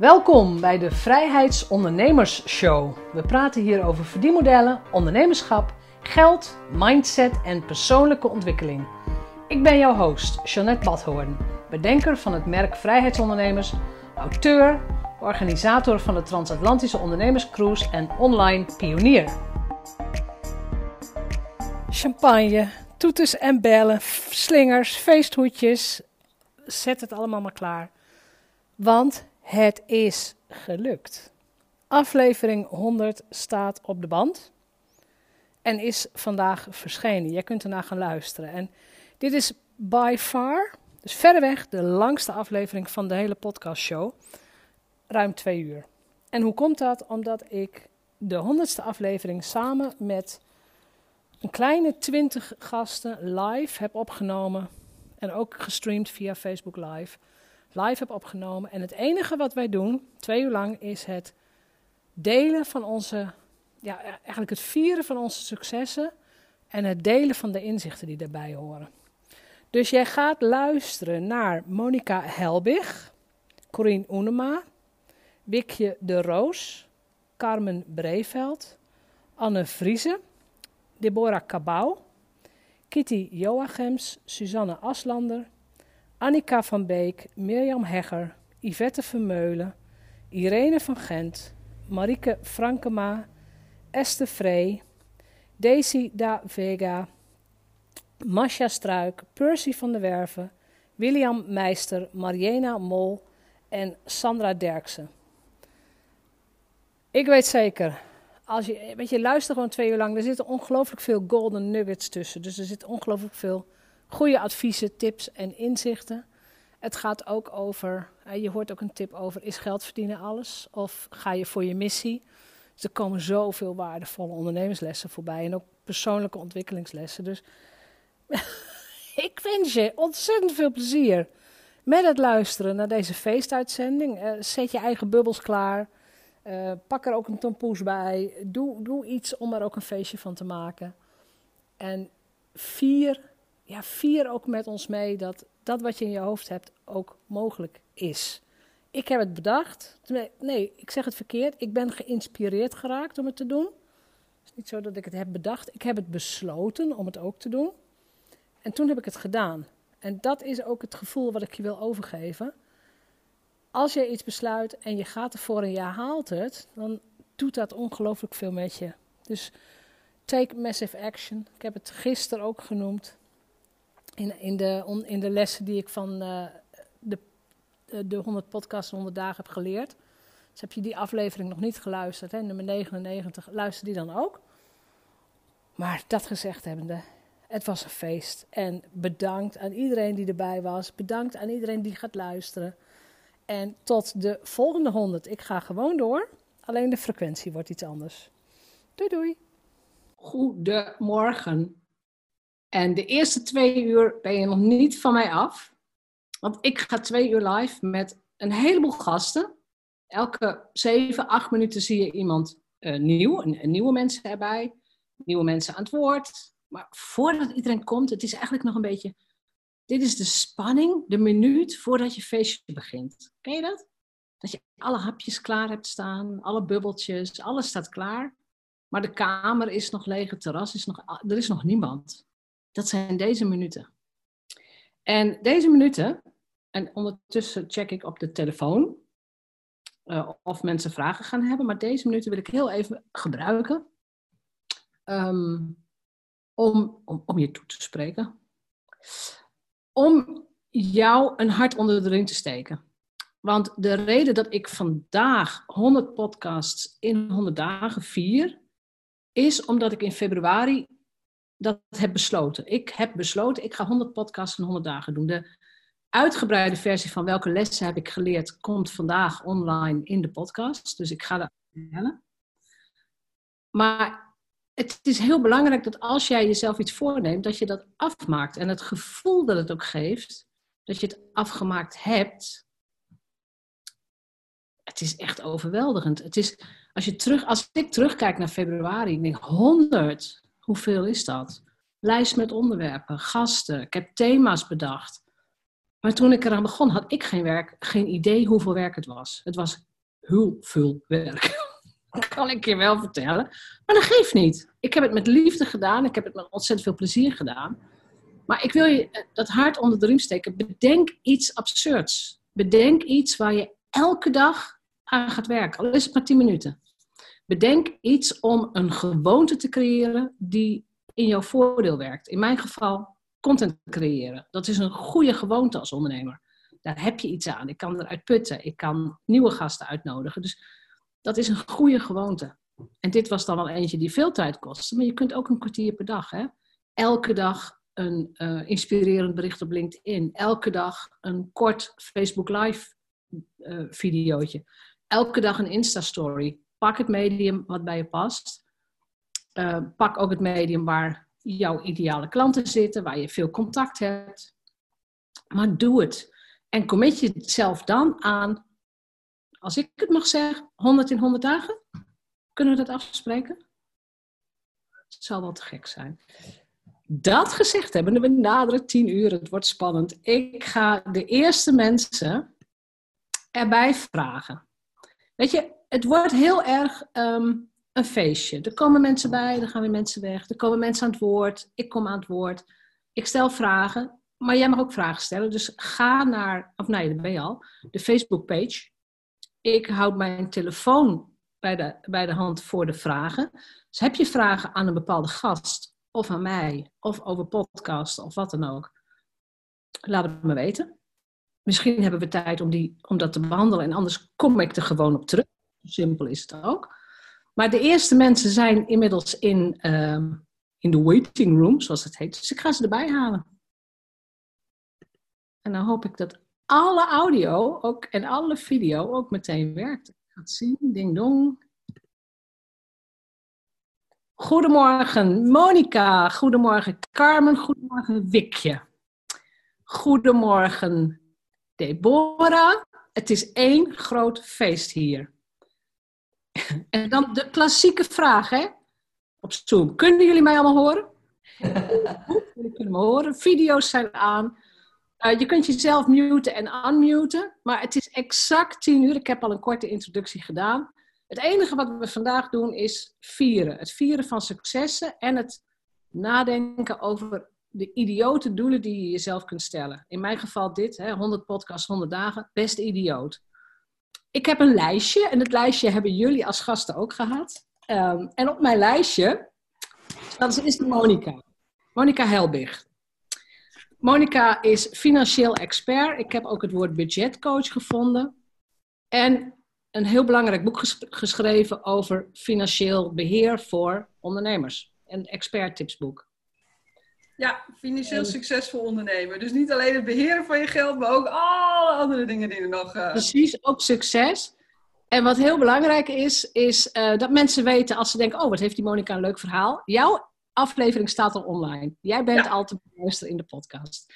Welkom bij de Vrijheidsondernemers Show. We praten hier over verdienmodellen, ondernemerschap, geld, mindset en persoonlijke ontwikkeling. Ik ben jouw host, Jeanette Badhoorn, bedenker van het merk Vrijheidsondernemers, auteur, organisator van de Transatlantische Ondernemerscruise en online pionier. Champagne, toeters en bellen, slingers, feesthoedjes. Zet het allemaal maar klaar. Want het is gelukt. Aflevering 100 staat op de band en is vandaag verschenen. Jij kunt ernaar gaan luisteren. En dit is by far, dus verreweg, de langste aflevering van de hele podcastshow. Ruim twee uur. En hoe komt dat? Omdat ik de honderdste aflevering samen met een kleine twintig gasten live heb opgenomen. En ook gestreamd via Facebook Live live heb opgenomen. En het enige wat wij doen, twee uur lang, is het delen van onze, ja, eigenlijk het vieren van onze successen en het delen van de inzichten die daarbij horen. Dus jij gaat luisteren naar Monica Helbig, Corine Oenema, Wikje de Roos, Carmen Breveld, Anne Vriese, Deborah Cabau, Kitty Joachims, Suzanne Aslander, Annika van Beek, Mirjam Hegger, Yvette Vermeulen, Irene van Gent, Marike Frankema, Esther Vree, Daisy da Vega, Masha Struik, Percy van der Werven, William Meister, Mariena Mol en Sandra Derksen. Ik weet zeker, als je, weet je, luister gewoon twee uur lang, er zitten ongelooflijk veel golden nuggets tussen. Dus er zit ongelooflijk veel goede adviezen, tips en inzichten. Het gaat ook over, je hoort ook een tip over, is geld verdienen alles? Of ga je voor je missie? Dus er komen zoveel waardevolle ondernemerslessen voorbij en ook persoonlijke ontwikkelingslessen. Dus ik wens je ontzettend veel plezier met het luisteren naar deze feestuitzending. Uh, zet je eigen bubbels klaar. Uh, pak er ook een tompoes bij. Doe, doe iets om er ook een feestje van te maken. En vier ja, vier ook met ons mee dat dat wat je in je hoofd hebt ook mogelijk is. Ik heb het bedacht. Nee, ik zeg het verkeerd. Ik ben geïnspireerd geraakt om het te doen. Het is niet zo dat ik het heb bedacht. Ik heb het besloten om het ook te doen. En toen heb ik het gedaan. En dat is ook het gevoel wat ik je wil overgeven. Als je iets besluit en je gaat ervoor en je haalt het, dan doet dat ongelooflijk veel met je. Dus take massive action. Ik heb het gisteren ook genoemd in, in, de, in de lessen die ik van uh, de, de 100 podcasts 100 dagen heb geleerd. Dus heb je die aflevering nog niet geluisterd, hè, nummer 99, luister die dan ook. Maar dat gezegd hebbende, het was een feest. En bedankt aan iedereen die erbij was. Bedankt aan iedereen die gaat luisteren. En tot de volgende 100. Ik ga gewoon door. Alleen de frequentie wordt iets anders. Doei doei. Goedemorgen. En de eerste twee uur ben je nog niet van mij af. Want ik ga twee uur live met een heleboel gasten. Elke zeven, acht minuten zie je iemand uh, nieuw, een, nieuwe mensen erbij. Nieuwe mensen aan het woord. Maar voordat iedereen komt, het is eigenlijk nog een beetje... Dit is de spanning, de minuut voordat je feestje begint. Ken je dat? Dat je alle hapjes klaar hebt staan, alle bubbeltjes, alles staat klaar. Maar de kamer is nog leeg, het terras is nog... Er is nog niemand. Dat zijn deze minuten. En deze minuten, en ondertussen check ik op de telefoon uh, of mensen vragen gaan hebben, maar deze minuten wil ik heel even gebruiken um, om, om, om je toe te spreken. Om jou een hart onder de riem te steken. Want de reden dat ik vandaag 100 podcasts in 100 dagen vier, is omdat ik in februari dat heb besloten. Ik heb besloten, ik ga 100 podcasts in 100 dagen doen. De uitgebreide versie van welke lessen heb ik geleerd, komt vandaag online in de podcast. Dus ik ga dat vertellen. Maar het is heel belangrijk dat als jij jezelf iets voorneemt, dat je dat afmaakt. En het gevoel dat het ook geeft, dat je het afgemaakt hebt, het is echt overweldigend. Het is, als, je terug, als ik terugkijk naar februari, ik denk 100. Hoeveel is dat? Lijst met onderwerpen, gasten. Ik heb thema's bedacht. Maar toen ik eraan begon, had ik geen werk, geen idee hoeveel werk het was. Het was heel veel werk. Dat kan ik je wel vertellen. Maar dat geeft niet. Ik heb het met liefde gedaan. Ik heb het met ontzettend veel plezier gedaan. Maar ik wil je dat hart onder de riem steken. Bedenk iets absurds. Bedenk iets waar je elke dag aan gaat werken. Al is het maar 10 minuten. Bedenk iets om een gewoonte te creëren die in jouw voordeel werkt. In mijn geval content creëren. Dat is een goede gewoonte als ondernemer. Daar heb je iets aan. Ik kan eruit putten. Ik kan nieuwe gasten uitnodigen. Dus dat is een goede gewoonte. En dit was dan wel eentje die veel tijd kostte. Maar je kunt ook een kwartier per dag. Hè? Elke dag een uh, inspirerend bericht op LinkedIn. Elke dag een kort Facebook Live uh, videootje. Elke dag een Insta-story. Pak het medium wat bij je past. Uh, pak ook het medium waar jouw ideale klanten zitten, waar je veel contact hebt. Maar doe het. En commit jezelf dan aan, als ik het mag zeggen, 100 in 100 dagen. Kunnen we dat afspreken? Het zal wel te gek zijn. Dat gezegd hebben, we naderen 10 uur, het wordt spannend. Ik ga de eerste mensen erbij vragen. Weet je, het wordt heel erg um, een feestje. Er komen mensen bij, er gaan weer mensen weg. Er komen mensen aan het woord, ik kom aan het woord. Ik stel vragen, maar jij mag ook vragen stellen. Dus ga naar, of nee, daar ben je al, de Facebook-page. Ik houd mijn telefoon bij de, bij de hand voor de vragen. Dus heb je vragen aan een bepaalde gast, of aan mij, of over podcasten, of wat dan ook, laat het me weten. Misschien hebben we tijd om, die, om dat te behandelen en anders kom ik er gewoon op terug. Simpel is het ook. Maar de eerste mensen zijn inmiddels in, uh, in de waiting room, zoals het heet. Dus ik ga ze erbij halen. En dan hoop ik dat alle audio ook, en alle video ook meteen werkt. Ik ga het zien. Ding dong. Goedemorgen Monika, goedemorgen Carmen, goedemorgen Wikje. Goedemorgen Deborah. Het is één groot feest hier. En dan de klassieke vraag, hè? Op Zoom. Kunnen jullie mij allemaal horen? jullie kunnen me horen. Video's zijn aan. Uh, je kunt jezelf muten en unmuten. Maar het is exact tien uur. Ik heb al een korte introductie gedaan. Het enige wat we vandaag doen is vieren. Het vieren van successen en het nadenken over de idiote doelen die je jezelf kunt stellen. In mijn geval dit, hè, 100 podcasts, 100 dagen, best idioot ik heb een lijstje en het lijstje hebben jullie als gasten ook gehad. Um, en op mijn lijstje, is Monika. Monika Helbig. Monika is financieel expert. Ik heb ook het woord budgetcoach gevonden. En een heel belangrijk boek geschreven over financieel beheer voor ondernemers. Een expert tipsboek. Ja, financieel succesvol ondernemen. Dus niet alleen het beheren van je geld, maar ook alle andere dingen die er nog. Uh... Precies, ook succes. En wat heel belangrijk is, is uh, dat mensen weten als ze denken: oh, wat heeft die Monika een leuk verhaal. Jouw aflevering staat al online. Jij bent ja. al te beluisteren in de podcast.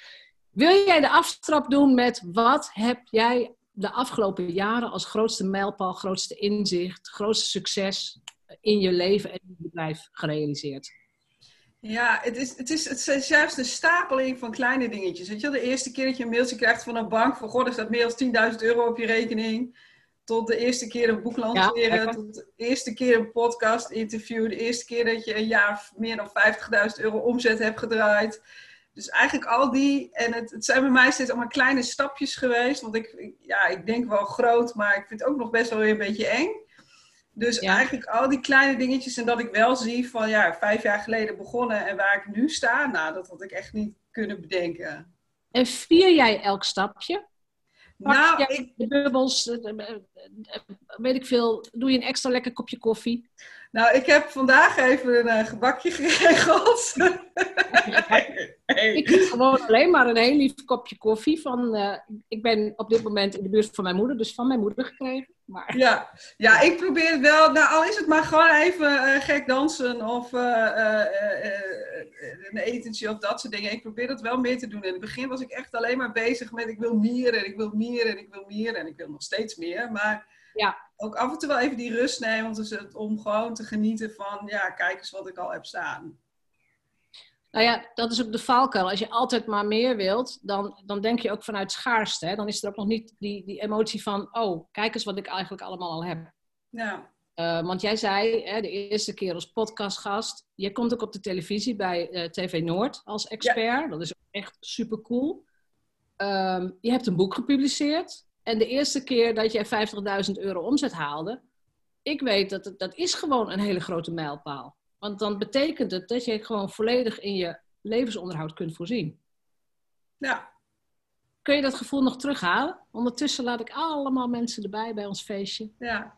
Wil jij de aftrap doen met wat heb jij de afgelopen jaren als grootste mijlpaal, grootste inzicht, grootste succes in je leven en in je bedrijf gerealiseerd? Ja, het is, het, is, het is juist een stapeling van kleine dingetjes. Weet je, de eerste keer dat je een mailtje krijgt van een bank van god, er staat meer dan 10.000 euro op je rekening. Tot de eerste keer een boek lanceren, ja, tot de eerste keer een podcast interview, de eerste keer dat je een jaar meer dan 50.000 euro omzet hebt gedraaid. Dus eigenlijk al die, en het, het, zijn bij mij steeds allemaal kleine stapjes geweest. Want ik, ja, ik denk wel groot, maar ik vind het ook nog best wel weer een beetje eng. Dus eigenlijk al die kleine dingetjes en dat ik wel zie van ja, vijf jaar geleden begonnen en waar ik nu sta, nou, dat had ik echt niet kunnen bedenken. En vier jij elk stapje? Nou, ik... de bubbels, eh, eh, eh, weet ik veel, doe je een extra lekker kopje koffie? Nou, ik heb vandaag even een gebakje geregeld. ik heb gewoon alleen maar een heel lief kopje koffie van, uh, ik ben op dit moment in de buurt van mijn moeder, dus van mijn moeder gekregen. Maar... Ja. ja, ik probeer het wel, nou al is het maar gewoon even uh, gek dansen of uh, een etentje of dat soort dingen. Ik probeer dat wel meer te doen. In het begin was ik echt alleen maar bezig met ik wil meer en ik wil meer en ik wil meer en ik wil nog steeds meer. Maar ja. ook af en toe wel even die rust nemen om gewoon te genieten van, ja, kijk eens wat ik al heb staan. Nou ja, dat is ook de valkuil. Als je altijd maar meer wilt, dan, dan denk je ook vanuit schaarste. Hè? Dan is er ook nog niet die, die emotie van, oh, kijk eens wat ik eigenlijk allemaal al heb. Ja. Uh, want jij zei hè, de eerste keer als podcastgast, je komt ook op de televisie bij uh, TV Noord als expert. Ja. Dat is echt super cool. Um, je hebt een boek gepubliceerd. En de eerste keer dat jij 50.000 euro omzet haalde, ik weet dat het, dat is gewoon een hele grote mijlpaal. Want dan betekent het dat je gewoon volledig in je levensonderhoud kunt voorzien. Ja. Kun je dat gevoel nog terughalen? Ondertussen laat ik allemaal mensen erbij bij ons feestje. Ja,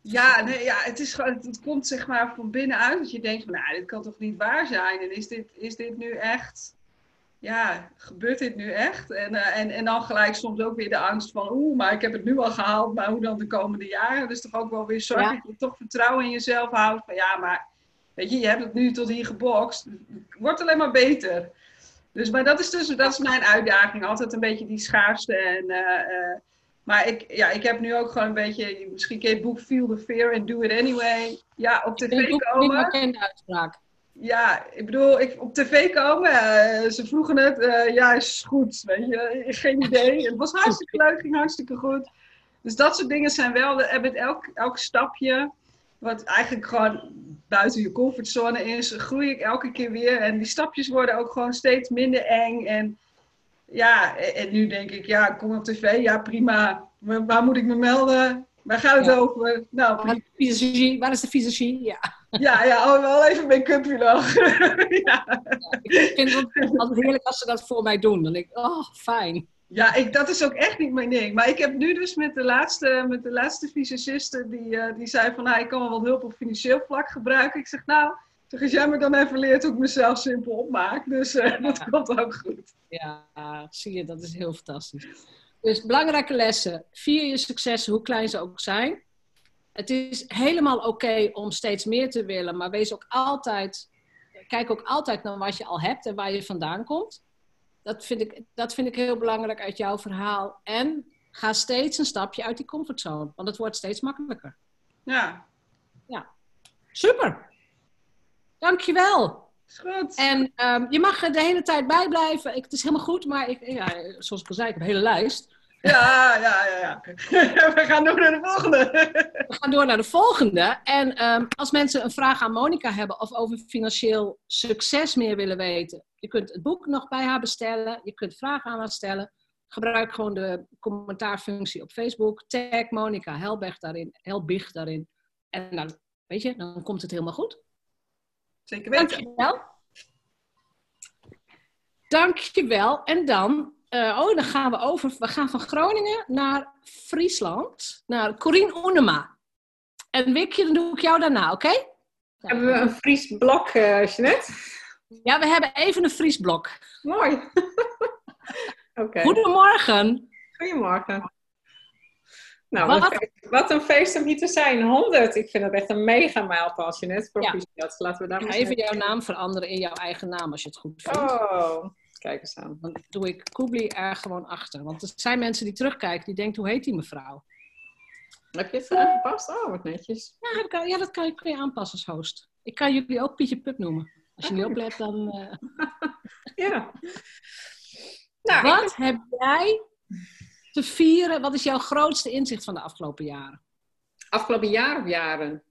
ja, nee, ja het, is gewoon, het komt zeg maar van binnenuit. Dat je denkt van, nou, dit kan toch niet waar zijn? En is dit, is dit nu echt... Ja, gebeurt dit nu echt? En, uh, en, en dan gelijk soms ook weer de angst van... Oeh, maar ik heb het nu al gehaald, maar hoe dan de komende jaren? Dus toch ook wel weer zorg ja. dat je toch vertrouwen in jezelf houdt. Van ja, maar weet je, je hebt het nu tot hier gebokst. Het wordt alleen maar beter. Dus, maar dat is dus dat is mijn uitdaging. Altijd een beetje die schaarste en... Uh, uh, maar ik, ja, ik heb nu ook gewoon een beetje, misschien ken je het boek Feel the Fear and Do It Anyway. Ja, op tv ik komen. Niet bekende uitspraak. Ja, ik bedoel, ik, op tv komen, uh, ze vroegen het, ja, is goed, weet je, geen idee. Het was hartstikke leuk, ging hartstikke goed. Dus dat soort dingen zijn wel, met elk, elk stapje, wat eigenlijk gewoon buiten je comfortzone is, groei ik elke keer weer. En die stapjes worden ook gewoon steeds minder eng en ja, en nu denk ik, ja, kom op tv, ja prima. Waar, waar moet ik me melden? Waar gaat het ja. over? Nou, waar, is de waar is de visagie? Ja. Ja, ja, oh, wel even make-upje nog. ja. ja. Ik vind het altijd heerlijk als ze dat voor mij doen. Dan denk ik, oh, fijn. Ja, ik, dat is ook echt niet mijn ding. Maar ik heb nu dus met de laatste, met de laatste fysiciste, die, uh, die zei van, nou, ik kan wel wat hulp op financieel vlak gebruiken. Ik zeg, nou, Zeg, als jij me dan even leert hoe ik mezelf simpel opmaak. Dus uh, dat komt ook goed. Ja, zie je, dat is heel fantastisch. Dus belangrijke lessen. Vier je successen, hoe klein ze ook zijn. Het is helemaal oké om steeds meer te willen, maar wees ook altijd, kijk ook altijd naar wat je al hebt en waar je vandaan komt. Dat vind ik, dat vind ik heel belangrijk uit jouw verhaal. En ga steeds een stapje uit die comfortzone, want het wordt steeds makkelijker. Ja. Ja. Super. Dankjewel. Is goed. En um, je mag er de hele tijd bijblijven. Het is helemaal goed, maar ik, ja, zoals ik al zei, ik heb een hele lijst. Ja, ja, ja, ja. We gaan door naar de volgende. We gaan door naar de volgende. En um, als mensen een vraag aan Monica hebben of over financieel succes meer willen weten, je kunt het boek nog bij haar bestellen. Je kunt vragen aan haar stellen. Gebruik gewoon de commentaarfunctie op Facebook. Tag Monica Helbig daarin, Helbig daarin. En dan, weet je, dan komt het helemaal goed. Zeker weten. Dankjewel. Dankjewel. En dan, uh, oh, dan gaan we over. We gaan van Groningen naar Friesland, naar Corine Oenema. En Wikje, dan doe ik jou daarna, oké? Okay? Hebben we een Fries blok, uh, Jeanette? Ja, we hebben even een Fries blok. Mooi. okay. Goedemorgen. Goedemorgen. Nou, wat? wat? een feest om hier te zijn. 100. Ik vind het echt een mega mijlpaal als je net proficiat. Ja. Laten we daar even jouw naam veranderen in jouw eigen naam als je het goed vindt. Oh, kijk eens aan. Dan doe ik Koebli er gewoon achter. Want er zijn mensen die terugkijken die denken, hoe heet die mevrouw? Heb je het aangepast? Oh, wat netjes. Ja, dat kan, ja, dat kan, kun je aanpassen als host. Ik kan jullie ook Pietje Pup noemen. Als je niet oplet, dan... Uh... ja. Nou, wat heb jij te vieren? Wat is jouw grootste inzicht van de afgelopen jaren? Afgelopen jaar of jaren?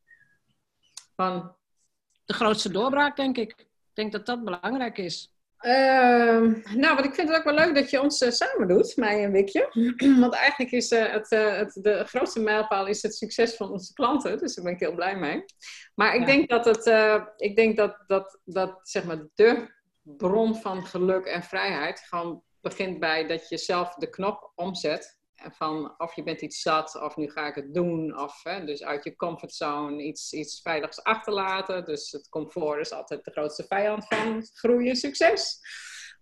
Van... De grootste doorbraak, denk ik. Ik denk dat dat belangrijk is. Uh, nou, wat ik vind het ook wel leuk dat je ons uh, samen doet, mij en Wikje. Want eigenlijk is uh, het, uh, het, de grootste mijlpaal is het succes van onze klanten. Dus daar ben ik heel blij mee. Maar ik ja. denk dat het, ik denk dat, dat, dat zeg maar de bron van geluk en vrijheid gewoon begint bij dat je zelf de knop omzet. Van of je bent iets zat, of nu ga ik het doen. Of hè, dus uit je comfortzone iets, iets veiligs achterlaten. Dus het comfort is altijd de grootste vijand van groei en succes.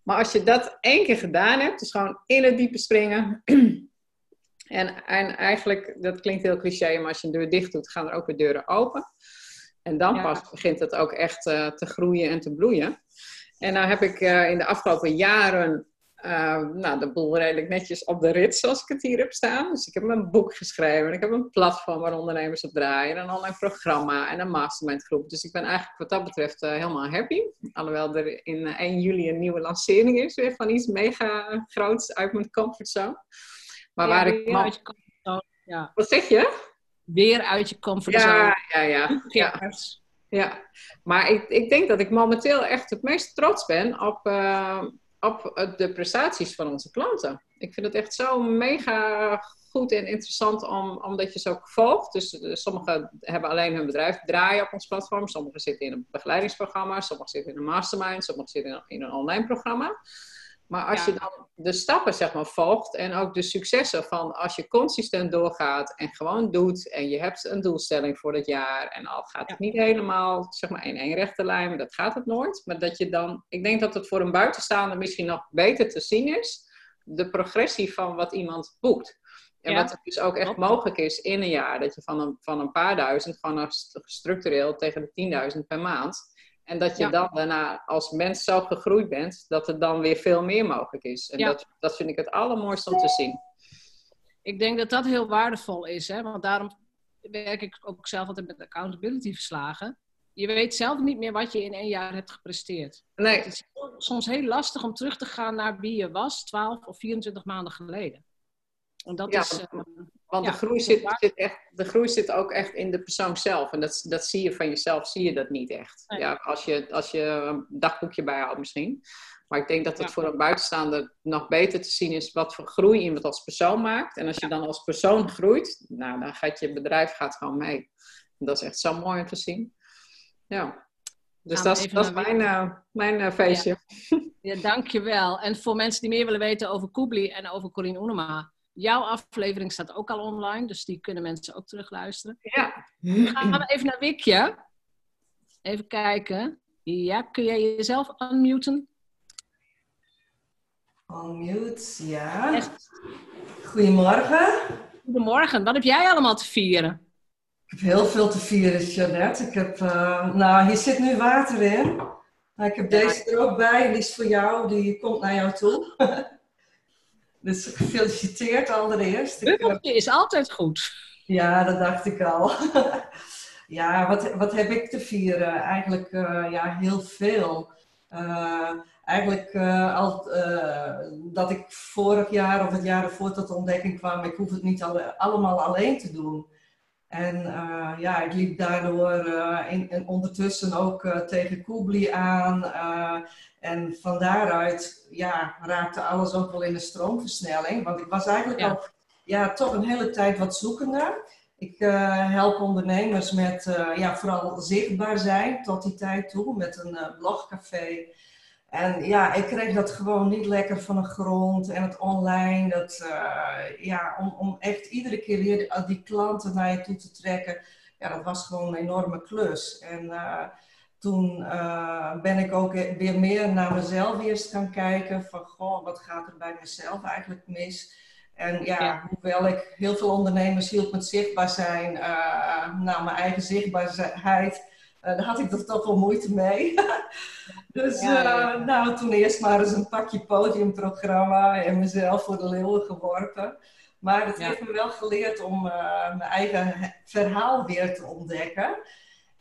Maar als je dat één keer gedaan hebt, dus gewoon in het diepe springen. En, en eigenlijk, dat klinkt heel cliché, maar als je een deur dicht doet, gaan er ook weer deuren open. En dan ja. pas begint het ook echt uh, te groeien en te bloeien. En nou heb ik uh, in de afgelopen jaren uh, nou, de boel redelijk netjes op de rit zoals ik het hier heb staan. Dus ik heb mijn boek geschreven. Ik heb een platform waar ondernemers op draaien. Een online programma en een mastermind groep. Dus ik ben eigenlijk wat dat betreft uh, helemaal happy. Alhoewel er in 1 juli een nieuwe lancering is weer van iets mega groots uit mijn comfortzone. Maar ja, waar ik... Uit je comfortzone. Ja. Wat zeg je? Weer uit je comfortzone. Ja, ja, ja. ja. Ja, maar ik, ik denk dat ik momenteel echt het meest trots ben op, uh, op de prestaties van onze klanten. Ik vind het echt zo mega goed en interessant om, omdat je ze ook volgt. Dus uh, sommigen hebben alleen hun bedrijf draaien op ons platform. Sommigen zitten in een begeleidingsprogramma. Sommigen zitten in een mastermind. Sommigen zitten in een online programma. Maar als ja. je dan de stappen zeg maar volgt en ook de successen van als je consistent doorgaat en gewoon doet en je hebt een doelstelling voor het jaar en al gaat het ja. niet helemaal zeg maar in één rechte lijn, dat gaat het nooit. Maar dat je dan, ik denk dat het voor een buitenstaander misschien nog beter te zien is, de progressie van wat iemand boekt. En ja. wat dus ook echt mogelijk is in een jaar, dat je van een, van een paar duizend gewoon structureel tegen de 10.000 per maand en dat je ja. dan daarna als mens zo gegroeid bent, dat er dan weer veel meer mogelijk is. En ja. dat, dat vind ik het allermooiste om te zien. Ik denk dat dat heel waardevol is, hè? want daarom werk ik ook zelf altijd met accountability verslagen. Je weet zelf niet meer wat je in één jaar hebt gepresteerd. Nee. Het is soms heel lastig om terug te gaan naar wie je was 12 of 24 maanden geleden. En dat ja, is, uh, want ja, de, groei zit, zit, echt, de groei zit ook echt in de persoon zelf. En dat, dat zie je van jezelf, zie je dat niet echt. Nee. Ja, als, je, als je een dagboekje bijhoudt misschien. Maar ik denk dat het ja. voor een buitenstaander nog beter te zien is wat voor groei iemand als persoon maakt. En als je dan als persoon groeit, nou, dan gaat je bedrijf gaat gewoon mee. En dat is echt zo mooi om te zien. Ja. Dus nou, dat, is, dat is mijn, uh, mijn uh, feestje. Ja. ja, dankjewel. En voor mensen die meer willen weten over Kubli en over Corinne Oenema... Jouw aflevering staat ook al online, dus die kunnen mensen ook terugluisteren. Ja. Gaan we even naar Wikje. Even kijken. Ja, kun jij jezelf unmuten? Unmute, ja. Echt. Goedemorgen. Goedemorgen. Wat heb jij allemaal te vieren? Ik heb heel veel te vieren, Jeannette. Ik heb, uh, nou, hier zit nu water in. Nou, ik heb deze er ook bij, die is voor jou, die komt naar jou toe. Dus gefeliciteerd allereerst. Bubbeltje is altijd goed. Ja, dat dacht ik al. ja, wat, wat heb ik te vieren? Eigenlijk uh, ja, heel veel. Uh, eigenlijk uh, al, dat ik vorig jaar of het jaar ervoor tot ontdekking kwam, ik hoef het niet alle, allemaal alleen te doen. En ja, ik liep daardoor in, en ondertussen ook tegen Kubli aan. En van daaruit ja, raakte alles ook wel in de stroomversnelling. Want ik was eigenlijk ja. al ja, toch een hele tijd wat zoekender. Ik help ondernemers met ja, vooral zichtbaar zijn tot die tijd toe. Met een blogcafé. En ja, ik kreeg dat gewoon niet lekker van de grond en het online. Dat, ja, om, om echt iedere keer weer die klanten naar je toe te trekken. Ja, dat was gewoon een enorme klus. En toen uh, ben ik ook weer meer naar mezelf eerst gaan kijken. Van, goh, wat gaat er bij mezelf eigenlijk mis? En ja, ja. hoewel ik heel veel ondernemers hielp met zichtbaar zijn, naar mijn eigen zichtbaarheid uh, daar had ik er toch wel moeite mee. dus ja, ja. Nou, toen eerst maar eens een pakje podiumprogramma en mezelf voor de leeuwen geworpen. Maar het heeft me wel geleerd om mijn eigen verhaal weer te ontdekken.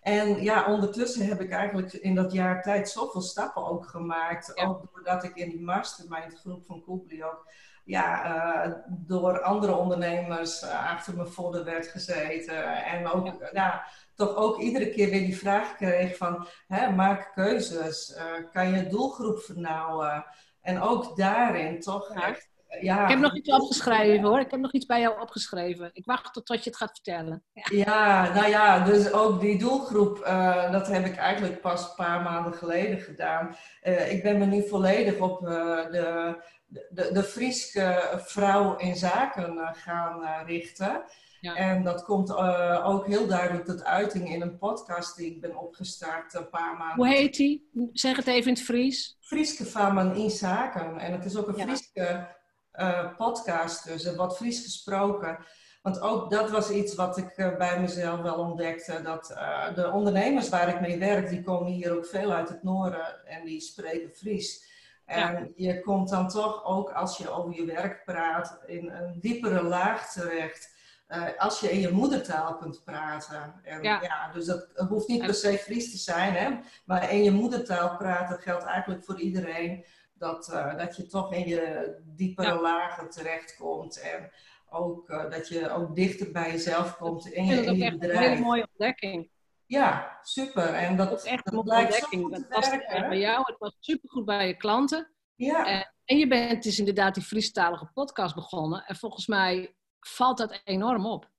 En ja, ondertussen heb ik eigenlijk in dat jaar tijd zoveel stappen ook gemaakt. Ook doordat ik in die mastermind groep van Kubli ook ja, door andere ondernemers achter mijn vodden werd gezeten. En ook ja toch ook iedere keer weer die vraag kreeg van hè, maak keuzes, uh, kan je doelgroep vernauwen? En ook daarin toch echt ja, ik heb nog iets opgeschreven hoor. Ik heb nog iets bij jou opgeschreven. Ik wacht tot, tot je het gaat vertellen. Ja, ja nou ja, dus ook die doelgroep, uh, dat heb ik eigenlijk pas een paar maanden geleden gedaan. Uh, ik ben me nu volledig op uh, de, de, de Frieske vrouw in zaken gaan richten. Ja. En dat komt uh, ook heel duidelijk tot uiting in een podcast die ik ben opgestart een paar maanden. Hoe heet die? Zeg het even in het Fries. Frieske Famen in Zaken. En het is ook een ja. Frieske uh, podcast, dus er wordt Fries gesproken. Want ook dat was iets wat ik uh, bij mezelf wel ontdekte. Dat de ondernemers waar ik mee werk, die komen hier ook veel uit het noorden en die spreken Fries. En je komt dan toch ook als je over je werk praat in een diepere laag terecht. Uh, als je in je moedertaal kunt praten. En, ja. ja dus dat hoeft niet per se Fries te zijn, hè? maar in je moedertaal praten geldt eigenlijk voor iedereen. Dat, uh, dat je toch in je diepere ja. lagen terechtkomt. En ook uh, dat je ook dichter bij jezelf komt in je, in je bedrijf. Een hele mooie ontdekking. Ja, super. En dat, dat is echt een mooie ontdekking. Dat past echt bij jou. Het was supergoed bij je klanten. Ja. En, en je bent dus inderdaad die Friestalige podcast begonnen. En volgens mij valt dat enorm op.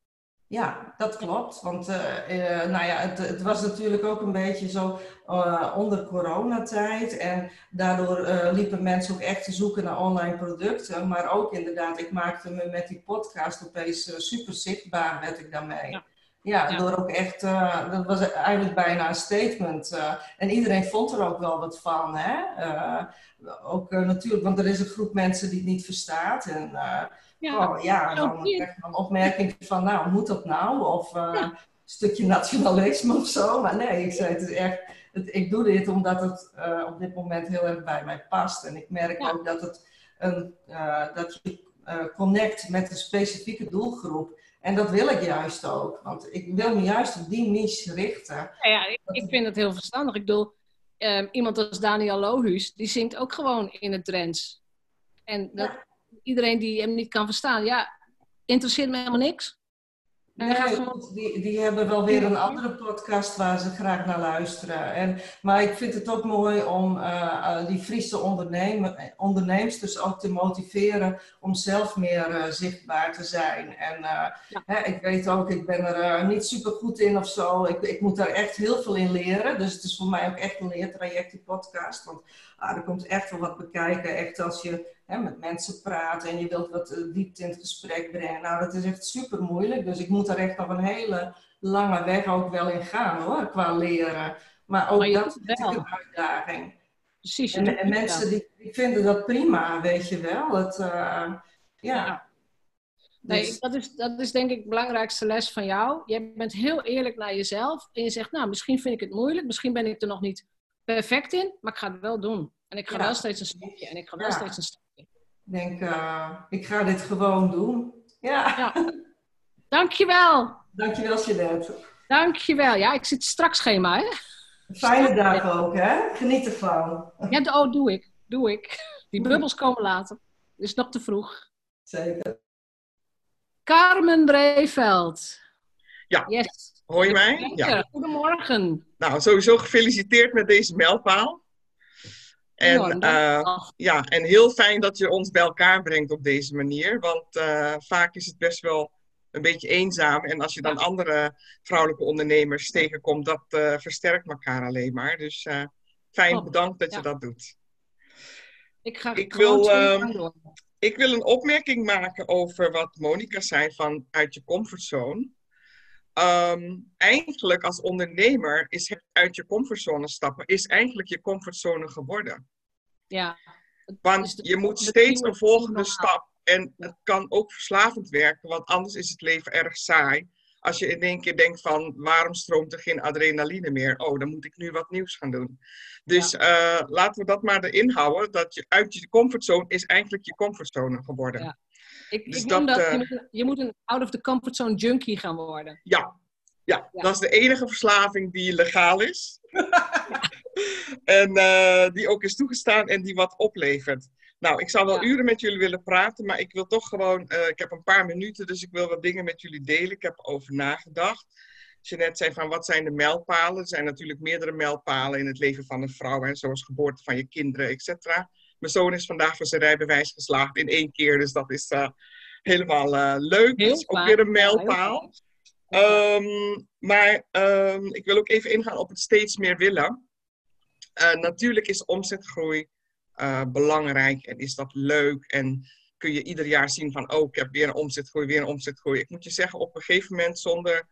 Ja, dat klopt. Want uh, uh, nou ja, het, het, was natuurlijk ook een beetje zo uh, onder coronatijd. En daardoor liepen mensen ook echt te zoeken naar online producten. Maar ook inderdaad, ik maakte me met die podcast opeens super zichtbaar, werd ik daarmee. Ja. Ja, ja, door ook echt, uh, dat was eigenlijk bijna een statement. Uh, en iedereen vond er ook wel wat van. Hè? Uh, ook natuurlijk, want er is een groep mensen die het niet verstaat. En ja, oh, ja dan krijg je een opmerking van, nou, moet dat nou? Of een stukje nationalisme of zo. Maar nee, ik zei, het is echt, het, ik doe dit omdat het op dit moment heel erg bij mij past. En ik merk ook dat, het een, dat je connect met een specifieke doelgroep. En dat wil ik juist ook. Want ik wil me juist op die niche richten. Ja, ja ik, ik, vind het heel verstandig. Ik bedoel, um, iemand als Daniel Lohuus, die zingt ook gewoon in het Drents. En dat, ja. iedereen die hem niet kan verstaan, ja, interesseert me helemaal niks. Nee, die, die hebben wel weer een andere podcast waar ze graag naar luisteren. En, maar ik vind het ook mooi om uh, die Friese ondernemer, ondernemers ook te motiveren om zelf meer uh, zichtbaar te zijn. En uh, ja. hè, ik weet ook, ik ben er niet super goed in of zo. Ik, ik moet daar echt heel veel in leren. Dus het is voor mij ook echt een leertraject, die podcast. Want ah, er komt echt wel wat bekijken. Echt als je hè, met mensen praat en je wilt wat uh, diepte in het gesprek brengen. Nou, dat is echt super moeilijk. Dus ik moet daar echt nog een hele lange weg ook wel in gaan hoor, qua leren. Maar ook maar dat is een uitdaging. Precies. En, en mensen die, die, vinden dat prima, weet je wel. Het, uh, ja. ja. Nee, dus... dat, is, dat is denk ik de belangrijkste les van jou. Je bent heel eerlijk naar jezelf. En je zegt, nou, misschien vind ik het moeilijk. Misschien ben ik er nog niet perfect in. Maar ik ga het wel doen. En ik ga ja. wel steeds een stapje. En ik ga wel ja. steeds een stapje denk, uh, ik ga dit gewoon doen. Ja. ja. Dankjewel. Dankjewel, Jeanette. Dankjewel. Ja, ik zit straks schema, hè? Fijne dag ook, hè? Geniet ervan. Ja, oh, doe ik. Doe ik. Die bubbels komen later. Het is nog te vroeg. Zeker. Carmen Breeveld. Ja. Yes. Hoor je mij? Ja. Goedemorgen. Nou, sowieso gefeliciteerd met deze mijlpaal. En, uh, ja, en heel fijn dat je ons bij elkaar brengt op deze manier. Want uh, vaak is het best wel een beetje eenzaam. En als je dan andere vrouwelijke ondernemers tegenkomt, dat uh, versterkt elkaar alleen maar. Dus fijn, bedankt dat ja. je dat doet. Ik, ga ik, wil, um, ik wil een opmerking maken over wat Monika zei van uit je comfortzone. Um, eigenlijk als ondernemer is het uit je comfortzone stappen, is eigenlijk je comfortzone geworden. Ja. Want je moet steeds een volgende stap. En het kan ook verslavend werken, want anders is het leven erg saai. Als je in één keer denkt van, waarom stroomt er geen adrenaline meer? Oh, dan moet ik nu wat nieuws gaan doen. Dus ja. uh, laten we dat maar erin houden. Dat je uit je comfortzone is eigenlijk je comfortzone geworden. Ja. Ik, dus ik dat, dat uh, je, moet, je moet een out of the comfort zone junkie gaan worden. Ja, ja, ja. dat is de enige verslaving die legaal is. en uh, die ook is toegestaan en die wat oplevert. Nou, ik zou wel ja. uren met jullie willen praten, maar ik wil toch gewoon... Uh, ik heb een paar minuten, dus ik wil wat dingen met jullie delen. Ik heb erover nagedacht. Jeanette zei van, wat zijn de mijlpalen? Er zijn natuurlijk meerdere mijlpalen in het leven van een vrouw. Zoals geboorte van je kinderen, et cetera. Mijn zoon is vandaag voor zijn rijbewijs geslaagd in één keer. Dus dat is uh, helemaal uh, leuk. Heel dat is ook weer een mijlpaal. Um, maar um, ik wil ook even ingaan op het steeds meer willen. Uh, natuurlijk is omzetgroei belangrijk en is dat leuk. En kun je ieder jaar zien van, oh, ik heb weer een omzetgroei, weer een omzetgroei. Ik moet je zeggen, op een gegeven moment, zonder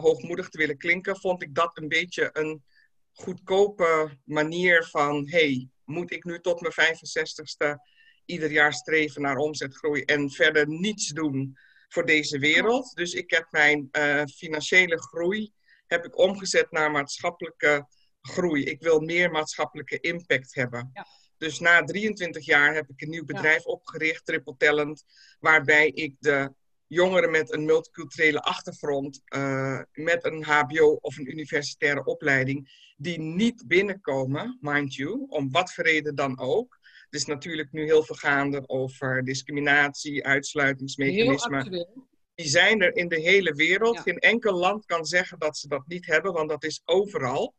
hoogmoedig te willen klinken, vond ik dat een beetje een goedkope manier van, hey, moet ik nu tot mijn 65ste ieder jaar streven naar omzetgroei en verder niets doen voor deze wereld. Dus ik heb mijn uh, financiële groei heb ik omgezet naar maatschappelijke groei. Ik wil meer maatschappelijke impact hebben. Ja. Dus na 23 jaar heb ik een nieuw bedrijf opgericht, Triple Talent, waarbij ik de jongeren met een multiculturele achtergrond, uh, met een HBO of een universitaire opleiding, die niet binnenkomen, mind you, om wat voor reden dan ook. Het is natuurlijk nu heel veel gaande over discriminatie, uitsluitingsmechanismen. Die zijn er in de hele wereld. Geen enkel land kan zeggen dat ze dat niet hebben, want dat is overal.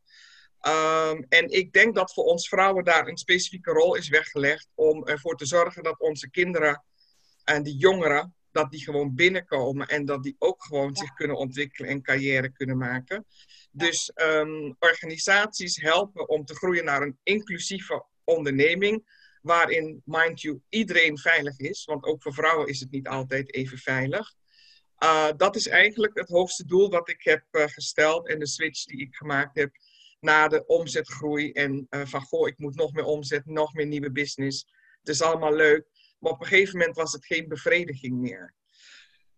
Um, en ik denk dat voor ons vrouwen daar een specifieke rol is weggelegd om ervoor te zorgen dat onze kinderen en die jongeren, dat die gewoon binnenkomen en dat die ook gewoon zich kunnen ontwikkelen en carrière kunnen maken. Dus um, organisaties helpen om te groeien naar een inclusieve onderneming, waarin, mind you, iedereen veilig is, want ook voor vrouwen is het niet altijd even veilig. Uh, dat is eigenlijk het hoogste doel wat ik heb uh, gesteld en de switch die ik gemaakt heb na de omzetgroei en uh, van goh, ik moet nog meer omzet, nog meer nieuwe business. Het is allemaal leuk, maar op een gegeven moment was het geen bevrediging meer.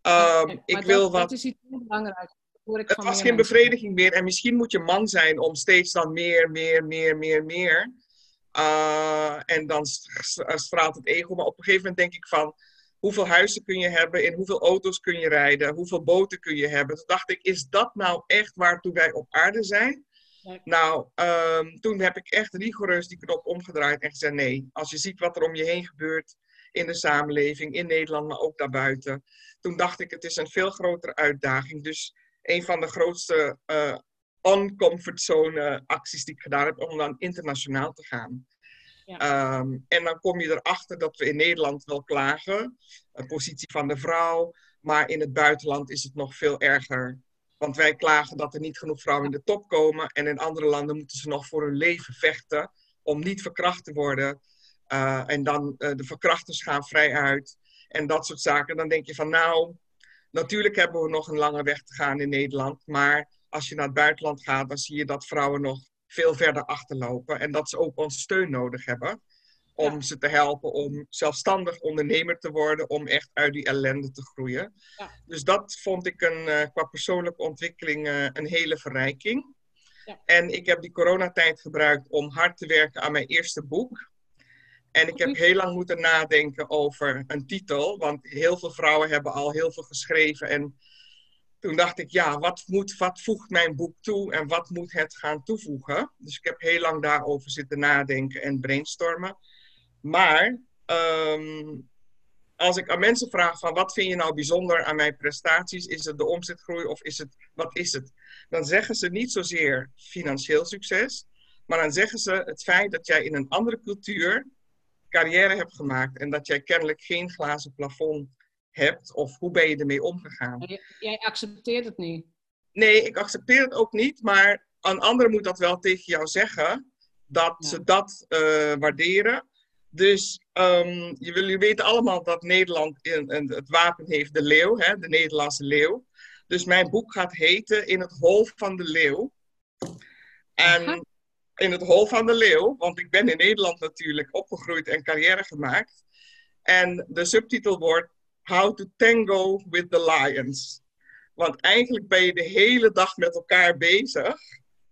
Um, ik wil wat... dat is iets heel belangrijks. Het was geen bevrediging meer en misschien moet je man zijn om steeds dan meer, meer, meer, meer, meer. Uh, en dan straalt het ego. Maar op een gegeven moment denk ik van, hoeveel huizen kun je hebben, in hoeveel auto's kun je rijden, hoeveel boten kun je hebben. Toen dacht ik, is dat nou echt waartoe wij op aarde zijn? Nou, um, toen heb ik echt rigoureus die knop omgedraaid en gezegd: nee, als je ziet wat er om je heen gebeurt in de samenleving, in Nederland, maar ook daarbuiten. Toen dacht ik: het is een veel grotere uitdaging. Dus een van de grootste uh, on-comfortzone acties die ik gedaan heb, om dan internationaal te gaan. Ja. Um, en dan kom je erachter dat we in Nederland wel klagen, de positie van de vrouw, maar in het buitenland is het nog veel erger. Want wij klagen dat er niet genoeg vrouwen in de top komen. En in andere landen moeten ze nog voor hun leven vechten om niet verkracht te worden. Uh, en dan uh, de verkrachters gaan vrij uit. En dat soort zaken. Dan denk je van nou, natuurlijk hebben we nog een lange weg te gaan in Nederland. Maar als je naar het buitenland gaat, dan zie je dat vrouwen nog veel verder achterlopen. En dat ze ook onze steun nodig hebben om ja. ze te helpen om zelfstandig ondernemer te worden, om echt uit die ellende te groeien. Ja. Dus dat vond ik een, uh, qua persoonlijke ontwikkeling een hele verrijking. Ja. En ik heb die coronatijd gebruikt om hard te werken aan mijn eerste boek. En ik heb heel lang moeten nadenken over een titel, want heel veel vrouwen hebben al heel veel geschreven. En toen dacht ik, ja, wat, moet, wat voegt mijn boek toe en wat moet het gaan toevoegen? Dus ik heb heel lang daarover zitten nadenken en brainstormen. Maar um, als ik aan mensen vraag van wat vind je nou bijzonder aan mijn prestaties, is het de omzetgroei of is het, wat is het? Dan zeggen ze niet zozeer financieel succes, maar dan zeggen ze het feit dat jij in een andere cultuur carrière hebt gemaakt en dat jij kennelijk geen glazen plafond hebt of hoe ben je ermee omgegaan? Jij accepteert het niet? Nee, ik accepteer het ook niet, maar een ander moet dat wel tegen jou zeggen, dat ja. ze dat uh, waarderen. Dus um, jullie weten allemaal dat Nederland in, in het wapen heeft de leeuw, hè, de Nederlandse leeuw. Dus mijn boek gaat heten In het hol van de leeuw. En Aha. In het hol van de leeuw, want ik ben in Nederland natuurlijk opgegroeid en carrière gemaakt. En de subtitel wordt How to Tango with the Lions. Want eigenlijk ben je de hele dag met elkaar bezig.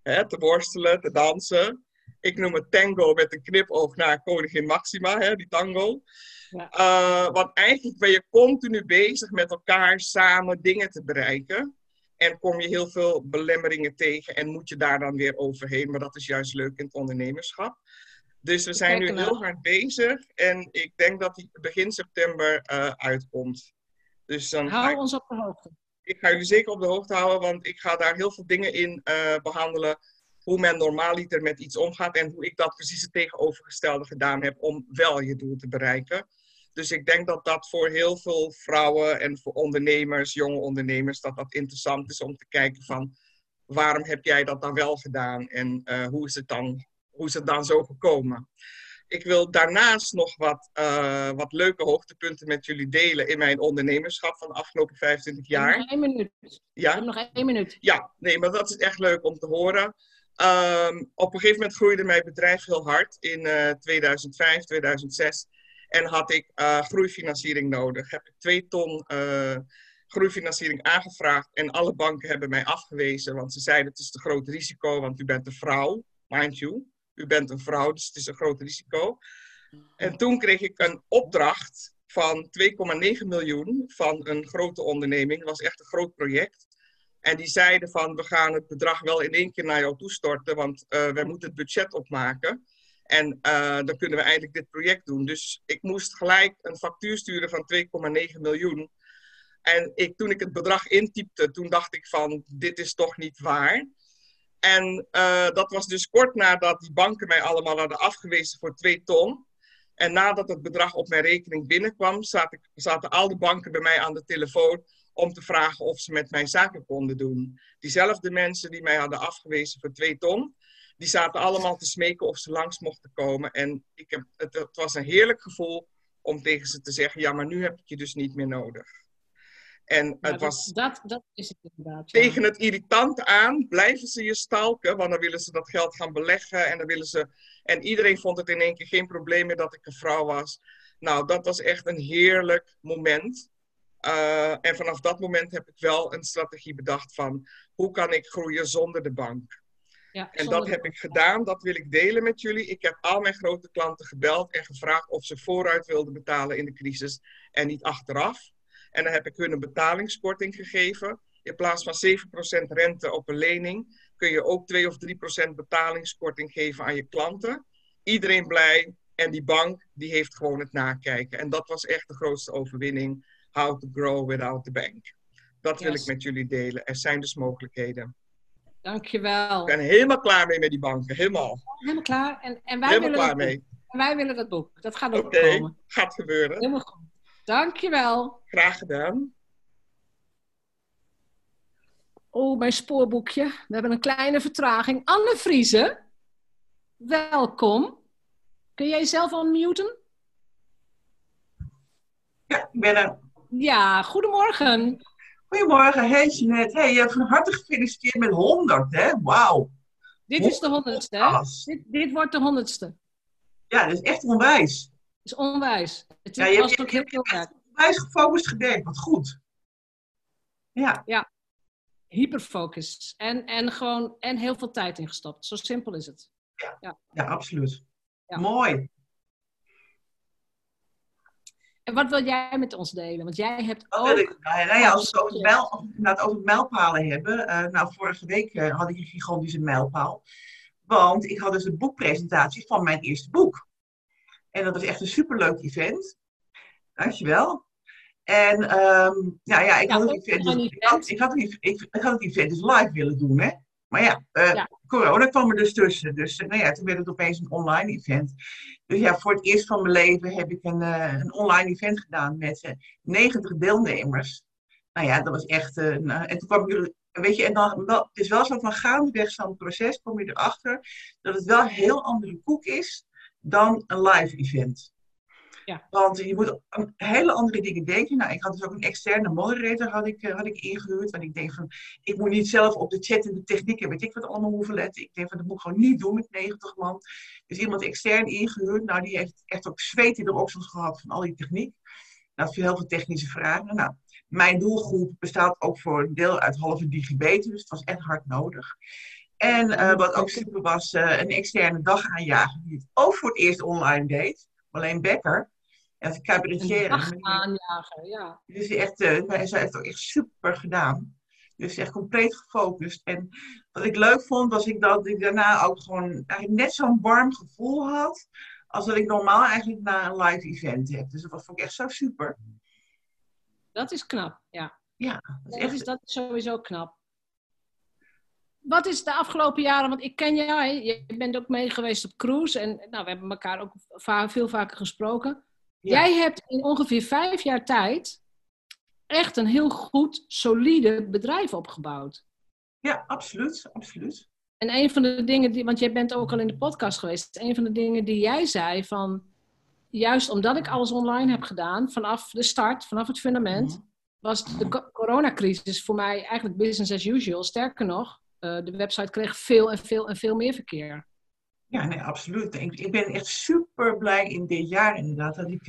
Hè, te worstelen, te dansen ik noem het tango met een knipoog naar koningin Maxima, hè, die tango. Ja. Uh, want eigenlijk ben je continu bezig met elkaar samen dingen te bereiken. En kom je heel veel belemmeringen tegen en moet je daar dan weer overheen. Maar dat is juist leuk in het ondernemerschap. Dus we zijn nu heel hard bezig en ik denk dat die begin september uh, uitkomt. Dus dan Hou ik, ons op de hoogte. Ik ga jullie zeker op de hoogte houden, want ik ga daar heel veel dingen in uh, behandelen hoe men normaaliter met iets omgaat en hoe ik dat precies het tegenovergestelde gedaan heb om wel je doel te bereiken. Dus ik denk dat dat voor heel veel vrouwen en voor ondernemers, jonge ondernemers, dat dat interessant is om te kijken van waarom heb jij dat dan wel gedaan en uh, hoe, is het dan, hoe is het dan zo gekomen. Ik wil daarnaast nog wat, uh, wat leuke hoogtepunten met jullie delen in mijn ondernemerschap van de afgelopen 25 jaar. Nog één minuut. Ja? Nog één minuut. Ja, nee, maar dat is echt leuk om te horen. Um, op een gegeven moment groeide mijn bedrijf heel hard in uh, 2005, 2006. En had ik uh, groeifinanciering nodig. Heb ik twee ton uh, groeifinanciering aangevraagd. En alle banken hebben mij afgewezen. Want ze zeiden het is te groot risico, want u bent een vrouw. Mind you, u bent een vrouw, dus het is een groot risico. En toen kreeg ik een opdracht van 2,9 miljoen van een grote onderneming. Dat was echt een groot project. En die zeiden van, we gaan het bedrag wel in één keer naar jou toestorten, want uh, wij moeten het budget opmaken. En uh, dan kunnen we eigenlijk dit project doen. Dus ik moest gelijk een factuur sturen van 2,9 miljoen. En ik, toen ik het bedrag intypte, toen dacht ik van, dit is toch niet waar. En uh, dat was dus kort nadat die banken mij allemaal hadden afgewezen voor 2 ton. En nadat het bedrag op mijn rekening binnenkwam, zaten, zaten al de banken bij mij aan de telefoon om te vragen of ze met mij zaken konden doen. Diezelfde mensen die mij hadden afgewezen voor 2 ton, die zaten allemaal te smeken of ze langs mochten komen. En ik heb, het, het was een heerlijk gevoel om tegen ze te zeggen, ja, maar nu heb ik je dus niet meer nodig. En het was dat, dat is het inderdaad. Tegen het irritante aan blijven ze je stalken, want dan willen ze dat geld gaan beleggen en dan willen ze. En iedereen vond het in één keer geen probleem meer dat ik een vrouw was. Nou, dat was echt een heerlijk moment. Uh, en vanaf dat moment heb ik wel een strategie bedacht van hoe kan ik groeien zonder de bank. Ja, en dat heb ik gedaan, dat wil ik delen met jullie. Ik heb al mijn grote klanten gebeld en gevraagd of ze vooruit wilden betalen in de crisis en niet achteraf. En dan heb ik hun een betalingskorting gegeven. In plaats van 7% rente op een lening kun je ook 2 of 3% betalingskorting geven aan je klanten. Iedereen blij en die bank die heeft gewoon het nakijken. En dat was echt de grootste overwinning. How to grow without the bank. Dat wil ik met jullie delen. Er zijn dus mogelijkheden. Dankjewel. Ik ben helemaal klaar mee met die banken. Helemaal. Helemaal klaar. En, en wij helemaal willen klaar mee. En wij willen dat boek. Dat gaat ook Oké, komen. gaat gebeuren. Helemaal goed. Dankjewel. Graag gedaan. Oh, mijn spoorboekje. We hebben een kleine vertraging. Anne Vrieze, welkom. Kun jij jezelf unmuten? Ja, ik ben er. Ja, goedemorgen. Goedemorgen, hey Jeanette. Hey, van harte gefeliciteerd met 100, hè? Wauw. Dit is de honderdste, hè? Dit, dit wordt de honderdste. Ja, dat is echt onwijs. Dat is onwijs. Het Ja, je was hebt- ook heel veel werk. Onwijs gefocust gewerkt, wat goed. Ja, Hyperfocus. En, en gewoon en heel veel tijd ingestopt. Zo simpel is het. ja absoluut. Ja. Mooi. En wat wil jij met ons delen? Want jij hebt ook... wil ik- nou ja, nou als we het over, de mijl, als we het inderdaad over mijlpalen hebben. eh, nou, vorige week eh, had ik een gigantische mijlpaal. Want ik had dus een boekpresentatie van mijn eerste boek. En dat was echt een superleuk event. Dankjewel. En ehm ja, ja, ik, Ja, had het event dus, ik, had, ik, ik had het event dus live willen doen, hè. Maar ja, eh, Ja. corona kwam er dus tussen. Dus eh, nou ja, toen werd het opeens een online event. Dus ja, voor het eerst van mijn leven heb ik een, eh, een online event gedaan met eh, 90 deelnemers. Nou ja, dat was echt. eh, nou, en toen kwam ik, er- weet je, en dan wel, het is wel zo van gaandeweg zo'n proces kom je erachter dat het wel een heel andere koek is dan een live event. Ja. Want je moet hele andere dingen denken. Nou, ik had dus ook een externe moderator had ik, eh, had ik ingehuurd. Want ik denk van, ik moet niet zelf op de chat en de techniek en weet ik wat allemaal hoeven letten. Ik denk van, dat moet ik gewoon niet doen met 90 man. Dus iemand extern ingehuurd. Nou, die heeft echt ook zweet in de oksels gehad van al die techniek. Nou, veel heel veel technische vragen. Nou, mijn doelgroep bestaat ook voor een deel uit halve digibeten. Dus het was echt hard nodig. En eh, wat ook super was, eh, een externe dagaanjager die het ook voor het eerst online deed. Alleen Becker. Een cabaretier. Een dag aanjagen, ja. Dus echt, eh, hij heeft het ook echt super gedaan. Dus echt compleet gefocust. En wat ik leuk vond, was ik dat ik daarna ook gewoon eigenlijk net zo'n warm gevoel had. Als dat ik normaal eigenlijk na een live event heb. Dus dat was- vond ik echt zo super. Dat is knap, ja. Ja, dat is Dat echt is, dat is sowieso knap. Wat is de afgelopen jaren, want ik ken jou, hè, je bent ook mee geweest op cruise en nou, we hebben elkaar ook va- veel vaker gesproken. Ja. Jij hebt in ongeveer vijf jaar tijd echt een heel goed, solide bedrijf opgebouwd. Ja, absoluut. absoluut. En een van de dingen, die, want jij bent ook al in de podcast geweest, een van de dingen die jij zei van, juist omdat ik alles online heb gedaan, vanaf de start, vanaf het fundament, Mhm. was de co- coronacrisis voor mij eigenlijk business as usual. Sterker nog, eh, de website kreeg veel en veel en veel meer verkeer. Ja, nee, absoluut. Ik, ik ben echt super blij in dit jaar inderdaad. Dat ik,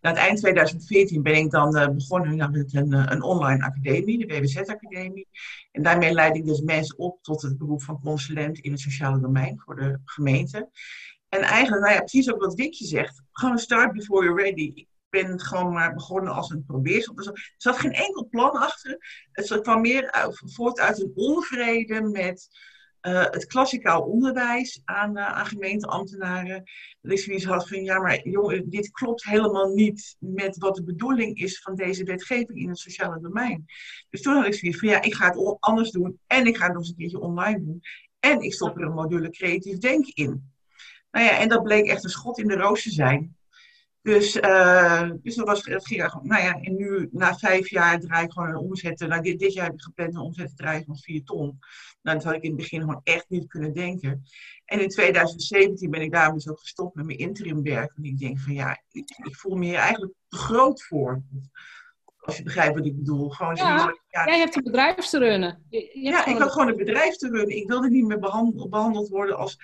na het eind 2014 ben ik dan eh, begonnen met een, eh, een online academie, de WWZ-academie. En daarmee leid ik dus mensen op tot het beroep van consulent in het sociale domein voor de gemeente. En eigenlijk, nou ja, precies ook wat Wikje zegt. Gewoon start before you're ready. Ik ben gewoon maar begonnen als een probeerschap. Er zat geen enkel plan achter. Het kwam meer voort uit een onvrede met uh, het klassikaal onderwijs aan, uh, gemeenteambtenaren. Dat ik zoiets had van, ja, maar jongen, dit klopt helemaal niet met wat de bedoeling is van deze wetgeving in het sociale domein. Dus toen had ik zoiets van, ja, ik ga het anders doen en ik ga het nog eens een keertje online doen. En ik stop er een module creatief denken in. Nou ja, en dat bleek echt een schot in de roos te zijn. Dus, uh, dus dat, was, dat ging gewoon, nou ja, en nu na vijf jaar draai ik gewoon een omzet. Nou, dit, jaar heb ik gepland een omzet te draaien van 4 ton. Nou, dat had ik in het begin gewoon echt niet kunnen denken. En in 2017 ben ik daarom dus ook gestopt met mijn interim werk. En ik denk van ja, ik, ik voel me hier eigenlijk te groot voor. Als je begrijpt wat ik bedoel. Gewoon ja, ja, jij hebt een bedrijf te runnen. Je, ja, ik had gewoon een bedrijf te runnen. Ik wilde niet meer behandeld, behandeld worden als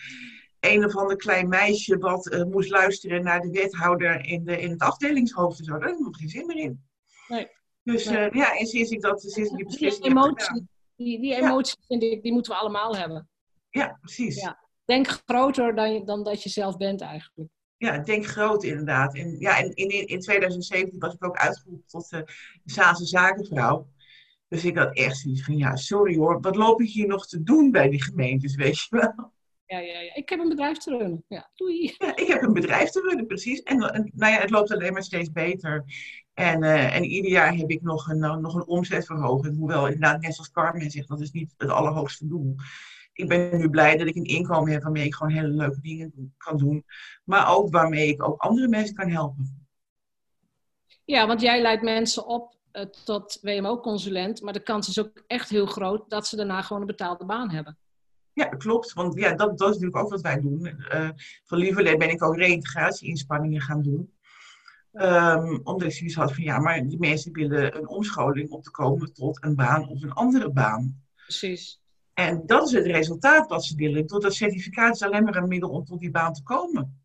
een of ander klein meisje wat uh, moest luisteren naar de wethouder in, de, in het afdelingshoofd en zo. Daar heb ik geen zin meer in. Nee. Dus nee. Uh, ja, en sinds ik dat, sinds die beslissing emotie, die, die emotie vind ik, die moeten we allemaal hebben. Ja, precies. Ja. Denk groter dan, dan dat je zelf bent eigenlijk. Ja, denk groot inderdaad. En, ja, en in, in 2017 was ik ook uitgeroepen tot uh, de Zaanse zakenvrouw. Dus ik had echt zoiets van, ja, sorry hoor, wat loop ik hier nog te doen bij die gemeentes, weet je wel? Ja, ja, ja. Ik heb een bedrijf te runnen. Ja, doei. Ja, ik heb een bedrijf te runnen, precies. En, nou ja, het loopt alleen maar steeds beter. En, uh, en ieder jaar heb ik nog een, uh, nog een omzetverhoging. Hoewel, inderdaad, net zoals Carmen zegt, dat is niet het allerhoogste doel. Ik ben nu blij dat ik een inkomen heb waarmee ik gewoon hele leuke dingen kan doen. Maar ook waarmee ik ook andere mensen kan helpen. Ja, want jij leidt mensen op uh, tot WMO-consulent. Maar de kans is ook echt heel groot dat ze daarna gewoon een betaalde baan hebben. Ja, klopt. Want ja, dat, dat is natuurlijk ook wat wij doen. Uh, van Lieverlee ben ik ook reïntegratie-inspanningen gaan doen. Um, omdat ik zoiets had van ja, maar die mensen willen een omscholing om te komen tot een baan of een andere baan. Precies. En dat is het resultaat wat ze willen. Door dat certificaat is alleen maar een middel om tot die baan te komen.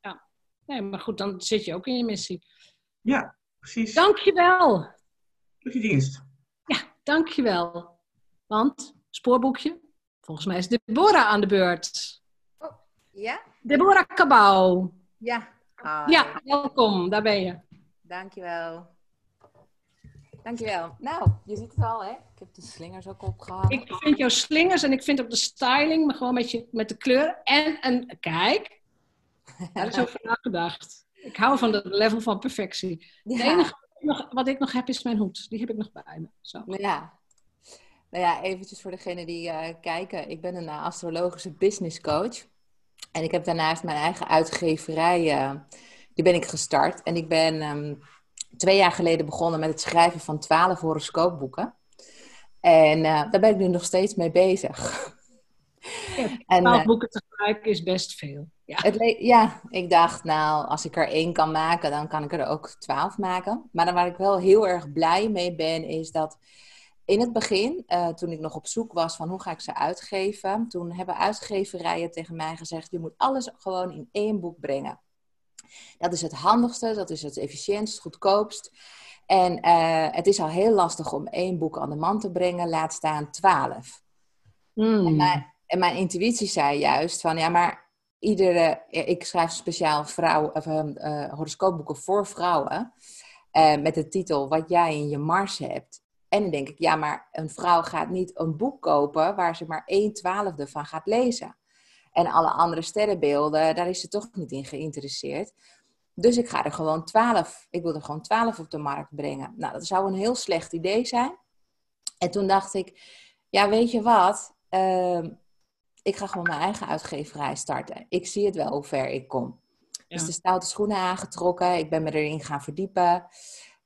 Ja, nee, maar goed, dan zit je ook in je missie. Ja, precies. Dankjewel. Tot je dienst. Ja, dankjewel. Want, spoorboekje, Volgens mij is Deborah aan de beurt. Oh, ja? Deborah Cabau. Ja. Hi. Ja, welkom. Daar ben je. Dankjewel. Dankjewel. Nou, je ziet het al, hè? Ik heb de slingers ook opgehangen. Ik vind jouw slingers en ik vind ook de styling, maar gewoon met, je, met de kleur. En een, kijk, daar is over nagedacht. Ik hou van het level van perfectie. Het enige wat ik nog heb is mijn hoed. Die heb ik nog bij me. Zo. Ja, nou ja, eventjes voor degene die uh, kijken. Ik ben een uh, astrologische business coach. En ik heb daarnaast mijn eigen uitgeverij, uh, die ben ik gestart. En ik ben um, twee jaar geleden begonnen met het schrijven van twaalf horoscoopboeken. En daar ben ik nu nog steeds mee bezig. Ja, twaalf boeken tegelijk is best veel. Ja. Het ja, ik dacht, nou, als ik er één kan maken, dan kan ik er ook twaalf maken. Maar dan waar ik wel heel erg blij mee ben, is dat in het begin, uh, toen ik nog op zoek was van hoe ga ik ze uitgeven, toen hebben uitgeverijen tegen mij gezegd: je moet alles gewoon in één boek brengen. Dat is het handigste, dat is het efficiëntst, goedkoopst. En uh, het is al heel lastig om één boek aan de man te brengen, laat staan twaalf. Mm. En, mijn, en, mijn, intuïtie zei juist van ja, maar iedere, ik schrijf speciaal vrouw, of, uh, horoscoopboeken voor vrouwen. met de titel Wat jij in je mars hebt. En dan denk ik, ja, maar een vrouw gaat niet een boek kopen waar ze maar 1 twaalfde van gaat lezen. En alle andere sterrenbeelden, daar is ze toch niet in geïnteresseerd. Dus ik ga er gewoon 12, ik wil er gewoon 12 op de markt brengen. Nou, dat zou een heel slecht idee zijn. En toen dacht ik, ja, weet je wat? Uh, ik ga gewoon mijn eigen uitgeverij starten. Ik zie het wel hoe ver ik kom. Dus de stoute schoenen aangetrokken. Ik ben me erin gaan verdiepen.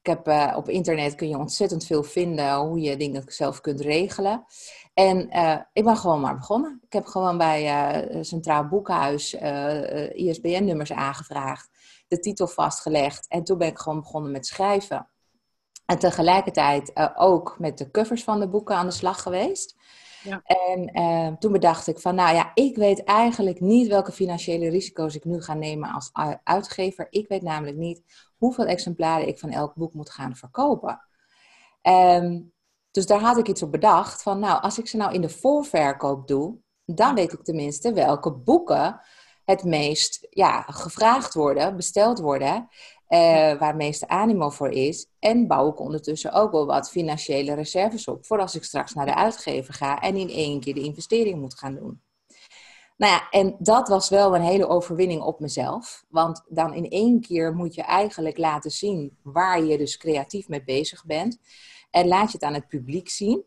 Ik heb, uh, op internet kun je ontzettend veel vinden hoe je dingen zelf kunt regelen. En uh, ik ben gewoon maar begonnen. Ik heb gewoon bij uh, Centraal Boekhuis ISBN-nummers aangevraagd, de titel vastgelegd en toen ben ik gewoon begonnen met schrijven. En tegelijkertijd ook met de covers van de boeken aan de slag geweest. Ja. En toen bedacht ik van, nou ja, ik weet eigenlijk niet welke financiële risico's ik nu ga nemen als uitgever. Ik weet namelijk niet hoeveel exemplaren ik van elk boek moet gaan verkopen. Um, dus daar had ik iets op bedacht van, nou, als ik ze nou in de voorverkoop doe, dan weet ik tenminste welke boeken het meest ja, gevraagd worden, besteld worden. Uh, waar het meeste animo voor is. En bouw ik ondertussen ook wel wat financiële reserves op. Voor als ik straks naar de uitgever ga en in één keer de investering moet gaan doen. Nou ja, en dat was wel een hele overwinning op mezelf. Want dan in één keer moet je eigenlijk laten zien waar je dus creatief mee bezig bent. En laat je het aan het publiek zien.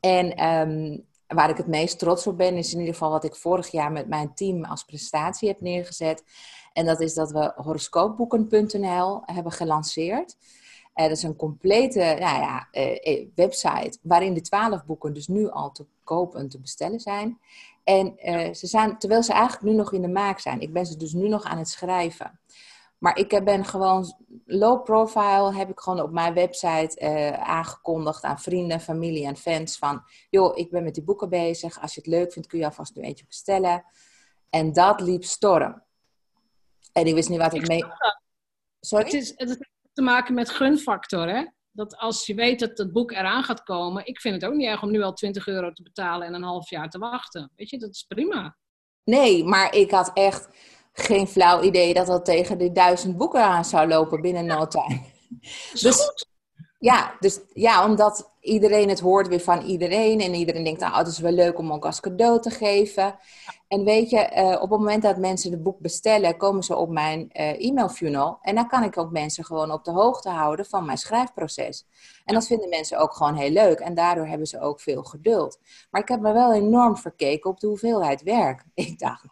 En um, waar ik het meest trots op ben, is in ieder geval wat ik vorig jaar met mijn team als prestatie heb neergezet. En dat is dat we horoscoopboeken.nl hebben gelanceerd. Uh, dat is een complete nou ja, uh, website waarin de twaalf boeken dus nu al te kopen en te bestellen zijn. En uh, ze zijn, terwijl ze eigenlijk nu nog in de maak zijn. Ik ben ze dus nu nog aan het schrijven. Maar ik ben gewoon low profile, heb ik gewoon op mijn website uh, aangekondigd aan vrienden, familie en fans van, joh, ik ben met die boeken bezig. Als je het leuk vindt, kun je alvast een eentje bestellen. En dat liep storm. En ik wist niet wat ik, mee... Sorry? Het, is, het heeft te maken met gunfactor, hè? Dat als je weet dat het boek eraan gaat komen, ik vind het ook niet erg om nu al 20 euro te betalen en een half jaar te wachten. Weet je, dat is prima. Nee, maar ik had echt geen flauw idee dat dat tegen de duizend boeken aan zou lopen binnen no time. Dus, ja, dus ja, omdat iedereen het hoort weer van iedereen. En iedereen denkt, nou, het is wel leuk om ook als cadeau te geven. En weet je, uh, op het moment dat mensen het boek bestellen, komen ze op mijn uh, e-mail funnel. En dan kan ik ook mensen gewoon op de hoogte houden van mijn schrijfproces. En dat vinden mensen ook gewoon heel leuk. En daardoor hebben ze ook veel geduld. Maar ik heb me wel enorm verkeken op de hoeveelheid werk. Ik dacht,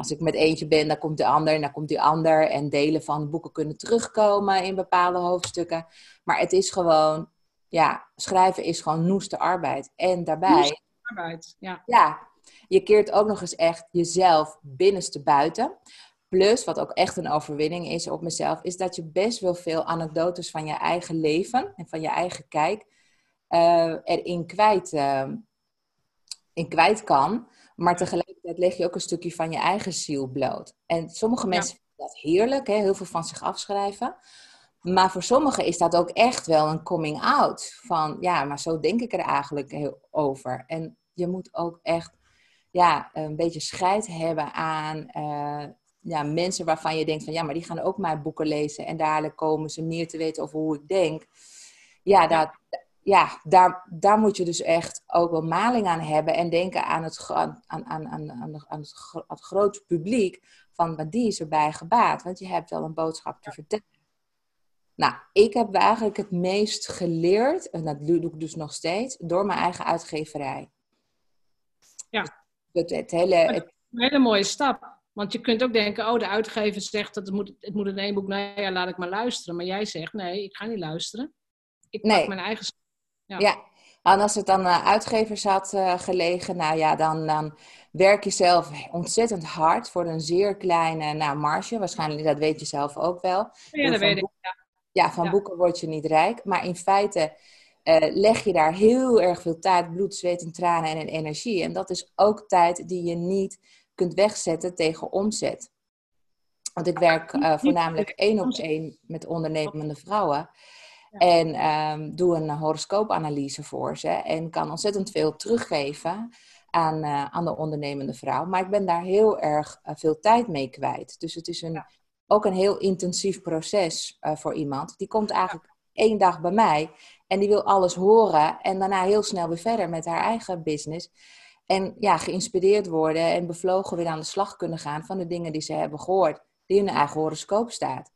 als ik met eentje ben, dan komt de ander en dan komt die ander. En delen van boeken kunnen terugkomen in bepaalde hoofdstukken. Maar het is gewoon, ja, schrijven is gewoon noeste arbeid. En daarbij. Noeste arbeid, ja. Ja, je keert ook nog eens echt jezelf binnenste buiten. Plus, wat ook echt een overwinning is op mezelf, is dat je best wel veel anekdotes van je eigen leven en van je eigen kijk uh, erin kwijt, uh, in kwijt kan. Maar tegelijkertijd leg je ook een stukje van je eigen ziel bloot. En sommige mensen vinden dat heerlijk, hè? heel veel van zich afschrijven. Maar voor sommigen is dat ook echt wel een coming out. Van ja, maar zo denk ik er eigenlijk heel over. En je moet ook echt ja, een beetje scheid hebben aan uh, ja, mensen waarvan je denkt van ja, maar die gaan ook mijn boeken lezen. En dadelijk komen ze meer te weten over hoe ik denk. Ja, dat, ja, daar, daar moet je dus echt ook wel maling aan hebben en denken aan het, aan, aan, aan, aan, aan het, het groot publiek. Van, maar die is erbij gebaat, want je hebt wel een boodschap te vertellen. Nou, ik heb eigenlijk het meest geleerd, en dat doe ik dus nog steeds, door mijn eigen uitgeverij. Ja. Het, het hele, het... Een hele mooie stap. Want je kunt ook denken, oh, de uitgever zegt dat het moet, het moet in één boek. Nou ja, laat ik maar luisteren. Maar jij zegt, nee, ik ga niet luisteren. Ik pak mijn eigen ja. ja. En als het dan uh, uitgevers had uh, gelegen, nou ja, dan, dan werk je zelf ontzettend hard voor een zeer kleine nou, marge. Waarschijnlijk, dat weet je zelf ook wel. Ja, dat weet ik. Ja, ja van boeken word je niet rijk. Maar in feite uh, leg je daar heel erg veel tijd, bloed, zweet en tranen en energie. En dat is ook tijd die je niet kunt wegzetten tegen omzet. Want ik werk voornamelijk één op één met ondernemende vrouwen. En um, doe een horoscoopanalyse voor ze. En kan ontzettend veel teruggeven aan, uh, aan de ondernemende vrouw. Maar ik ben daar heel erg uh, veel tijd mee kwijt. Dus het is een, ook een heel intensief proces uh, voor iemand. Die komt eigenlijk één dag bij mij en die wil alles horen. En daarna heel snel weer verder met haar eigen business. En ja, geïnspireerd worden en bevlogen weer aan de slag kunnen gaan van de dingen die ze hebben gehoord. Die in hun eigen horoscoop staat.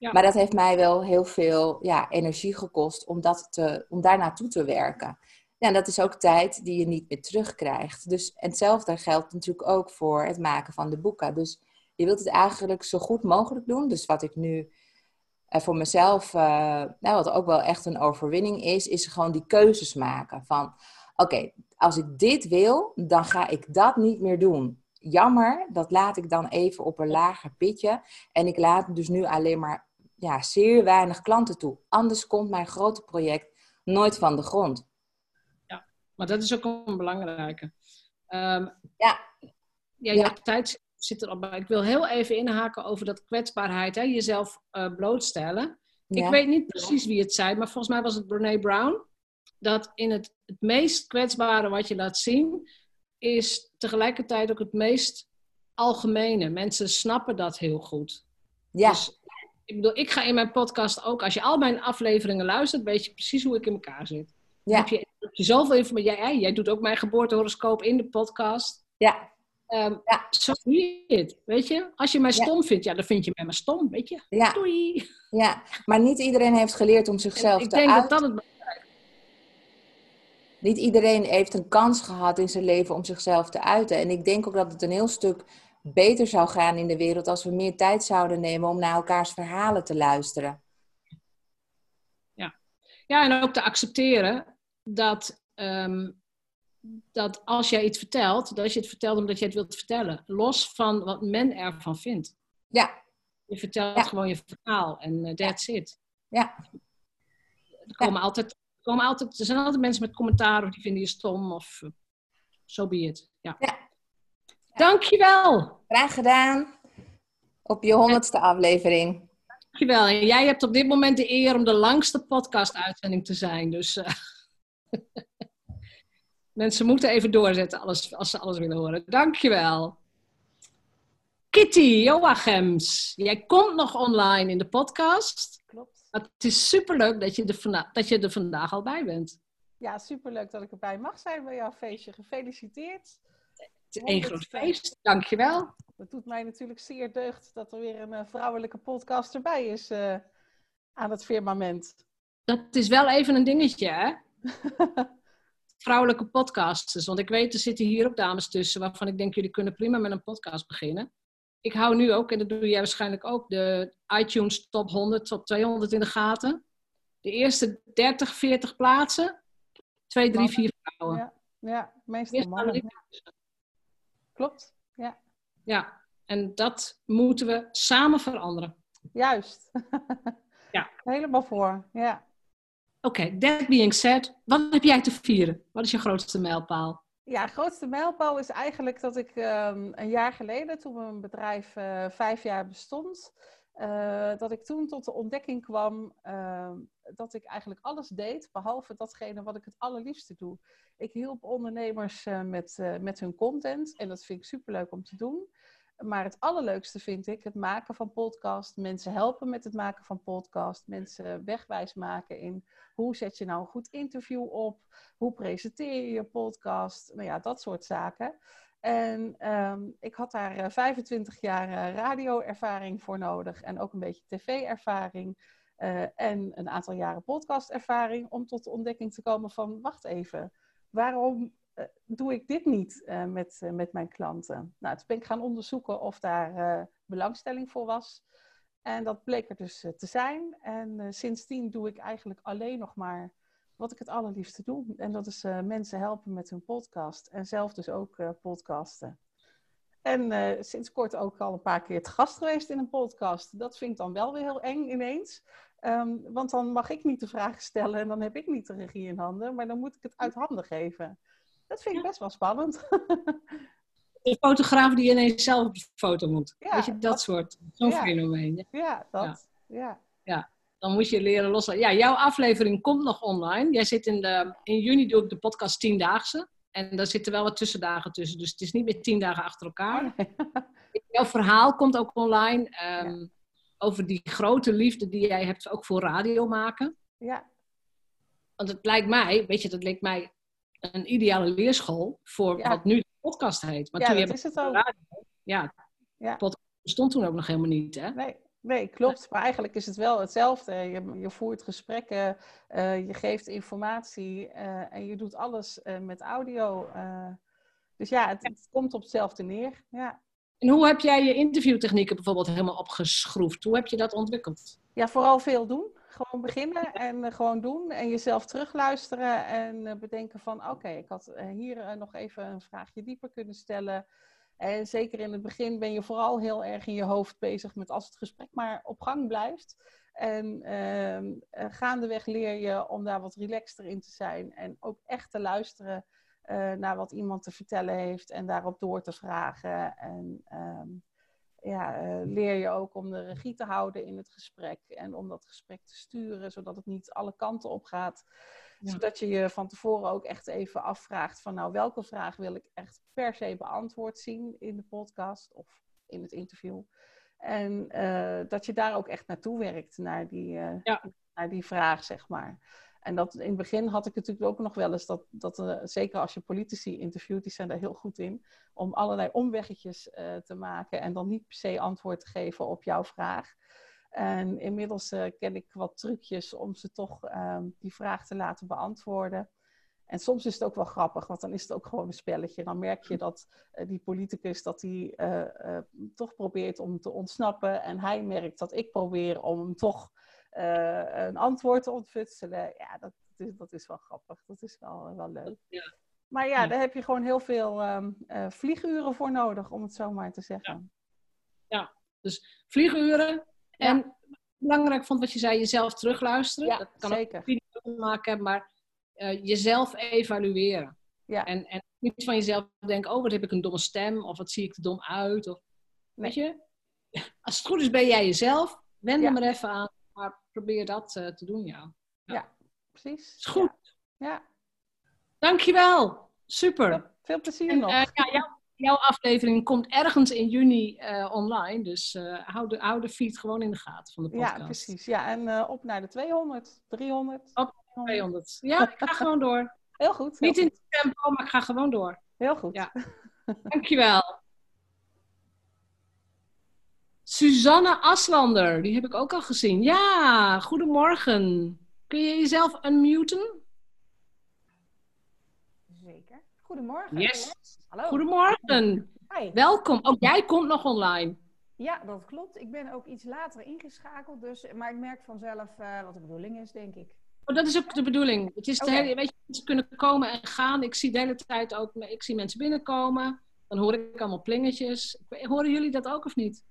Maar dat heeft mij wel heel veel ja, energie gekost om, dat te, om daar naartoe te werken. Ja, en dat is ook tijd die je niet meer terugkrijgt. Dus en hetzelfde geldt natuurlijk ook voor het maken van de boeken. Dus je wilt het eigenlijk zo goed mogelijk doen. Dus wat ik nu uh, voor mezelf, uh, nou, wat ook wel echt een overwinning is, is gewoon die keuzes maken. Van oké, als ik dit wil, dan ga ik dat niet meer doen. Jammer, dat laat ik dan even op een lager pitje. En ik laat dus nu alleen maar ja, zeer weinig klanten toe. Anders komt mijn grote project nooit van de grond. Ja, maar dat is ook een belangrijke. Um, ja. Ja, je tijd zit erop bij. Ik wil heel even inhaken over dat kwetsbaarheid, hè? jezelf uh, blootstellen. Ik weet niet precies wie het zei, maar volgens mij was het Brene Brown. Dat in het, het meest kwetsbare wat je laat zien, is tegelijkertijd ook het meest algemene. Mensen snappen dat heel goed. Ja. Dus, ik bedoel, ik ga in mijn podcast ook, als je al mijn afleveringen luistert, weet je precies hoe ik in elkaar zit. Ja. heb je, heb je zoveel informatie. Jij, jij doet ook mijn geboortehoroscoop in de podcast. Ja. Ehm Ja. Zo het, weet je. Als je mij Ja. stom vindt, ja, dan vind je mij maar stom, weet je. Ja. Doei. ja, maar niet iedereen heeft geleerd om zichzelf ik te denk uiten. dat dat het... Niet iedereen heeft een kans gehad in zijn leven om zichzelf te uiten. En ik denk ook dat het een heel stuk beter zou gaan in de wereld als we meer tijd zouden nemen om naar elkaars verhalen te luisteren. Ja, en ook te accepteren dat, ehm, dat als jij iets vertelt, dat je het vertelt omdat je het wilt vertellen. Los van wat men ervan vindt. Ja, Je vertelt Ja. gewoon je verhaal en eh, that's it. ja, Er, komen altijd, er, komen altijd, er zijn altijd mensen met commentaar of die vinden je stom of zo so be it. Ja. Dankjewel. graag gedaan. Op je honderdste aflevering. Dankjewel. En jij hebt op dit moment de eer om de langste podcast-uitzending te zijn. Dus eh, mensen moeten even doorzetten alles, als ze alles willen horen. Dankjewel. Kitty Joachims, jij komt nog online in de podcast. Klopt. Maar Het is superleuk dat je, er vanda- dat je er vandaag al bij bent. Ja, superleuk dat ik erbij mag zijn bij jouw feestje. Gefeliciteerd. Het is één groot feest. Dankjewel. Het doet mij natuurlijk zeer deugd dat er weer een eh, vrouwelijke podcast erbij is eh, aan het firmament. Dat is wel even een dingetje, hè? Vrouwelijke podcasters. Want ik weet, er zitten hier ook dames tussen waarvan ik denk, jullie kunnen prima met een podcast beginnen. Ik hou nu ook, en dat doe jij waarschijnlijk ook, de iTunes top 100, top 200 in de gaten. De eerste 30, 40 plaatsen. 2, 3, 4 vrouwen. Ja, ja meestal mannen. Klopt, ja. Ja, en dat moeten we samen veranderen. Juist. Ja. Helemaal voor, ja. Oké, that being said, wat heb jij te vieren? Wat is je grootste mijlpaal? Ja, grootste mijlpaal is eigenlijk dat ik ehm, een jaar geleden, toen mijn bedrijf eh, vijf jaar bestond, eh, dat ik toen tot de ontdekking kwam ehm, dat ik eigenlijk alles deed, behalve datgene wat ik het allerliefste doe. Ik hielp ondernemers eh, met, eh, met hun content en dat vind ik superleuk om te doen. Maar het allerleukste vind ik het maken van podcast, mensen helpen met het maken van podcast, mensen wegwijs maken in hoe zet je nou een goed interview op, hoe presenteer je je podcast, nou ja, dat soort zaken. En ehm, ik had daar eh, 25 jaar eh, radioervaring voor nodig en ook een beetje tv-ervaring eh, en een aantal jaren podcastervaring om tot de ontdekking te komen van, wacht even, waarom eh, doe ik dit niet eh, met, met mijn klanten? Nou, toen ben ik gaan onderzoeken of daar belangstelling voor was. En dat bleek er dus te zijn. En sindsdien doe ik eigenlijk alleen nog maar wat ik het allerliefste doe. En dat is mensen helpen met hun podcast. En zelf dus ook podcasten. En sinds kort ook al een paar keer te gast geweest in een podcast. Dat vind ik dan wel weer heel eng ineens. Ehm, want dan mag ik niet de vragen stellen en dan heb ik niet de regie in handen. Maar dan moet ik het uit handen geven. Dat vind ik best wel spannend. De fotograaf die ineens zelf op de foto moet. Ja, Weet je, dat, dat- soort. Zo'n ja. fenomeen. ja, dat. Ja. Dan moet je leren loslaten. Ja, jouw aflevering komt nog online. Jij zit in, de, in juni doe ik de podcast tiendaagse. En daar zitten wel wat tussendagen tussen. Dus het is niet meer tien dagen achter elkaar. Jouw verhaal komt ook online. ehm, Over die grote liefde die jij hebt ook voor radio maken. ja, Want het lijkt mij, weet je, dat leek mij een ideale leerschool voor Ja. wat nu de podcast heet. Maar Ja, toen dat je is het ook. radio, ja, Ja. podcast bestond toen ook nog helemaal niet, hè? Nee, nee, klopt. Maar eigenlijk is het wel hetzelfde. Je, je voert gesprekken, eh, je geeft informatie eh, en je doet alles eh, met audio. dus ja, het, het komt op hetzelfde neer. Ja. En hoe heb jij je interviewtechnieken bijvoorbeeld helemaal opgeschroefd? Hoe heb je dat ontwikkeld? ja, vooral veel doen. Gewoon beginnen en eh, gewoon doen. En jezelf terugluisteren en eh, bedenken van... oké, ik had eh, hier nog even een vraagje dieper kunnen stellen. En zeker in het begin ben je vooral heel erg in je hoofd bezig met als het gesprek maar op gang blijft. En ehm, eh, gaandeweg leer je om daar wat relaxter in te zijn. En ook echt te luisteren eh, naar wat iemand te vertellen heeft en daarop door te vragen. En ehm, ja, eh, leer je ook om de regie te houden in het gesprek en om dat gesprek te sturen, zodat het niet alle kanten op gaat. Zodat je je van tevoren ook echt even afvraagt van nou, welke vraag wil ik echt per se beantwoord zien in de podcast of in het interview. En uh, dat je daar ook echt naartoe werkt, naar die, uh, ja. naar die vraag, zeg maar. En dat, in het begin had ik natuurlijk ook nog wel eens dat, dat uh, zeker als je politici interviewt, die zijn daar heel goed in, om allerlei omweggetjes te maken en dan niet per se antwoord te geven op jouw vraag. En inmiddels uh, ken ik wat trucjes om ze toch uh, die vraag te laten beantwoorden. En soms is het ook wel grappig, want dan is het ook gewoon een spelletje. Dan merk je dat die politicus dat hij toch probeert om te ontsnappen. En hij merkt dat ik probeer om hem toch een antwoord te ontfutselen. Ja, dat, dat, is, dat is wel grappig. Dat is wel, wel leuk. Ja. Maar ja, daar heb je gewoon heel veel um, vlieguren voor nodig, om het zo maar te zeggen. Ja, ja. dus vlieguren, en belangrijk vond wat je zei, jezelf terugluisteren. Ja, dat kan zeker. ook video te maken hebben, maar uh, jezelf evalueren. Ja. En, en niet van jezelf denken, oh wat heb ik een domme stem, of wat zie ik er dom uit. Of, Weet je, als het goed is ben jij jezelf, wend er maar even aan, probeer dat uh, te doen, ja. Ja, ja precies. Is goed. Ja. ja. Dankjewel. Super. Veel, veel plezier en, nog. Uh, ja, jou, jouw aflevering komt ergens in juni uh, online. Dus hou, de, hou de feed gewoon in de gaten van de podcast. Ja, precies. Ja, en op naar de 200, 300. Op 200. Ja, ik ga gewoon door. Heel goed. Heel Niet goed. in het tempo, maar ik ga gewoon door. Heel goed. Ja. Dankjewel. Suzanne Aslander, die heb ik ook al gezien. Ja, goedemorgen. Kun je jezelf unmuten? Zeker. Goedemorgen. Yes. Hallo. Goedemorgen. Hi. Welkom. Ook jij komt nog online. Ja, dat klopt. Ik ben ook iets later ingeschakeld, dus, maar ik merk vanzelf uh, wat de bedoeling is, denk ik. Oh, dat is ook de bedoeling. Het is okay. de hele, weet je, mensen kunnen komen en gaan. Ik zie de hele tijd ook, ik zie mensen binnenkomen. Dan hoor ik allemaal plingetjes. Horen jullie dat ook of niet?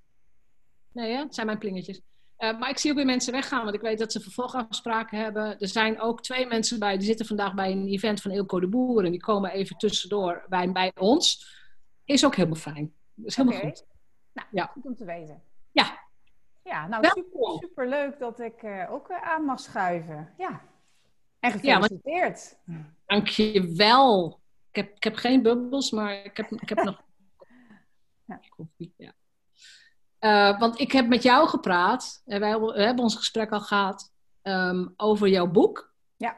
Nee, hè? Het zijn mijn plingetjes. Uh, maar ik zie ook weer mensen weggaan, want ik weet dat ze vervolgafspraken hebben. Er zijn ook twee mensen bij, die zitten vandaag bij een event van Ilko de Boer. En die komen even tussendoor bij, bij ons. Is ook helemaal fijn. Is helemaal okay. goed. Nou, ja. goed om te weten. Ja. Ja, nou super, super leuk dat ik uh, ook uh, aan mag schuiven. Ja. En gefeliciteerd. Ja, maar... Dankjewel. Ik heb, ik heb geen bubbels, maar ik heb, ik heb nog... ja. ja. Uh, want ik heb met jou gepraat, en wij we hebben ons gesprek al gehad, um, over jouw boek. Ja.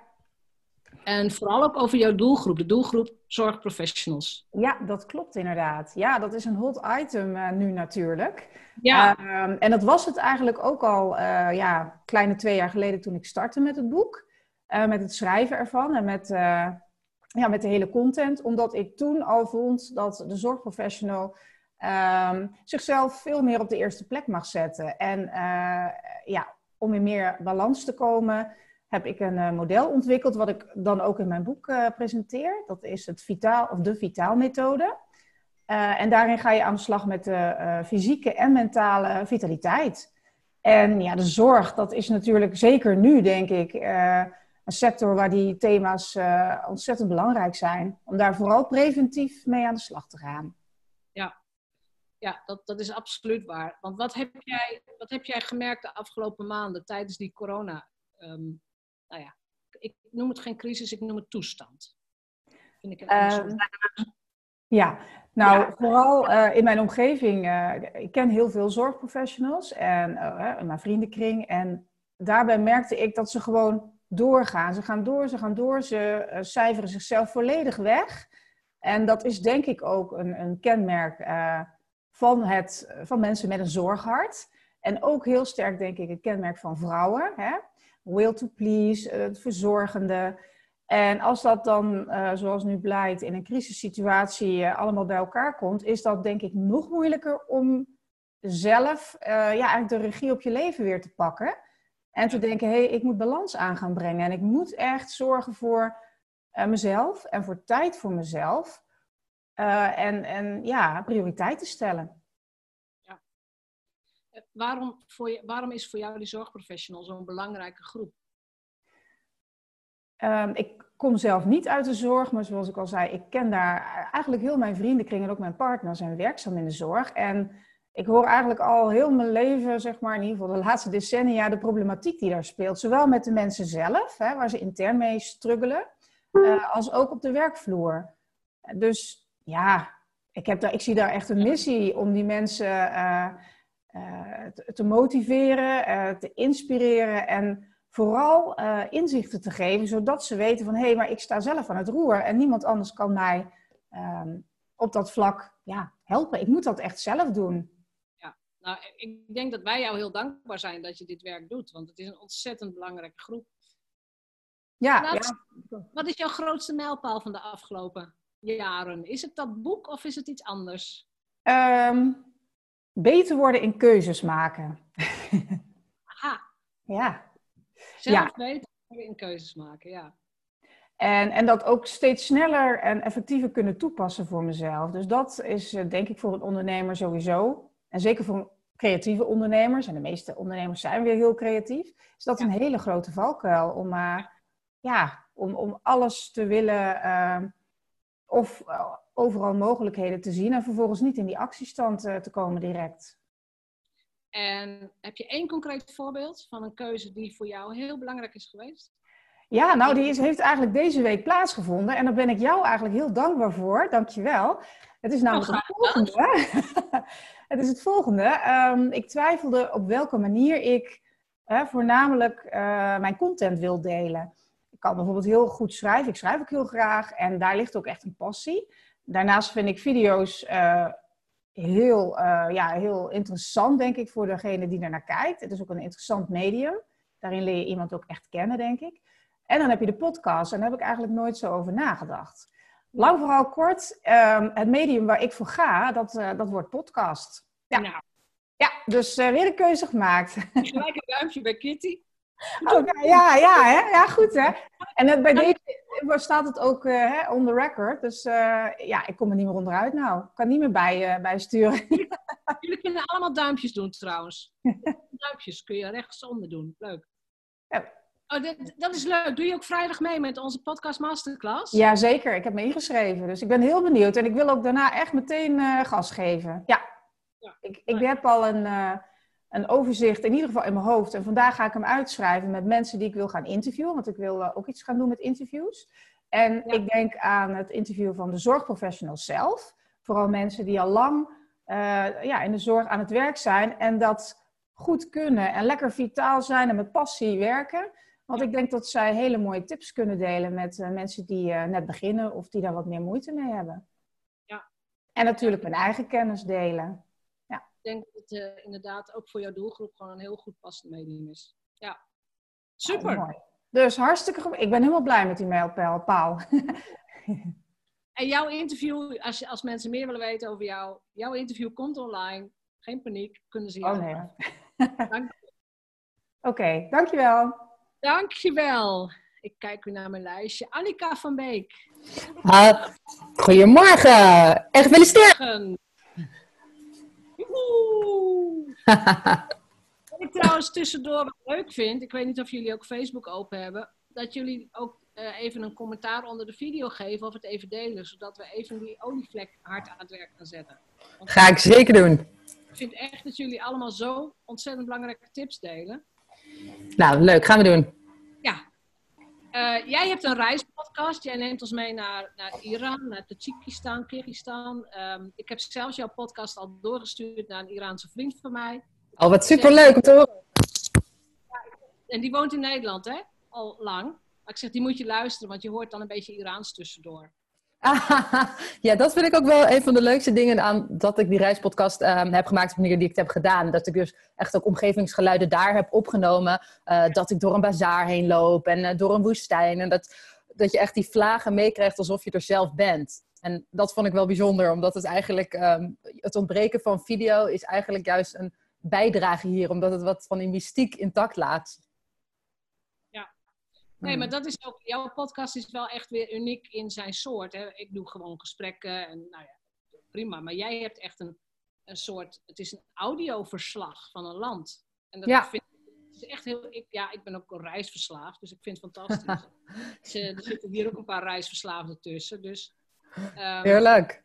En vooral ook over jouw doelgroep, de doelgroep zorgprofessionals. Ja, dat klopt inderdaad. Ja, dat is een hot item uh, nu natuurlijk. Ja. Uh, en dat was het eigenlijk ook al, ja, kleine twee jaar geleden toen ik startte met het boek. Met het schrijven ervan en met, ja, met de hele content. Omdat ik toen al vond dat de zorgprofessional um, zichzelf veel meer op de eerste plek mag zetten. En uh, ja, om in meer balans te komen, heb ik een uh, model ontwikkeld, wat ik dan ook in mijn boek uh, presenteer. Dat is het Vitaal, of de Vitaal-methode. en daarin ga je aan de slag met de fysieke en mentale vitaliteit. En ja, de zorg, dat is natuurlijk zeker nu, denk ik, een sector waar die thema's ontzettend belangrijk zijn. Om daar vooral preventief mee aan de slag te gaan. Ja, dat, dat is absoluut waar. Want wat heb, jij, wat heb jij gemerkt de afgelopen maanden tijdens die corona? Um, nou ja, ik noem het geen crisis, ik noem het toestand. Vind ik een um, ja, nou ja. vooral uh, in mijn omgeving, uh, ik ken heel veel zorgprofessionals en uh, in mijn vriendenkring. En daarbij merkte ik dat ze gewoon doorgaan. Ze gaan door, ze gaan door, ze cijferen zichzelf volledig weg. En dat is denk ik ook een, een kenmerk van, het, van mensen met een zorghart. En ook heel sterk, denk ik, het kenmerk van vrouwen. Hè? Will to please, het verzorgende. En als dat dan, uh, zoals nu blijkt, in een crisissituatie allemaal bij elkaar komt, is dat denk ik nog moeilijker om zelf ja, eigenlijk de regie op je leven weer te pakken. En te denken, hé, hey, ik moet balans aan gaan brengen. En ik moet echt zorgen voor mezelf en voor tijd voor mezelf. Uh, en, en ja, prioriteiten stellen. Ja. Waarom, voor je, waarom is voor jou die zorgprofessional zo'n belangrijke groep? Um, ik kom zelf niet uit de zorg, maar zoals ik al zei, ik ken daar eigenlijk heel mijn vriendenkring en ook mijn partner zijn werkzaam in de zorg. En ik hoor eigenlijk al heel mijn leven, zeg maar, in ieder geval de laatste decennia, de problematiek die daar speelt. Zowel met de mensen zelf, hè, waar ze intern mee struggelen, uh, als ook op de werkvloer. Dus ja, ik, heb daar, ik zie daar echt een missie om die mensen uh, uh, te, motiveren, te inspireren en vooral inzichten te geven, zodat ze weten van hé, hey, maar ik sta zelf aan het roer en niemand anders kan mij um, op dat vlak ja, helpen. Ik moet dat echt zelf doen. Nou, ik denk dat wij jou heel dankbaar zijn dat je dit werk doet, want het is een ontzettend belangrijke groep. Ja, ja. Wat is jouw grootste mijlpaal van de afgelopen jaren? Is het dat boek of is het iets anders? Um, beter worden in keuzes maken. Aha. Ja. Zelf ja. beter worden in keuzes maken, ja. En, en dat ook steeds sneller en effectiever kunnen toepassen voor mezelf. Dus dat is eh, denk ik voor een ondernemer sowieso en zeker voor creatieve ondernemers, en de meeste ondernemers zijn weer heel creatief, is dat een hele grote valkuil om, uh, ja, om, om alles te willen uh, of uh, overal mogelijkheden te zien en vervolgens niet in die actiestand te komen direct. En heb je één concreet voorbeeld van een keuze die voor jou heel belangrijk is geweest? Ja, nou, die is, heeft eigenlijk deze week plaatsgevonden. En daar ben ik jou eigenlijk heel dankbaar voor. Dankjewel. Het is namelijk oh, het volgende. het is het volgende. Um, ik twijfelde op welke manier ik uh, voornamelijk uh, mijn content wil delen. Ik kan bijvoorbeeld heel goed schrijven. Ik schrijf ook heel graag. En daar ligt ook echt een passie. Daarnaast vind ik video's uh, heel, ja, heel interessant, denk ik, voor degene die er naar kijkt. Het is ook een interessant medium. Daarin leer je iemand ook echt kennen, denk ik. En dan heb je de podcast. En daar heb ik eigenlijk nooit zo over nagedacht. Lang vooral kort, um, het medium waar ik voor ga, dat, uh, dat wordt podcast. Ja, nou. ja dus uh, weer een keuze gemaakt. Gelijk een duimpje bij Kitty. Okay, ja, ja, hè? ja, goed hè. En het, bij deze staat het ook uh, hè, on the record. Dus ja, ik kom er niet meer onderuit nou. Ik kan niet meer bij, bijsturen. Jullie kunnen allemaal duimpjes doen trouwens. Duimpjes kun je rechtsonder doen. Leuk. Ja. Oh, dat, dat, is leuk. Doe je ook vrijdag mee met onze podcast masterclass? Ja, zeker. Ik heb me ingeschreven. Dus ik ben heel benieuwd. En ik wil ook daarna echt meteen gas geven. Ja. ja. Ik, ik heb al een, een overzicht, in ieder geval in mijn hoofd. En vandaag ga ik hem uitschrijven met mensen die ik wil gaan interviewen. Want ik wil uh, ook iets gaan doen met interviews. En ja. ik denk aan het interview van de zorgprofessionals zelf. Vooral mensen die al lang ja, in de zorg aan het werk zijn. En dat goed kunnen en lekker vitaal zijn en met passie werken. Want ik denk dat zij hele mooie tips kunnen delen met uh, mensen die uh, net beginnen of die daar wat meer moeite mee hebben. Ja. En natuurlijk mijn eigen kennis delen. Ik denk dat het uh, inderdaad ook voor jouw doelgroep gewoon een heel goed passend medium is. Ja. Super. Dus hartstikke goed. Ik ben helemaal blij met die mailpaal. Paul. en jouw interview, als, je, als mensen meer willen weten over jou, jouw interview komt online. Geen paniek, kunnen ze jou. Oh nee. Dank. Oké, okay, dankjewel. Dankjewel. Ik kijk weer naar mijn lijstje. Annika van Beek. Uh, goedemorgen. En gefeliciteerd. Wat ik trouwens tussendoor wat leuk vind, ik weet niet of jullie ook Facebook open hebben, dat jullie ook uh, even een commentaar onder de video geven of het even delen, zodat we even die olievlek hard aan het werk gaan zetten. Want Ga ik zeker doen. Ik vind echt dat jullie allemaal zo ontzettend belangrijke tips delen. Nou, leuk. Gaan we doen. Uh, jij hebt een reispodcast. Jij neemt ons mee naar, naar Iran, naar Tajikistan, Kyrgyzstan. Um, ik heb zelfs jouw podcast al doorgestuurd naar een Iraanse vriend van mij. Al oh, wat superleuk om te horen. En die woont in Nederland, hè? Al lang. Maar ik zeg, die moet je luisteren, want je hoort dan een beetje Iraans tussendoor. ja, dat vind ik ook wel een van de leukste dingen aan dat ik die reispodcast um, heb gemaakt op de manier die ik het heb gedaan. Dat ik dus echt ook omgevingsgeluiden daar heb opgenomen. Uh, dat ik door een bazaar heen loop en uh, door een woestijn. En dat, dat je echt die vlagen meekrijgt alsof je er zelf bent. En dat vond ik wel bijzonder, omdat het eigenlijk, um, het ontbreken van video is eigenlijk juist een bijdrage hier, omdat het wat van die mystiek intact laat. Nee, maar hmm. dat is ook, jouw podcast is wel echt weer uniek in zijn soort. Hè? Ik doe gewoon gesprekken en nou ja, prima. Maar jij hebt echt een, een soort, het is een audioverslag van een land. En dat ja. vind ik is echt heel, ik, ja, ik ben ook een reisverslaafd, dus ik vind het fantastisch. dus, er zitten hier ook een paar reisverslaafden tussen. Dus, um, heel leuk.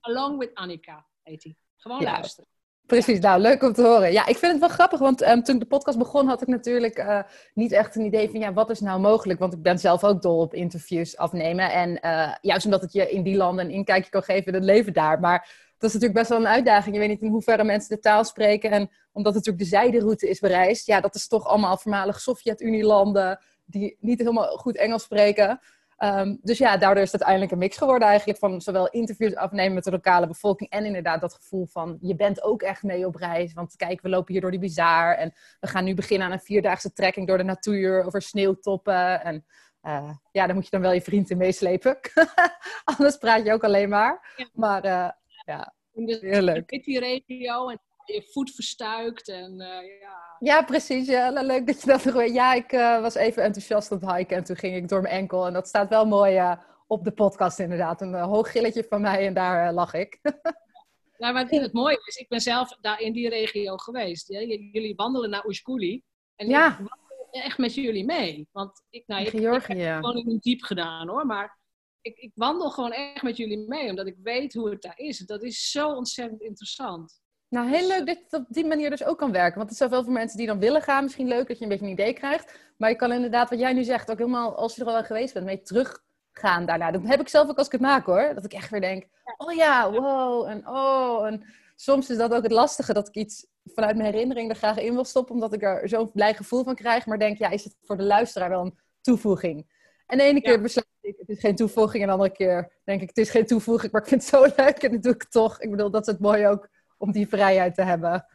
Along with Annika heet hij. Gewoon luisteren. Precies, nou leuk om te horen. Ja, ik vind het wel grappig, want um, toen de podcast begon had ik natuurlijk uh, niet echt een idee van ja, wat is nou mogelijk? Want ik ben zelf ook dol op interviews afnemen. En uh, juist omdat het je in die landen een inkijkje kan geven het leven daar. Maar dat is natuurlijk best wel een uitdaging. Je weet niet in hoeverre mensen de taal spreken. En omdat natuurlijk de zijderoute is bereisd, ja, dat is toch allemaal voormalig Sovjet-Unie-landen die niet helemaal goed Engels spreken. Um, dus ja, daardoor is het uiteindelijk een mix geworden eigenlijk van zowel interviews afnemen met de lokale bevolking en inderdaad dat gevoel van je bent ook echt mee op reis. Want kijk, we lopen hier door die bazaar en we gaan nu beginnen aan een vierdaagse trekking door de natuur over sneeuwtoppen. En uh, ja, daar moet je dan wel je vriend in meeslepen. Anders praat je ook alleen maar. Ja. Maar uh, ja, In heel leuk. de die regio en je voet verstuikt en uh, ja. Ja, precies. Ja, leuk dat je dat nog weet. Ja, ik uh, was even enthousiast het hiken en toen ging ik door mijn enkel. En dat staat wel mooi uh, op de podcast inderdaad. Een hoog gilletje van mij en daar lag ik. nou, maar het mooie is, ik ben zelf daar in die regio geweest. Jullie wandelen naar Oeskuli. En Ja. ik wandel echt met jullie mee. Want ik, nou, ik, ik heb het gewoon in diep gedaan hoor. Maar ik, ik wandel gewoon echt met jullie mee. Omdat ik weet hoe het daar is. Dat is zo ontzettend interessant. Nou, heel leuk dat het op die manier dus ook kan werken. Want het is zoveel voor mensen die dan willen gaan. Misschien leuk dat je een beetje een idee krijgt. Maar je kan inderdaad, wat jij nu zegt, ook helemaal, als je er al geweest bent, mee teruggaan daarna. Dat heb ik zelf ook als ik het maak hoor. Dat ik echt weer denk, oh ja, wow, en oh. En soms is dat ook het lastige, dat ik iets vanuit mijn herinnering er graag in wil stoppen. Omdat ik er zo'n blij gevoel van krijg. Maar denk, ja, is het voor de luisteraar wel een toevoeging? En de ene keer besluit ik, het is geen toevoeging. En de andere keer denk ik, het is geen toevoeging. Maar ik vind het zo leuk en dat doe ik toch. Ik bedoel, dat is het mooie ook om die vrijheid te hebben.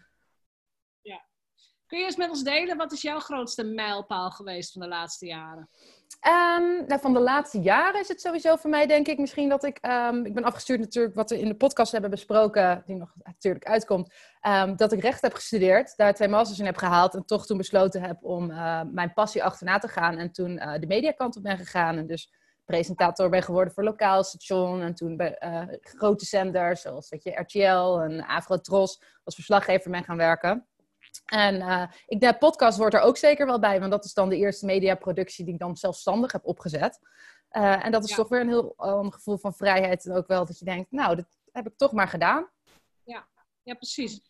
Kun je eens met ons delen, wat is jouw grootste mijlpaal geweest van de laatste jaren? Um, nou, van de laatste jaren is het sowieso voor mij, denk ik, misschien dat ik... Um, ik ben afgestuurd natuurlijk wat we in de podcast hebben besproken, die nog natuurlijk uitkomt. Um, dat ik recht heb gestudeerd, daar twee masters in heb gehaald. En toch toen besloten heb om uh, mijn passie achterna te gaan. En toen uh, de mediakant op ben gegaan. En dus presentator ben geworden voor lokaal station. En toen bij uh, grote zenders, zoals weet je, RTL en Afro-Tros, als verslaggever ben gaan werken. En uh, ik denk, podcast hoort er ook zeker wel bij, want dat is dan de eerste mediaproductie die ik dan zelfstandig heb opgezet. Uh, en dat is Ja. toch weer een heel ander gevoel van vrijheid. En ook wel dat je denkt, nou, dat heb ik toch maar gedaan. Ja, ja precies.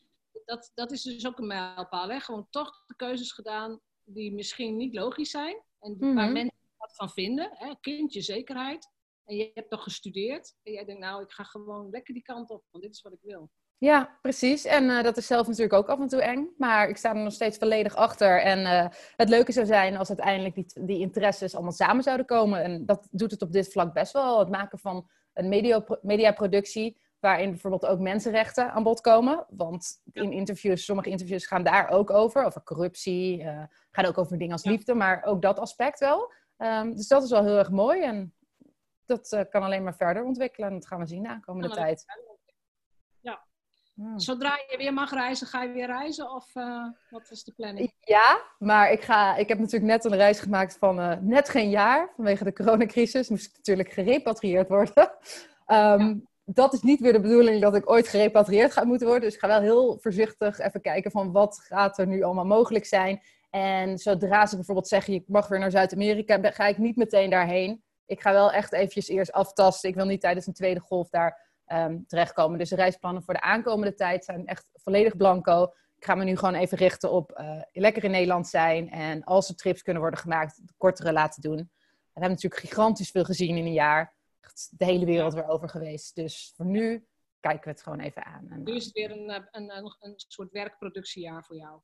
Dat, dat is dus ook een mijlpaal. Hè? Gewoon toch de keuzes gedaan die misschien niet logisch zijn. En Mhm. waar mensen wat van vinden. Hè? Kind, je zekerheid. En je hebt nog gestudeerd. En jij denkt, nou, ik ga gewoon lekker die kant op. Want dit is wat ik wil. Ja, precies. En uh, dat is zelf natuurlijk ook af en toe eng. Maar ik sta er nog steeds volledig achter. En uh, het leuke zou zijn als uiteindelijk die, die interesses allemaal samen zouden komen. En dat doet het op dit vlak best wel. Het maken van een media, mediaproductie waarin bijvoorbeeld ook mensenrechten aan bod komen. Want in interviews, sommige interviews gaan daar ook over. Over corruptie, uh, gaan ook over dingen als liefde. Maar ook dat aspect wel. Um, dus dat is wel heel erg mooi. En dat uh, kan alleen maar verder ontwikkelen. En dat gaan we zien de aankomende Ja, tijd. Ja. Hmm. Zodra je weer mag reizen, ga je weer reizen? Of uh, wat is de planning? Ja, maar ik, ga, ik heb natuurlijk net een reis gemaakt van uh, net geen jaar. Vanwege de coronacrisis moest ik natuurlijk gerepatrieerd worden. Um, ja. Dat is niet weer de bedoeling dat ik ooit gerepatrieerd ga moeten worden. Dus ik ga wel heel voorzichtig even kijken van wat gaat er nu allemaal mogelijk zijn. En zodra ze bijvoorbeeld zeggen, je mag weer naar Zuid-Amerika, ga ik niet meteen daarheen. Ik ga wel echt eventjes eerst aftasten. Ik wil niet tijdens een tweede golf daar um, terechtkomen. Dus de reisplannen voor de aankomende tijd zijn echt volledig blanco. Ik ga me nu gewoon even richten op uh, lekker in Nederland zijn. En als er trips kunnen worden gemaakt, kortere laten doen. We hebben natuurlijk gigantisch veel gezien in een jaar. Echt de hele wereld weer over geweest. Dus voor nu kijken we het gewoon even aan. En, nu is het weer een, een, een, een soort werkproductiejaar voor jou.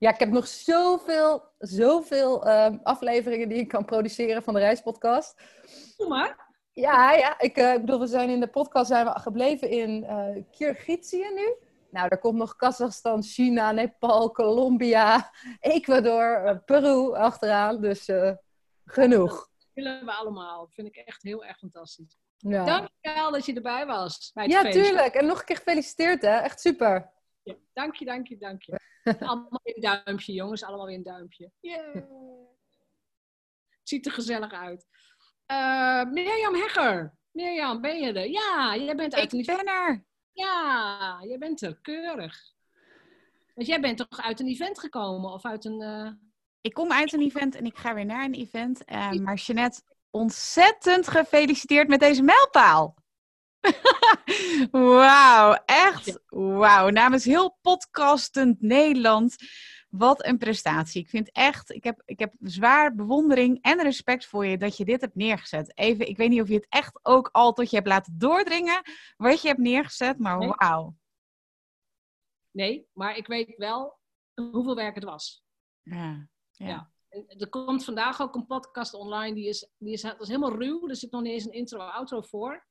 Ja, ik heb nog zoveel, zoveel uh, afleveringen die ik kan produceren van de reispodcast. Doe maar. Ja, ja. Ik, uh, ik bedoel, we zijn in de podcast zijn we gebleven in uh, Kirgizië nu. Nou, daar komt nog Kazachstan, China, Nepal, Colombia, Ecuador, uh, Peru achteraan. Dus genoeg. Dat willen we allemaal. Dat vind ik echt heel erg fantastisch. Ja. Dankjewel dat je erbij was. Bij het ja, tuurlijk. En nog een keer gefeliciteerd, hè. Echt super. Ja, dank je, dank je, dank je. allemaal weer een duimpje, jongens. Allemaal weer een duimpje. Yeah. Ziet er gezellig uit. Uh, Mirjam Hegger. Mirjam, ben je er? Ja, jij bent uit Ik ben er. Ja, jij bent er. Keurig. Want jij bent toch uit een event gekomen? Of uit een... Uh... Ik kom uit een event en ik ga weer naar een event. Uh, maar Jeanette, ontzettend gefeliciteerd met deze mijlpaal. Wauw, echt wauw. Namens heel podcastend Nederland, wat een prestatie. Ik vind echt, ik heb, ik heb zwaar bewondering en respect voor je dat je dit hebt neergezet. Even, ik weet niet of je het echt ook al tot je hebt laten doordringen wat je hebt neergezet, maar Nee. wauw. Nee, maar ik weet wel hoeveel werk het was. Ja, ja. Er komt vandaag ook een podcast online, die is, die is, dat is helemaal ruw. Er zit nog niet eens een intro-outro voor.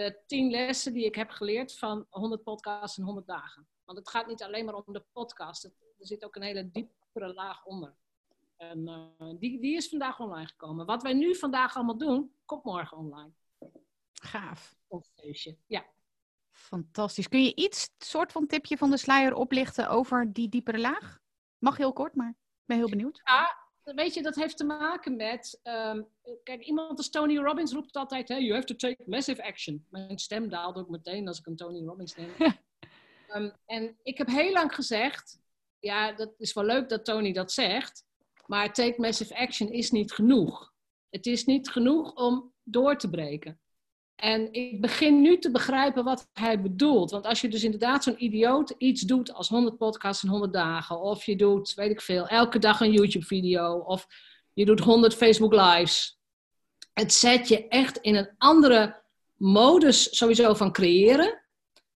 De tien lessen die ik heb geleerd van 100 podcasts in 100 dagen. Want het gaat niet alleen maar om de podcast. Het- er zit ook een hele diepere laag onder. En eh, die, die is vandaag online gekomen. Wat wij nu vandaag allemaal doen, komt morgen online. Gaaf. Ons feestje. Ja. Fantastisch. Kun je iets soort van tipje van de sluier oplichten over die diepere laag? Mag heel kort, maar ik ben heel benieuwd. Ja, weet je, dat heeft te maken met. ehm, kijk, iemand als Tony Robbins roept altijd: hey, you have to take massive action. Mijn stem daalt ook meteen als ik een Tony Robbins neem. Ehm, en ik heb heel lang gezegd: ja, dat is wel leuk dat Tony dat zegt, maar take massive action is niet genoeg. Het is niet genoeg om door te breken. En ik begin nu te begrijpen wat hij bedoelt. Want als je dus inderdaad zo'n idioot iets doet als 100 podcasts in 100 dagen, of je doet, weet ik veel, elke dag een YouTube-video, of je doet 100 Facebook Lives. Het zet je echt in een andere modus sowieso van creëren.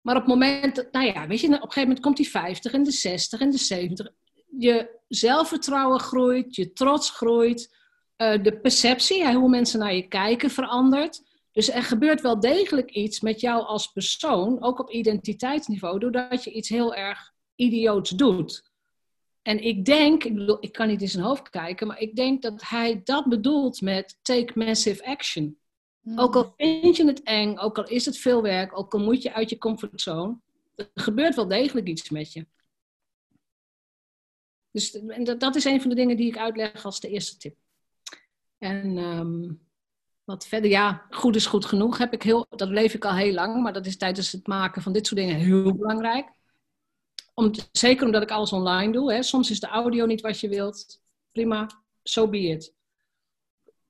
Maar op het moment, nou ja, weet je, op een gegeven moment komt die 50 en de 60 en de 70. Je zelfvertrouwen groeit, je trots groeit, eh, de perceptie, hoe mensen naar je kijken, verandert. Dus er gebeurt wel degelijk iets met jou als persoon, ook op identiteitsniveau, doordat je iets heel erg idioots doet. En ik denk, ik bedoel, ik kan niet in zijn hoofd kijken, maar ik denk dat hij dat bedoelt met take massive action. Ook al vind je het eng, ook al is het veel werk, ook al moet je uit je comfortzone, er gebeurt wel degelijk iets met je. Dus dat is een van de dingen die ik uitleg als de eerste tip. En ehm, wat verder, ja, goed is goed genoeg. Heb ik heel, dat leef ik al heel lang, maar dat is tijdens het maken van dit soort dingen heel belangrijk. Om, zeker omdat ik alles online doe. Hè. Soms is de audio niet wat je wilt. Prima, so be it.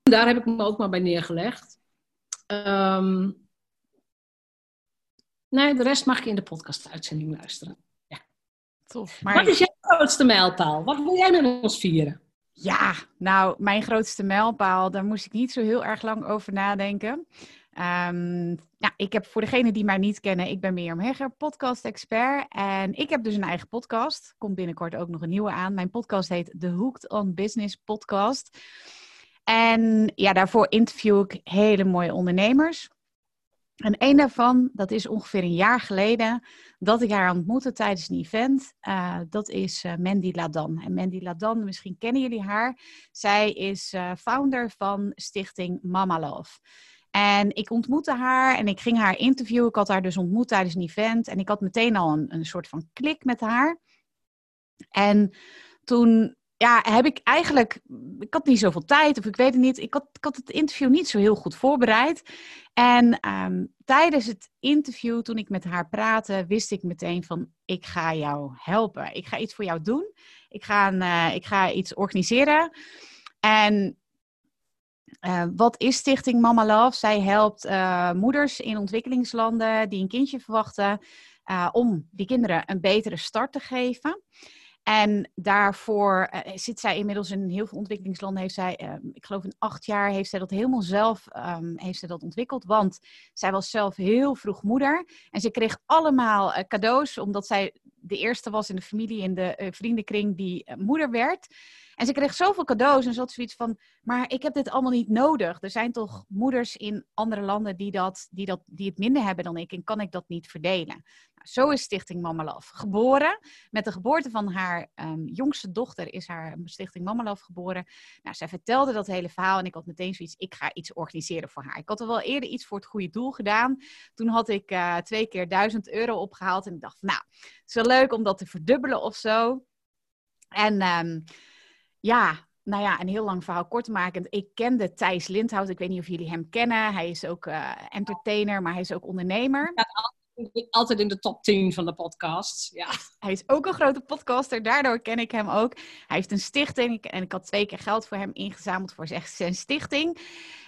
Daar heb ik me ook maar bij neergelegd. Ehm, nee, de rest mag je in de podcast-uitzending luisteren. Ja. Tof. Wat is jouw grootste mijlpaal? Wat wil jij met ons vieren? Ja, nou, mijn grootste mijlpaal, daar moest ik niet zo heel erg lang over nadenken. Ja, ik heb voor degenen die mij niet kennen, ik ben Mirjam Hegger, podcast-expert. En ik heb dus een eigen podcast. Komt binnenkort ook nog een nieuwe aan. Mijn podcast heet The Hooked on Business Podcast. En ja, daarvoor interview ik hele mooie ondernemers. En een daarvan, dat is ongeveer een jaar geleden, dat ik haar ontmoette tijdens een event. Uh, dat is uh, Mandy Ladan. En Mandy Ladan, misschien kennen jullie haar. Zij is uh, founder van stichting Mama Love. En ik ontmoette haar en ik ging haar interviewen. Ik had haar dus ontmoet tijdens een event. En ik had meteen al een, een soort van klik met haar. En toen ja, heb ik eigenlijk, ik had niet zoveel tijd of ik weet het niet. Ik had, ik had het interview niet zo heel goed voorbereid. En um, tijdens het interview, toen ik met haar praatte, wist ik meteen van, ik ga jou helpen. Ik ga iets voor jou doen. Ik ga, uh, ik ga iets organiseren. En uh, wat is Stichting Mama Love? Zij helpt uh, moeders in ontwikkelingslanden die een kindje verwachten, om die kinderen een betere start te geven. En daarvoor uh, zit zij inmiddels in heel veel ontwikkelingslanden. Heeft zij, uh, ik geloof in acht jaar, heeft zij dat helemaal zelf um, heeft zij dat ontwikkeld. Want zij was zelf heel vroeg moeder. En ze kreeg allemaal cadeaus, omdat zij de eerste was in de familie, in de vriendenkring, die moeder werd. En ze kreeg zoveel cadeaus en ze had zoiets van, maar ik heb dit allemaal niet nodig. Er zijn toch moeders in andere landen die, dat, die, dat, die het minder hebben dan ik en kan ik dat niet verdelen. Nou, zo is Stichting Mama geboren. Met de geboorte van haar um, jongste dochter is haar Stichting Mama geboren. Nou, zij vertelde dat hele verhaal en ik had meteen zoiets, ik ga iets organiseren voor haar. Ik had al wel eerder iets voor het goede doel gedaan. Toen had ik uh, twee keer duizend euro opgehaald en ik dacht, nou, het is wel leuk om dat te verdubbelen of zo. En... Um, ja, nou ja, een heel lang verhaal kort te maken. Ik kende Thijs Lindhout. Ik weet niet of jullie hem kennen. Hij is ook uh, entertainer, maar hij is ook ondernemer. Staat altijd in de top 10 van de podcasts. Ja. Hij is ook een grote podcaster, daardoor ken ik hem ook. Hij heeft een stichting en ik had twee keer geld voor hem ingezameld voor zijn stichting.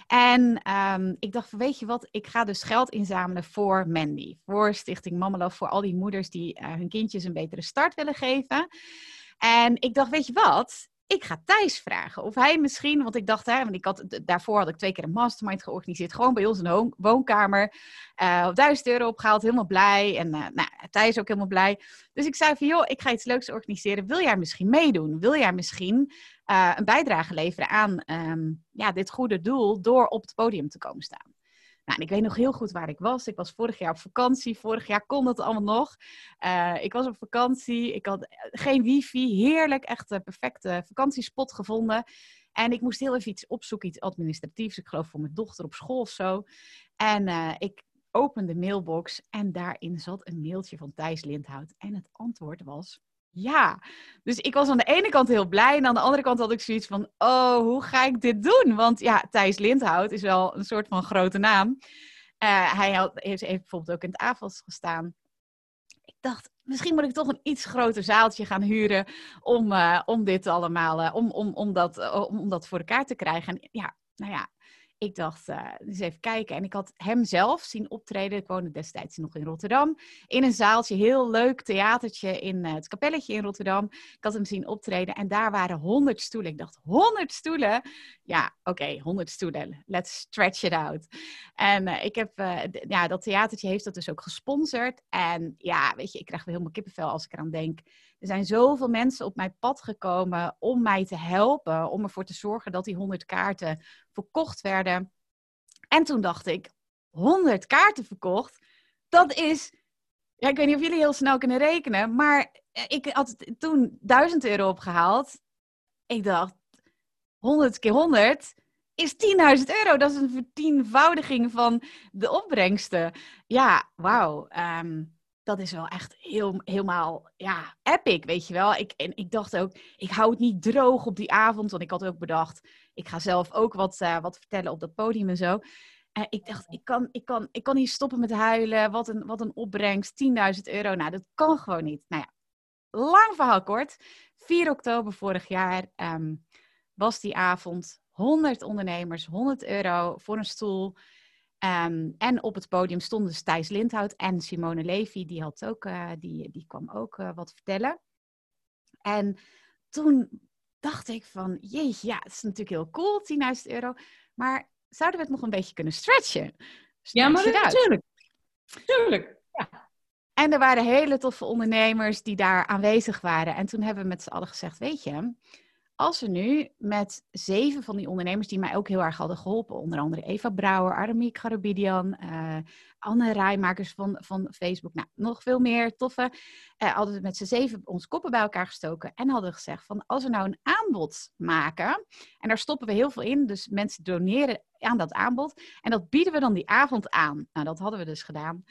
En ehm, ik dacht, weet je wat, ik ga dus geld inzamelen voor Mandy. Voor Stichting Mammelo, voor al die moeders die eh, hun kindjes een betere start willen geven. En ik dacht, weet je wat, ik ga Thijs vragen of hij misschien, want ik dacht, hè, want ik had, daarvoor had ik twee keer een mastermind georganiseerd, gewoon bij ons in de woonkamer, uh, 1000 euro opgehaald, helemaal blij. En uh, nou, Thijs ook helemaal blij. Dus ik zei van, joh, ik ga iets leuks organiseren. Wil jij misschien meedoen? Wil jij misschien uh, een bijdrage leveren aan um, ja, dit goede doel door op het podium te komen staan? Nou, en ik weet nog heel goed waar ik was. Ik was vorig jaar op vakantie. Vorig jaar kon dat allemaal nog. Uh, ik was op vakantie. Ik had geen wifi. Heerlijk. Echt een perfecte vakantiespot gevonden. En ik moest heel even iets opzoeken, iets administratiefs. Ik geloof voor mijn dochter op school of zo. En ik opende de mailbox en daarin zat een mailtje van Thijs Lindhout. En het antwoord was ja. Dus ik was aan de ene kant heel blij. En aan de andere kant had ik zoiets van: oh, hoe ga ik dit doen? Want ja, Thijs Lindhout is wel een soort van grote naam. Uh, hij had, heeft, heeft, bijvoorbeeld ook in het AFAS gestaan. Ik dacht, misschien moet ik toch een iets groter zaaltje gaan huren om, uh, om dit allemaal, uh, om, om, om, dat, om dat voor elkaar te krijgen. En ja, nou ja, ik dacht, eens even kijken. En ik had hem zelf zien optreden. Ik woonde destijds nog in Rotterdam. In een zaaltje, heel leuk theatertje in uh, het kapelletje in Rotterdam. Ik had hem zien optreden en daar waren honderd stoelen. Ik dacht, honderd stoelen? Ja, oké, okay, honderd stoelen. Let's stretch it out. En uh, ik heb, ja, dat theatertje heeft dat dus ook gesponsord. En ja, weet je, ik krijg weer helemaal kippenvel als ik eraan denk. Er zijn zoveel mensen op mijn pad gekomen om mij te helpen, om ervoor te zorgen dat die 100 kaarten verkocht werden. En toen dacht ik, 100 kaarten verkocht, dat is, ja, ik weet niet of jullie heel snel kunnen rekenen, maar ik had toen 1000 euro opgehaald. Ik dacht, 100 keer 100 is 10.000 euro. Dat is een vertienvoudiging van de opbrengsten. Ja, wauw. Um, dat is wel echt heel, helemaal, ja, epic, weet je wel. Ik, en ik dacht ook, ik hou het niet droog op die avond. Want ik had ook bedacht, ik ga zelf ook wat, uh, wat vertellen op dat podium en zo. En ik dacht, ik kan, ik kan, ik kan niet stoppen met huilen. Wat een, wat een opbrengst, 10.000 euro. Nou, dat kan gewoon niet. Nou ja, lang verhaal kort. 4 oktober vorig jaar um, was die avond. 100 ondernemers, 100 euro voor een stoel. Um, en op het podium stonden dus Thijs Lindhout en Simone Levy, die, had ook, uh, die, die kwam ook uh, wat vertellen. En toen dacht ik van, jeetje, ja, het is natuurlijk heel cool, 10.000 euro, maar zouden we het nog een beetje kunnen stretchen? ja, maar natuurlijk. Tuurlijk. Ja. En er waren hele toffe ondernemers die daar aanwezig waren. En toen hebben we met z'n allen gezegd, weet je, als we nu met zeven van die ondernemers die mij ook heel erg hadden geholpen, onder andere Eva Brouwer, Aramiek Garabidian, uh, Anne Rijmakers van, van Facebook, nou, nog veel meer toffe, uh, hadden we met z'n zeven ons koppen bij elkaar gestoken en hadden gezegd van als we nou een aanbod maken, en daar stoppen we heel veel in, dus mensen doneren aan dat aanbod, en dat bieden we dan die avond aan. Nou, dat hadden we dus gedaan.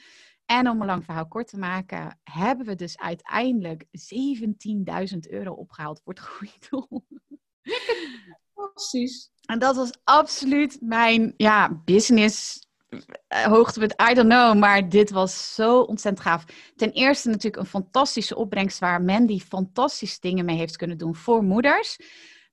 En om een lang verhaal kort te maken, hebben we dus uiteindelijk 17.000 euro opgehaald voor het goede doel. Precies. En dat was absoluut mijn ja, business eh, hoogtepunt. I don't know, maar dit was zo ontzettend gaaf. Ten eerste natuurlijk een fantastische opbrengst waar Mandy fantastische dingen mee heeft kunnen doen voor moeders.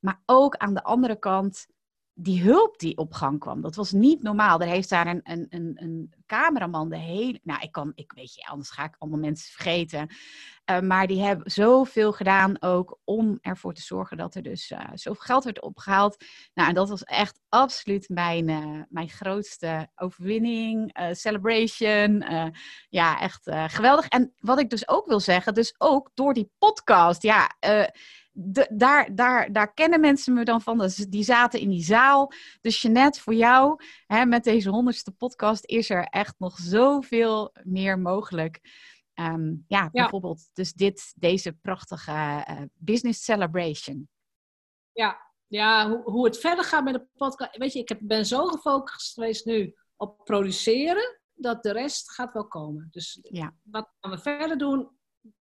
Maar ook aan de andere kant die hulp die op gang kwam, dat was niet normaal. Er heeft daar een, een, een, een cameraman de hele. Nou, ik kan, ik weet je, anders ga ik allemaal mensen vergeten. Uh, maar die hebben zoveel gedaan ook om ervoor te zorgen dat er dus uh, zoveel geld werd opgehaald. Nou, en dat was echt absoluut mijn, uh, mijn grootste overwinning, celebration. ja, echt geweldig. En wat ik dus ook wil zeggen, dus ook door die podcast, ja daar, daar, daar kennen mensen me dan van. Die zaten in die zaal. Dus Jeanette, voor jou, hè, met deze honderdste podcast, is er echt nog zoveel meer mogelijk. Um, ja, bijvoorbeeld dus dit, deze prachtige uh, business celebration. Ja, ja hoe, hoe het verder gaat met de podcast. Weet je, ik heb, ben zo gefocust geweest nu op produceren, dat de rest gaat wel komen. Dus ja. wat gaan we verder doen,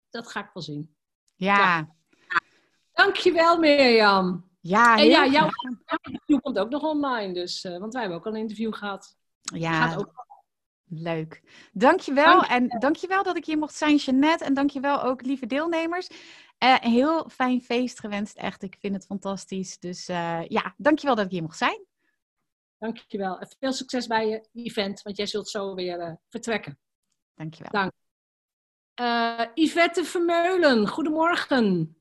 dat ga ik wel zien. ja. ja. Dankjewel Mirjam. Ja, en ja, jouw interview komt ook nog online, dus, uh, want wij hebben ook al een interview gehad. Ja, ook... Leuk. Dankjewel. Dank en dankjewel dat ik hier mocht zijn, Jeannette. En dankjewel ook, lieve deelnemers. Uh, een heel fijn feest gewenst, echt. Ik vind het fantastisch. Dus uh, ja, dankjewel dat ik hier mocht zijn. Dankjewel. En veel succes bij je event, want jij zult zo weer uh, vertrekken. Dankjewel. Dank. Yvette Vermeulen, goedemorgen.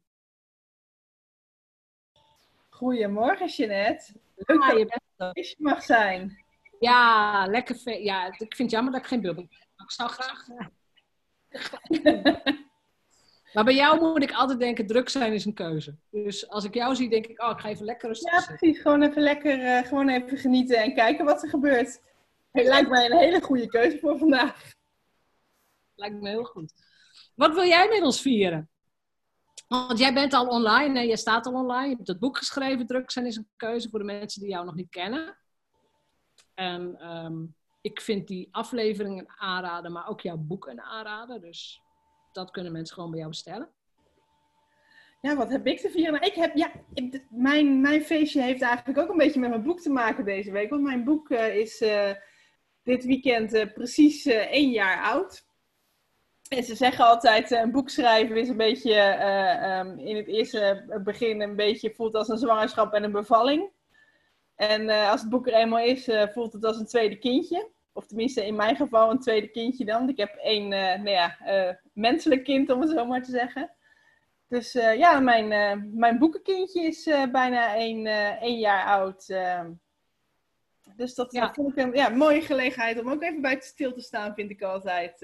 Goedemorgen, Jeanette. Leuk dat je bent. mag zijn. Ja, lekker. Ja, ik vind het jammer dat ik geen bubbel heb. Ik zou graag. maar bij jou moet ik altijd denken: druk zijn is een keuze. Dus als ik jou zie, denk ik: oh, ik ga even lekker rustig. Ja, precies. Gewoon even lekker, uh, gewoon even genieten en kijken wat er gebeurt. Het lijkt mij een hele goede keuze voor vandaag. Lijkt me heel goed. Wat wil jij met ons vieren? Want jij bent al online en je staat al online. Je hebt het boek geschreven. Druk zijn is een keuze voor de mensen die jou nog niet kennen. En um, ik vind die afleveringen aanraden, maar ook jouw boek een aanraden. Dus dat kunnen mensen gewoon bij jou bestellen. Ja, wat heb ik te vieren? Ik heb, ja, mijn, mijn feestje heeft eigenlijk ook een beetje met mijn boek te maken deze week. Want mijn boek uh, is uh, dit weekend uh, precies één jaar oud. En ze zeggen altijd, een boek schrijven is een beetje um, in het eerste begin een beetje voelt als een zwangerschap en een bevalling. En uh, als het boek er eenmaal is, uh, voelt het als een tweede kindje. Of tenminste, in mijn geval een tweede kindje dan. Ik heb één uh, nou ja, menselijk kind, om het zo maar te zeggen. Dus ja, mijn, mijn boekenkindje is bijna één, één jaar oud. Ehm. dus dat ja. vond ik een ja, mooie gelegenheid om ook even bij stil te staan, vind ik altijd.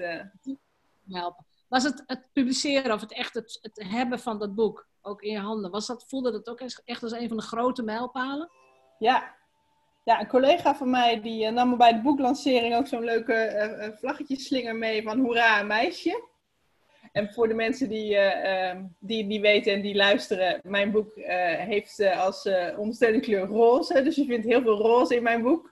Helpen. Was het het publiceren of het echt het, het hebben van dat boek ook in je handen, was dat, voelde dat ook echt als een van de grote mijlpalen? Ja. ja, een collega van mij die uh, nam me bij de boeklancering ook zo'n leuke uh, vlaggetjesslinger mee van Hoera, meisje. En voor de mensen die, uh, die, die weten en die luisteren, mijn boek heeft als ondersteunende kleur roze. Dus je vindt heel veel roze in mijn boek.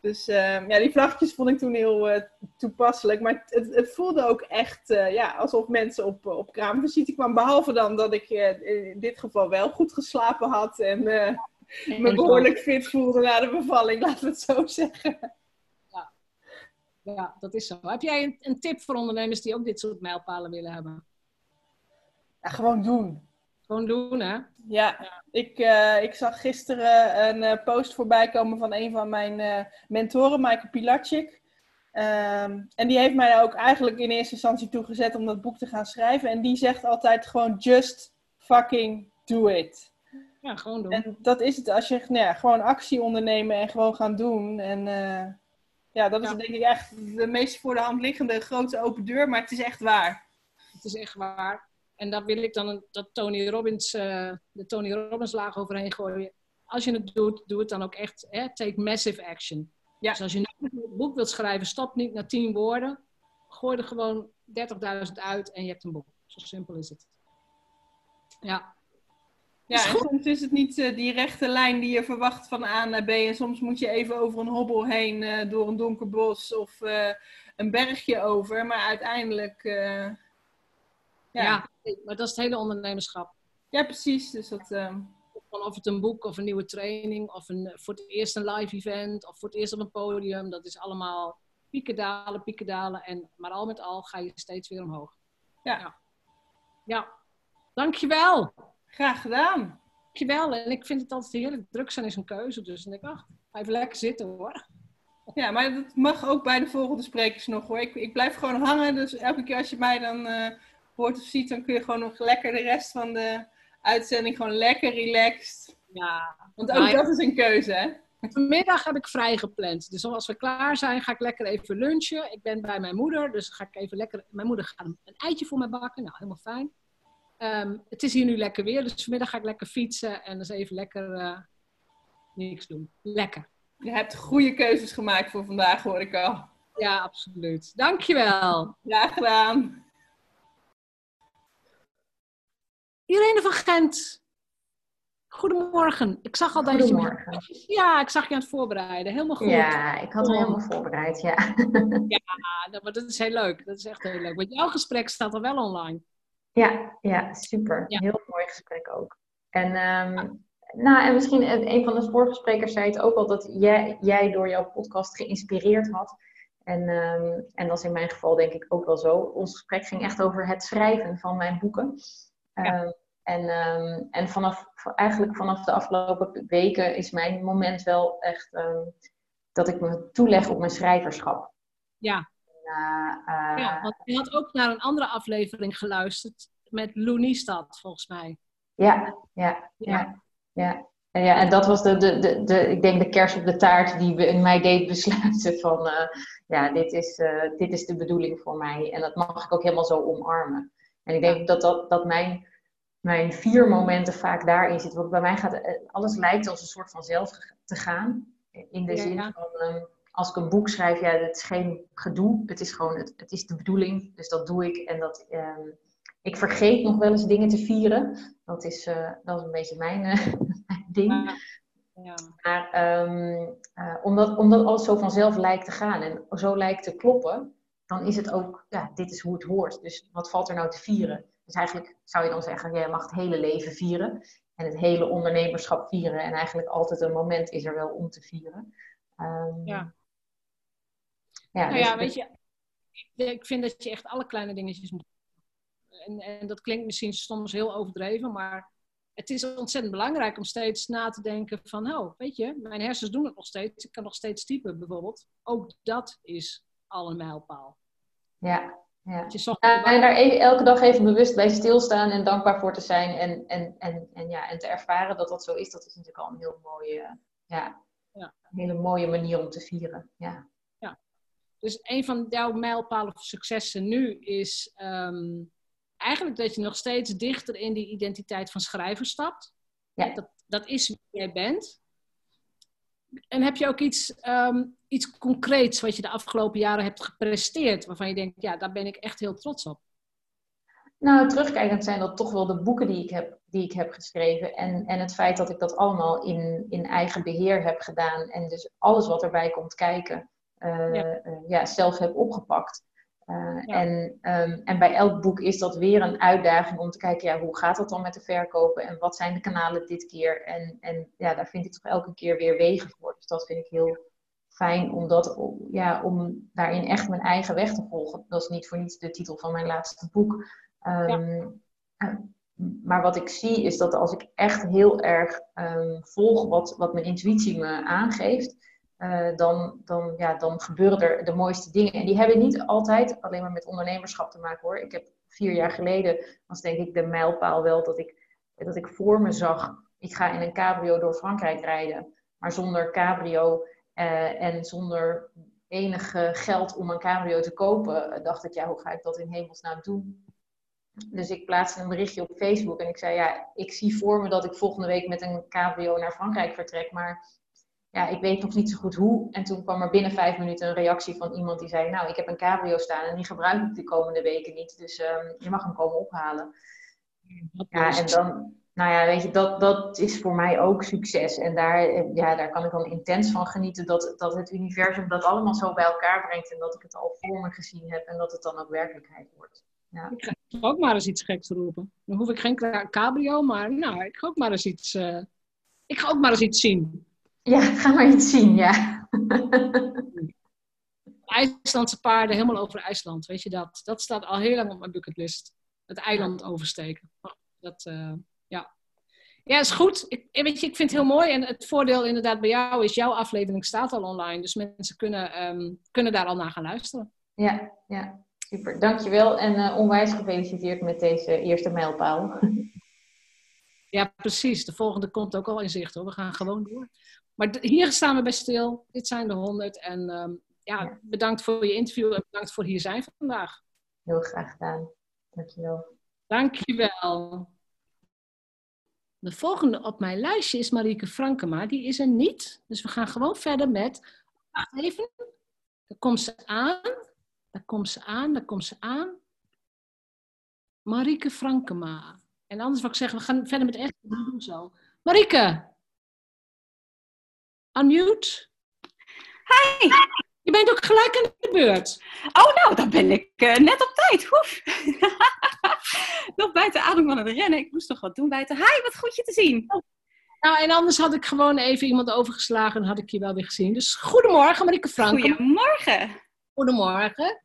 Dus ehm, ja, die vlaggetjes vond ik toen heel toepasselijk. Maar het, het, voelde ook echt ja, alsof mensen op, op kraamvisite kwamen. Behalve dan dat ik in dit geval wel goed geslapen had. En me behoorlijk fit voelde na de bevalling, laten we het zo zeggen. Ja, ja dat is zo. Heb jij een, een tip voor ondernemers die ook dit soort mijlpalen willen hebben? Ja, gewoon doen. Gewoon doen, hè? Ja, Ik, uh, ik zag gisteren een uh, post voorbij komen van een van mijn uh, mentoren, Michael Pilatschik. Um, en die heeft mij ook eigenlijk in eerste instantie toegezet om dat boek te gaan schrijven. En die zegt altijd gewoon, just fucking do it. Ja, gewoon doen. En dat is het. Als je nou ja, gewoon actie ondernemen en gewoon gaan doen. En uh, ja, dat is denk ik echt de meest voor de hand liggende grote open deur. Maar het is echt waar. Het is echt waar. En daar wil ik dan dat Tony Robbins, uh, de Tony Robbins laag overheen gooien. Als je het doet, doe het dan ook echt. Hè, take massive action. Ja. Dus als je nou een boek wilt schrijven, stop niet na tien woorden. Gooi er gewoon 30.000 uit en je hebt een boek. Zo simpel is het. Ja. Ja, en soms is het niet uh, die rechte lijn die je verwacht van A naar B. En soms moet je even over een hobbel heen uh, door een donker bos of uh, een bergje over. Maar uiteindelijk. Ja. ja. maar dat is het hele ondernemerschap. Ja, precies. Dus dat, Of het een boek of een nieuwe training of een, voor het eerst een live event of voor het eerst op een podium. Dat is allemaal pieken dalen, pieken dalen. En, maar al met al ga je steeds weer omhoog. Ja. Ja, ja. dankjewel. Graag gedaan. Dankjewel. En ik vind het altijd heerlijk. Druk zijn is een keuze. Dus dan denk ik, ach, even lekker zitten hoor. Ja, maar dat mag ook bij de volgende sprekers nog hoor. Ik, ik blijf gewoon hangen. Dus elke keer als je mij dan uh, hoort of ziet, dan kun je gewoon nog lekker de rest van de uitzending gewoon lekker relaxed. Ja. Want ook dat is een keuze hè. Vanmiddag heb ik vrij gepland. Dus als we klaar zijn, ga ik lekker even lunchen. Ik ben bij mijn moeder, dus ga ik even lekker... Mijn moeder gaat een eitje voor mij bakken. Nou, helemaal fijn. Um, het is hier nu lekker weer, dus vanmiddag ga ik lekker fietsen en dus even lekker uh, niks doen. Lekker. Je hebt goede keuzes gemaakt voor vandaag, hoor ik al. Ja, absoluut. Dankjewel. Graag gedaan. Irene van Gent. Goedemorgen. Ik zag al dat je... Ja, ik zag je aan het voorbereiden. Helemaal goed. Ja, ik had me helemaal voorbereid, ja. ja, maar dat is heel leuk. Dat is echt heel leuk. Want jouw gesprek staat al wel online. Ja, ja super. Heel mooi gesprek ook. En, um, nou, en misschien een van de voorgesprekers zei het ook al dat jij, jij door jouw podcast geïnspireerd had. En, ehm, en dat is in mijn geval denk ik ook wel zo. Ons gesprek ging echt over het schrijven van mijn boeken. Ehm, en, ehm, en vanaf, eigenlijk vanaf de afgelopen weken is mijn moment wel echt dat ik me toeleg op mijn schrijverschap. Ja. Uh, ja, want je had ook naar een andere aflevering geluisterd met Lou volgens mij. Ja, ja, ja, ja. En, ja, en dat was de, de, de, de, ik denk de kers op de taart die we in mij deed besluiten van, uh, ja, dit is, uh, dit is de bedoeling voor mij. En dat mag ik ook helemaal zo omarmen. En ik denk dat, dat, dat mijn, mijn vier momenten vaak daarin zitten. Want bij mij gaat alles lijkt als een soort van zelf te gaan. In de zin van, um, als ik een boek schrijf, ja, het is geen gedoe. Het is gewoon, het, het is de bedoeling. Dus dat doe ik. En dat, um, ik vergeet nog wel eens dingen te vieren. Dat is, uh, dat is een beetje mijn, uh, ding. Ja. Maar um, uh, omdat, omdat alles zo vanzelf lijkt te gaan en zo lijkt te kloppen, dan is het ook, ja, dit is hoe het hoort. Dus wat valt er nou te vieren? Dus eigenlijk zou je dan zeggen, jij mag het hele leven vieren en het hele ondernemerschap vieren. En eigenlijk altijd een moment is er wel om te vieren. Um, ja. Ja, nou dus ja, weet je, ik vind dat je echt alle kleine dingetjes moet. En, en dat klinkt misschien soms heel overdreven, maar het is ontzettend belangrijk om steeds na te denken van, oh, weet je, mijn hersens doen het nog steeds. Ik kan nog steeds typen bijvoorbeeld. Ook dat is al een mijlpaal. Ja, ja. ja en daar even, elke dag even bewust bij stilstaan en dankbaar voor te zijn en, en, en, en, ja, en te ervaren dat dat zo is, dat is natuurlijk al een heel mooie, ja, ja. Een hele mooie manier om te vieren. Ja. Dus een van jouw mijlpalen of successen nu is ehm, eigenlijk dat je nog steeds dichter in die identiteit van schrijver stapt. Ja. Dat, dat is wie jij bent. En heb je ook iets, um, iets concreets wat je de afgelopen jaren hebt gepresteerd, waarvan je denkt, ja, daar ben ik echt heel trots op? Nou, terugkijkend zijn dat toch wel de boeken die ik heb, die ik heb geschreven. En, en het feit dat ik dat allemaal in, in eigen beheer heb gedaan. En dus alles wat erbij komt kijken, ja. Uh, ja. zelf heb opgepakt. Uh, en, um, en bij elk boek is dat weer een uitdaging om te kijken, ja, hoe gaat dat dan met de verkopen en wat zijn de kanalen dit keer? En, en ja, daar vind ik toch elke keer weer wegen voor. Dus dat vind ik heel fijn om, dat, ja, om daarin echt mijn eigen weg te volgen. Dat is niet voor niets de titel van mijn laatste boek. Um, ja. Maar wat ik zie is dat als ik echt heel erg um, volg wat, wat mijn intuïtie me aangeeft, uh, dan, dan, ja, dan gebeuren er de mooiste dingen. En die hebben niet altijd alleen maar met ondernemerschap te maken hoor. Ik heb vier jaar geleden, was denk ik de mijlpaal wel dat ik, dat ik voor me zag, ik ga in een cabrio door Frankrijk rijden. Maar zonder cabrio uh, en zonder enig geld om een cabrio te kopen, dacht ik, ja, hoe ga ik dat in hemelsnaam doen? Dus ik plaatste een berichtje op Facebook en ik zei, ja, ik zie voor me dat ik volgende week met een cabrio naar Frankrijk vertrek, maar ja, ik weet nog niet zo goed hoe. En toen kwam er binnen vijf minuten een reactie van iemand die zei, nou, ik heb een cabrio staan en die gebruik ik de komende weken niet, dus um, je mag hem komen ophalen. Ja, en dan, nou ja, weet je, dat, dat is voor mij ook succes. En daar, ja, daar kan ik dan intens van genieten dat, dat het universum dat allemaal zo bij elkaar brengt en dat ik het al voor me gezien heb en dat het dan ook werkelijkheid wordt. Ja. Ik ga ook maar eens iets geks roepen. Dan hoef ik geen cabrio, maar nou, ik ga ook maar eens iets, uh, ik ga ook maar eens iets zien. Ja, ga maar iets zien, ja. IJslandse paarden helemaal over IJsland, weet je dat? Dat staat al heel lang op mijn bucketlist. Het eiland oversteken. Dat, uh, ja. Ja, is goed. Ik, weet je, ik vind het heel mooi. En het voordeel inderdaad bij jou is, jouw aflevering staat al online. Dus mensen kunnen, um, kunnen daar al naar gaan luisteren. Ja, ja. Super, dankjewel en uh, onwijs gefeliciteerd met deze eerste mijlpaal. Ja, precies. De volgende komt ook al in zicht hoor. We gaan gewoon door. Maar hier staan we bij stil. Dit zijn de honderd. En um, ja, ja, bedankt voor je interview en bedankt voor hier zijn vandaag. Heel graag gedaan. Dankjewel. Dankjewel. De volgende op mijn lijstje is Marieke Frankema. Die is er niet. Dus we gaan gewoon verder met... Wacht even. Daar komt ze aan. Daar komt ze aan. Daar komt ze aan. Marieke Frankema. En anders wil ik zeggen, we gaan verder met echt. doen zo. Marieke! Unmute. Hi! Je bent ook gelijk aan de beurt. Oh, nou, dan ben ik uh, net op tijd. Hoef. nog buiten adem van het rennen. Ik moest toch wat doen buiten. Hi, wat goed je te zien. Nou, en anders had ik gewoon even iemand overgeslagen en had ik je wel weer gezien. Dus goedemorgen, Marieke Frank. Goedemorgen. Goedemorgen.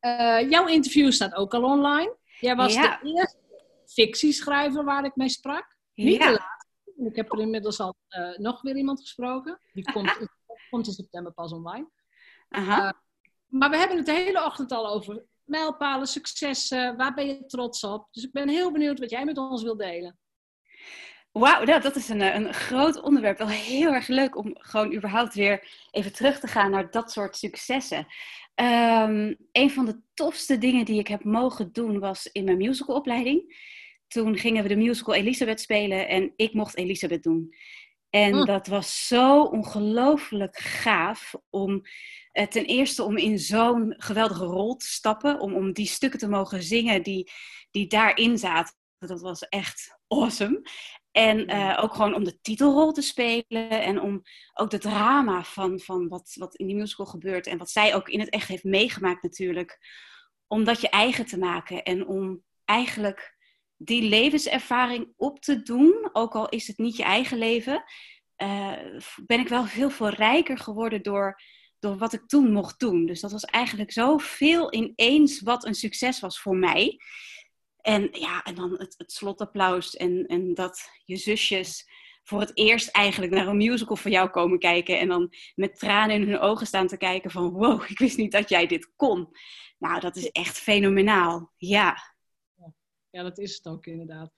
Uh, jouw interview staat ook al online. Jij was Ja. de eerste fictieschrijver waar ik mee sprak. Niet Ja. de laatste. Ik heb er inmiddels al eh, nog weer iemand gesproken. Die komt, in, komt in september pas online. Aha. Eh, maar we hebben het de hele ochtend al over mijlpalen, successen. Waar ben je trots op? Dus ik ben heel benieuwd wat jij met ons wilt delen. Wauw, nou, dat is een, eh, een groot onderwerp. Wel heel erg leuk om gewoon überhaupt weer even terug te gaan naar dat soort successen. Ehm, een van de tofste dingen die ik heb mogen doen was in mijn musicalopleiding. Toen gingen we de musical Elisabeth spelen en ik mocht Elisabeth doen. En Mm. dat was zo ongelooflijk gaaf om eh, ten eerste om in zo'n geweldige rol te stappen, om, om die stukken te mogen zingen die, die daarin zaten. Dat was echt awesome. En eh, ook gewoon om de titelrol te spelen en om ook de drama van, van wat, wat in die musical gebeurt en wat zij ook in het echt heeft meegemaakt natuurlijk. Om dat je eigen te maken en om eigenlijk die levenservaring op te doen, ook al is het niet je eigen leven, eh, ben ik wel veel veel rijker geworden door, door wat ik toen mocht doen. Dus dat was eigenlijk zoveel ineens wat een succes was voor mij. En ja, en dan het, het slotapplaus en, en dat je zusjes voor het eerst eigenlijk naar een musical van jou komen kijken. En dan met tranen in hun ogen staan te kijken van wow, ik wist niet dat jij dit kon. Nou, dat is echt fenomenaal. Ja. Ja, dat is het ook inderdaad.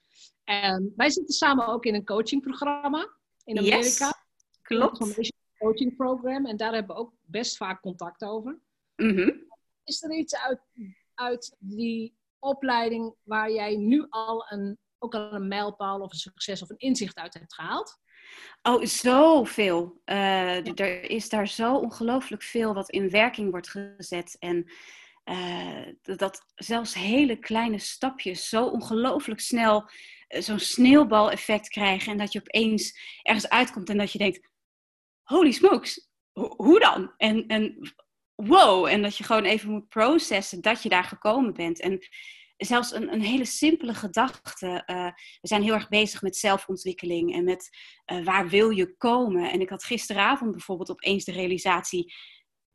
En wij zitten samen ook in een coachingprogramma in Yes, Amerika. klopt. Een coaching program. En daar hebben we ook best vaak contact over. Mhm. Is er iets uit, uit die opleiding waar jij nu al een, ook al een mijlpaal of een succes of een inzicht uit hebt gehaald? Oh, zoveel. D- Er is daar zo ongelooflijk veel wat in werking wordt gezet. En eh, dat- zelfs hele kleine stapjes zo ongelooflijk snel eh, zo'n sneeuwbaleffect krijgen. En dat je opeens ergens uitkomt en dat je denkt: holy smokes, ho- hoe dan? En, en wow, en dat je gewoon even moet processen dat je daar gekomen bent. En zelfs een, een hele simpele gedachte. eh, we zijn heel erg bezig met zelfontwikkeling en met waar wil je komen. En ik had gisteravond bijvoorbeeld opeens de realisatie: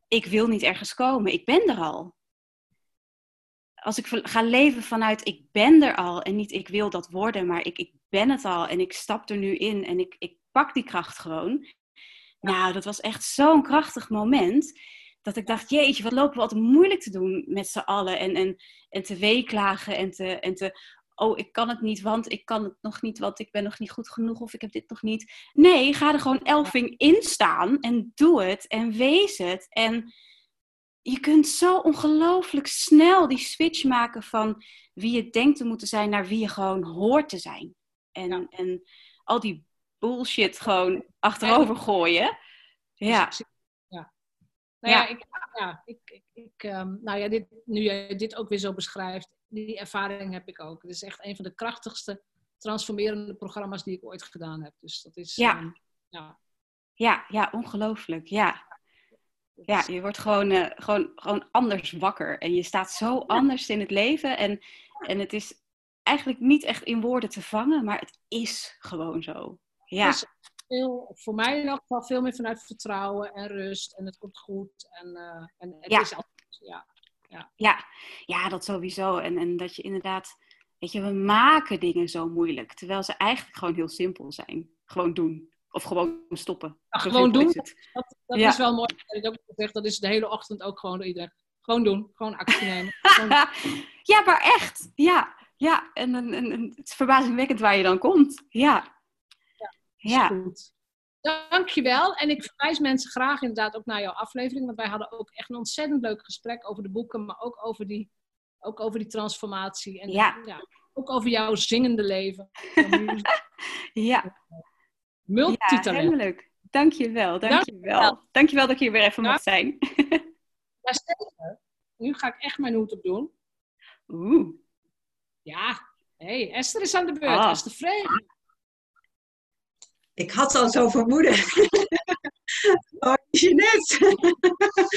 ik wil niet ergens komen, ik ben er al. Als ik ga leven vanuit ik ben er al en niet ik wil dat worden, maar ik, ik ben het al en ik stap er nu in en ik, ik pak die kracht gewoon. Nou, dat was echt zo'n krachtig moment. Dat ik dacht, jeetje, wat lopen we altijd moeilijk te doen met z'n allen. En, en, en te weeklagen en te, en te, oh, ik kan het niet, want ik kan het nog niet, want ik ben nog niet goed genoeg of ik heb dit nog niet. Nee, ga er gewoon elfing in staan en doe het en wees het. En je kunt zo ongelooflijk snel die switch maken van wie je denkt te moeten zijn naar wie je gewoon hoort te zijn. En, en al die bullshit gewoon achterover gooien. Ja. Ja. Nou ja, Ja. ik, ja, ik, ik, ik, ehm, nou ja, dit, nu jij dit ook weer zo beschrijft, die ervaring heb ik ook. Het is echt een van de krachtigste transformerende programma's die ik ooit gedaan heb. Dus dat is, Ja. ehm, ja. Ja, ja, ongelooflijk. Ja. Ja, je wordt gewoon, eh, gewoon, gewoon anders wakker. En je staat zo anders in het leven. En, en het is eigenlijk niet echt in woorden te vangen, maar het is gewoon zo. Ja. Veel, voor mij in elk geval veel meer vanuit vertrouwen en rust en het komt goed. En, eh, en het Ja. is altijd, ja. ja. Ja, ja, dat sowieso. En, en dat je inderdaad, weet je, we maken dingen zo moeilijk. Terwijl ze eigenlijk gewoon heel simpel zijn. Gewoon doen. Of gewoon stoppen. Ja, gewoon doen, dat, dat Ja. is wel mooi. Dat, gezegd, dat is de hele ochtend ook gewoon door iedereen. Gewoon doen, gewoon actie nemen. Gewoon- Ja, maar echt. Ja, ja. En, en, en, en het is verbazingwekkend waar je dan komt. Ja. Ja. Goed. Dankjewel. En ik verwijs mensen graag inderdaad ook naar jouw aflevering. Want wij hadden ook echt een ontzettend leuk gesprek over de boeken, maar ook over die, ook over die transformatie. En Ja. ook over jouw zingende leven. Ja. Multitalent. Ja, helemaal leuk. Dankjewel, dankjewel. Dankjewel dat ik hier weer even Ja. mocht zijn. Ja, zeker. Nu ga ik echt mijn hoed op doen. Oeh. Ja. hey, Esther is aan de beurt. Ah. Esther Vrede. Ik had al zo vermoeden. oh, Jeanette.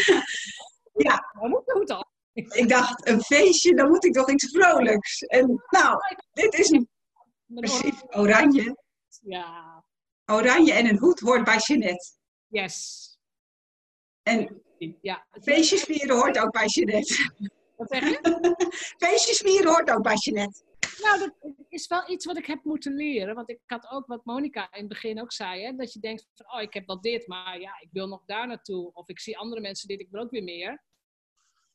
ja. Waar moet de hoed al? Ik dacht, een feestje, dan moet ik toch iets vrolijks. En nou, dit is een precies oranje. Ja. Oranje en een hoed hoort bij Jeanette. Yes. En Ja. Feestjes vieren hoort ook bij. Wat zeg je? Feestjes vieren hoort ook bij. Nou, dat is wel iets wat ik heb moeten leren. Want ik had ook wat Monica in het begin ook zei. Hè, dat je denkt van, oh, ik heb wel dit, maar ja, ik wil nog daar naartoe. Of ik zie andere mensen dit, ik wil ook weer meer.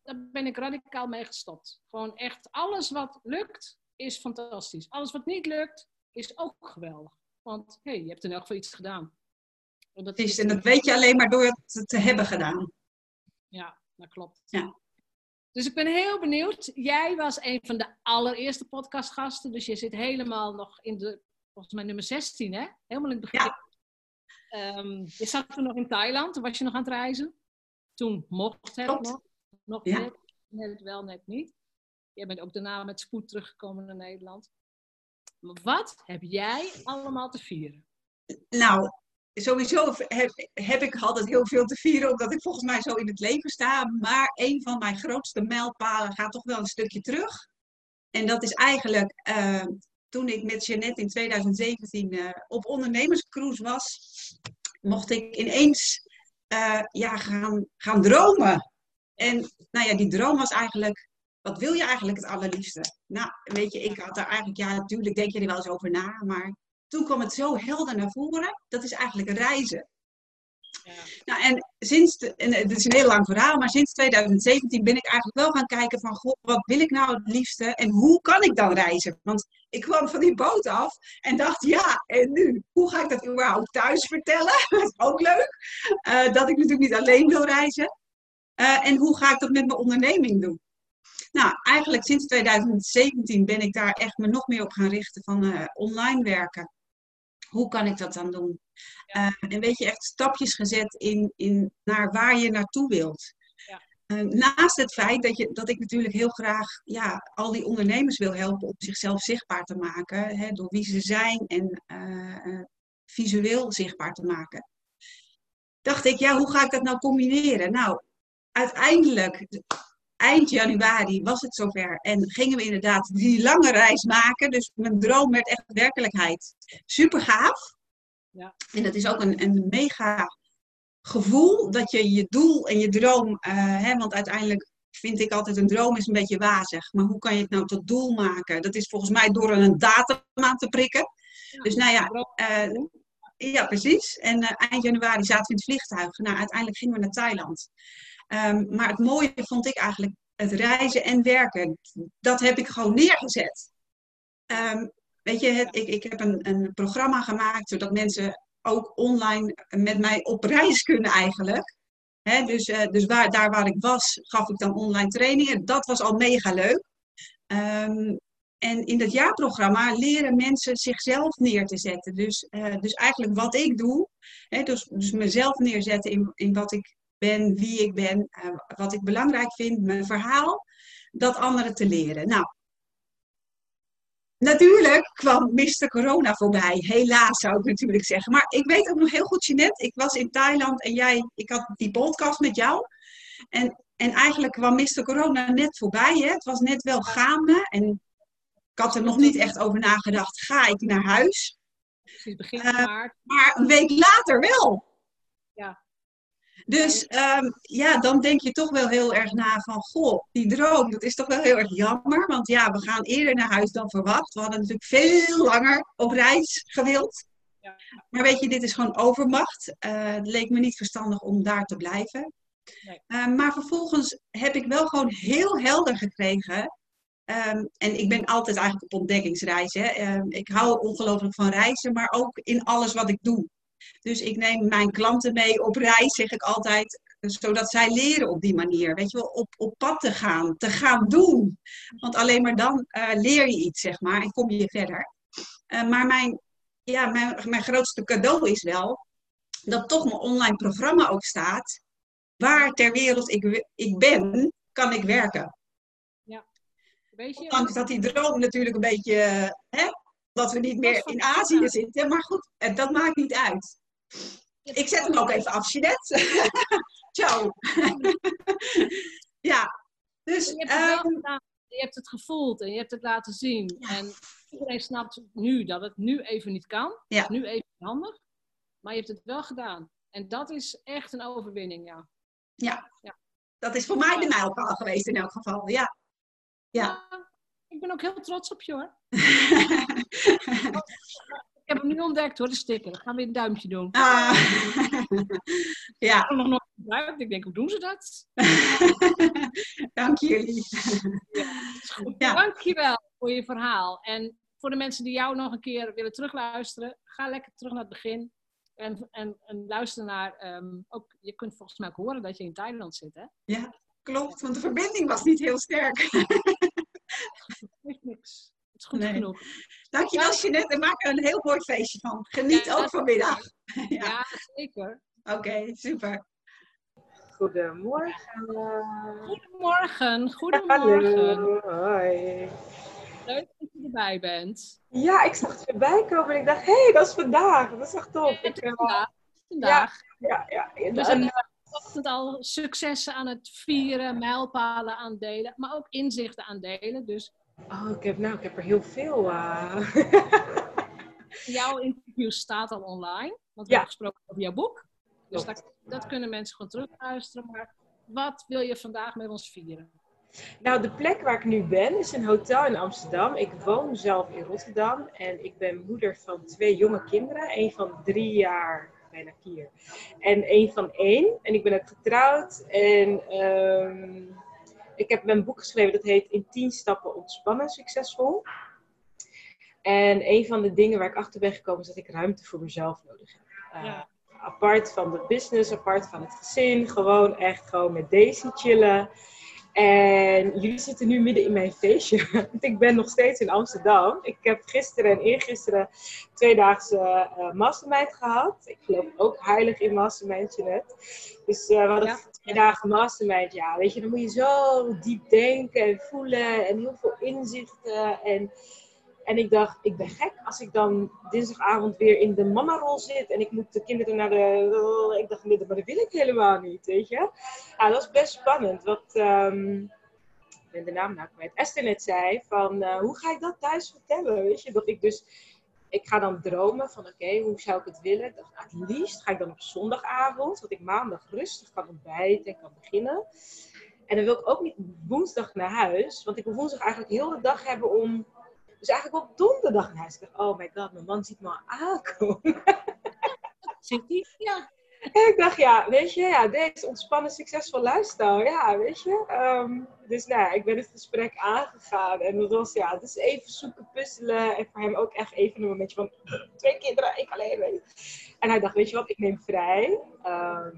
Daar ben ik radicaal mee gestopt. Gewoon echt, alles wat lukt, is fantastisch. Alles wat niet lukt, is ook geweldig. Want hey, je hebt in elk geval iets gedaan. En dat, is, en dat weet je alleen maar door het te hebben gedaan. Ja, dat klopt. Ja. Dus ik ben heel benieuwd. Jij was een van de allereerste podcastgasten. Dus je zit helemaal nog in de, volgens mij nummer 16, hè? Helemaal in het begin. Ja. Ehm, je zat toen nog in Thailand. Toen was je nog aan het reizen. Toen mocht het Klopt. nog. Nog Ja. net, net wel, net niet. Je bent ook daarna met spoed teruggekomen naar Nederland. Wat heb jij allemaal te vieren? Nou, sowieso heb, heb ik altijd heel veel te vieren, omdat ik volgens mij zo in het leven sta. Maar een van mijn grootste mijlpalen gaat toch wel een stukje terug. En dat is eigenlijk eh, toen ik met Jeannette in 2017 eh, op ondernemerscruise was, mocht ik ineens eh, ja, gaan, gaan dromen. En nou ja, die droom was eigenlijk, wat wil je eigenlijk het allerliefste? Nou, weet je, ik had daar eigenlijk, ja, natuurlijk denk je er wel eens over na, maar toen kwam het zo helder naar voren. Dat is eigenlijk reizen. Nou, en sinds, de- en het is een heel lang verhaal, maar sinds 2017 ben ik eigenlijk wel gaan kijken van, wat wil ik nou het liefste en hoe kan ik dan reizen? Want ik kwam van die boot af en dacht, ja, en nu? Hoe ga ik dat überhaupt thuis vertellen? dat is ook leuk. Eh, dat ik natuurlijk niet alleen wil reizen. Eh, en hoe ga ik dat met mijn onderneming doen? Nou, eigenlijk sinds 2017 ben ik daar echt me nog meer op gaan richten van eh, online werken. Hoe kan ik dat dan doen? Eh, en weet je, echt stapjes gezet in, in naar waar je naartoe wilt. Eh, naast het feit dat, je, dat ik natuurlijk heel graag ja, al die ondernemers wil helpen om zichzelf zichtbaar te maken, hè, door wie ze zijn en eh, eh, visueel zichtbaar te maken. Dacht ik, ja, hoe ga ik dat nou combineren? Nou, uiteindelijk, eind januari was het zover en gingen we inderdaad die lange reis maken. Dus mijn droom werd echt werkelijkheid. Super gaaf. Ja. En dat is ook een, een mega gevoel dat je je doel en je droom, eh, hè, want uiteindelijk vind ik altijd een droom is een beetje wazig. Maar hoe kan je het nou tot doel maken? Dat is volgens mij door een datum aan te prikken. dus nou ja, eh, ja precies. En eh, eind januari zaten we in het vliegtuig. Nou, uiteindelijk gingen we naar Thailand. Ehm, maar het mooie vond ik eigenlijk het reizen en werken. Dat heb ik gewoon neergezet. Ehm, weet je, het, ik, ik heb een, een programma gemaakt zodat mensen ook online met mij op reis kunnen eigenlijk. Dus eh, dus waar, daar waar ik was, gaf ik dan online trainingen. Dat was al mega leuk. Ehm, en in dat jaarprogramma leren mensen zichzelf neer te zetten. Dus, eh, dus eigenlijk wat ik doe, dus, dus mezelf neerzetten in, in wat ik ben, wie ik ben, eh, wat ik belangrijk vind, mijn verhaal, dat anderen te leren. Nou, natuurlijk kwam Mr. Corona voorbij. Helaas zou ik natuurlijk zeggen. Maar ik weet ook nog heel goed, Jeanette, ik was in Thailand en jij, ik had die podcast met jou. En, en eigenlijk kwam Mr. Corona net voorbij. Hè? Het was net wel gaande. En ik had er nog niet echt over nagedacht. Ga ik naar huis? Precies, begin Eh, maart. maar een week later wel. Ja. Dus ehm, ja, dan denk je toch wel heel erg na van, goh, die droom, dat is toch wel heel erg jammer. Want ja, we gaan eerder naar huis dan verwacht. We hadden natuurlijk veel langer op reis gewild. Maar weet je, dit is gewoon overmacht. Eh, het leek me niet verstandig om daar te blijven. Eh, maar vervolgens heb ik wel gewoon heel helder gekregen. ehm, en ik ben altijd eigenlijk op ontdekkingsreis. Hè. Ehm, ik hou ongelooflijk van reizen, maar ook in alles wat ik doe. Dus ik neem mijn klanten mee op reis, zeg ik altijd, zodat zij leren op die manier. Weet je wel, op, op pad te gaan, te gaan doen. Want alleen maar dan eh, leer je iets, zeg maar, en kom je verder. Eh, maar mijn, ja, mijn, mijn grootste cadeau is wel dat toch mijn online programma ook staat. Waar ter wereld ik, ik ben, kan ik werken. Weet je, Ondanks dat die droom natuurlijk een beetje, hè, dat we niet meer in Azië zitten. Maar goed, eh, dat maakt niet uit. Ik zet hem ook even af, Jeanette. Ciao. ja, dus... je, hebt ehm, je hebt het gevoeld en je hebt het laten zien. En iedereen snapt nu dat het nu even niet kan. Ja. Nu even handig. Maar je hebt het wel gedaan. En dat is echt een overwinning, ja. Ja. Dat is voor mij de mijlpaal geweest in elk geval. Ja. Ja. Ik ben ook heel trots op je hoor. ik heb hem nu ontdekt hoor, de sticker. Dan gaan we een duimpje doen. Ah. ja. Ik heb hem nog nooit gebruikt. Ik denk, hoe doen ze dat? Dank jullie. Ja. Dankjewel voor je verhaal. En voor de mensen die jou nog een keer willen terugluisteren, ga lekker terug naar het begin. En, en, en luister naar, ehm, ook, je kunt volgens mij ook horen dat je in Thailand zit, hè? Ja, klopt, want de verbinding was niet heel sterk. Niks. Het is goed Nee. genoeg. Dankjewel Jeanette, we maken er een heel mooi feestje van. Geniet Ja, ook vanmiddag. Ja, zeker. Oké, super. Goedemorgen. Goedemorgen, goedemorgen. Hallo, hoi. Leuk dat je erbij bent. Ja, ik zag het voorbij komen en ik dacht, hé, hey, dat is vandaag. Dat is echt tof. Ik, eh, Vandaag. Vandaag. Ja, ja, ja. We En, zijn eh, vanochtend al successen aan het vieren, mijlpalen aan het delen, maar ook inzichten aan het delen. Dus oh, ik heb, nou, ik heb er heel veel. eh. jouw interview staat al online, want we Ja. hebben gesproken over jouw boek. Dus dat, dat kunnen mensen gewoon terugluisteren. Maar wat wil je vandaag met ons vieren? Nou, de plek waar ik nu ben is een hotel in Amsterdam. Ik woon zelf in Rotterdam en ik ben moeder van twee jonge kinderen. Eén van drie jaar, bijna vier. En één van één. En ik ben ook getrouwd. En ehm, ik heb mijn boek geschreven dat heet In 10 stappen ontspannen succesvol. En een van de dingen waar ik achter ben gekomen is dat ik ruimte voor mezelf nodig heb. Eh, Apart van de business, apart van het gezin. Gewoon echt gewoon met Daisy chillen. En jullie zitten nu midden in mijn feestje. Want ik ben nog steeds in Amsterdam. Ik heb gisteren en eergisteren tweedaagse eh mastermind gehad. Ik geloof ook heilig in mastermind, Jeanette. Dus eh, we hadden dagen mastermind. Ja, weet je, dan moet je zo diep denken en voelen. En heel veel inzichten. En, en ik dacht, ik ben gek als ik dan dinsdagavond weer in de mama-rol zit. En ik moet de kinderen naar de... Ik dacht, nee, maar dat wil ik helemaal niet, weet je. Ja, dat was best spannend. Wat, ehm, ik ben de naam nou kwijt. Esther net zei van, eh, hoe ga ik dat thuis vertellen? Weet je, dat ik dus... Ik ga dan dromen van, oké, hoe zou ik het willen? Ik dacht, nou, het liefst ga ik dan op zondagavond, dat ik maandag rustig kan ontbijten en kan beginnen. En dan wil ik ook niet woensdag naar huis, want ik wil woensdag eigenlijk heel de dag hebben om... Dus eigenlijk op donderdag naar huis. Ik dacht, oh my god, mijn man ziet me al aankomen. Zit hij? Ja. En ik dacht, ja, weet je, ja, deze ontspannen, succesvol lifestyle, ja, weet je. Ehm, dus nou, ja, ik ben het gesprek aangegaan en dat was, ja, dus even zoeken, puzzelen en voor hem ook echt even een momentje van, twee kinderen, ik alleen, weet je. En hij dacht, weet je wat, ik neem vrij. Ehm,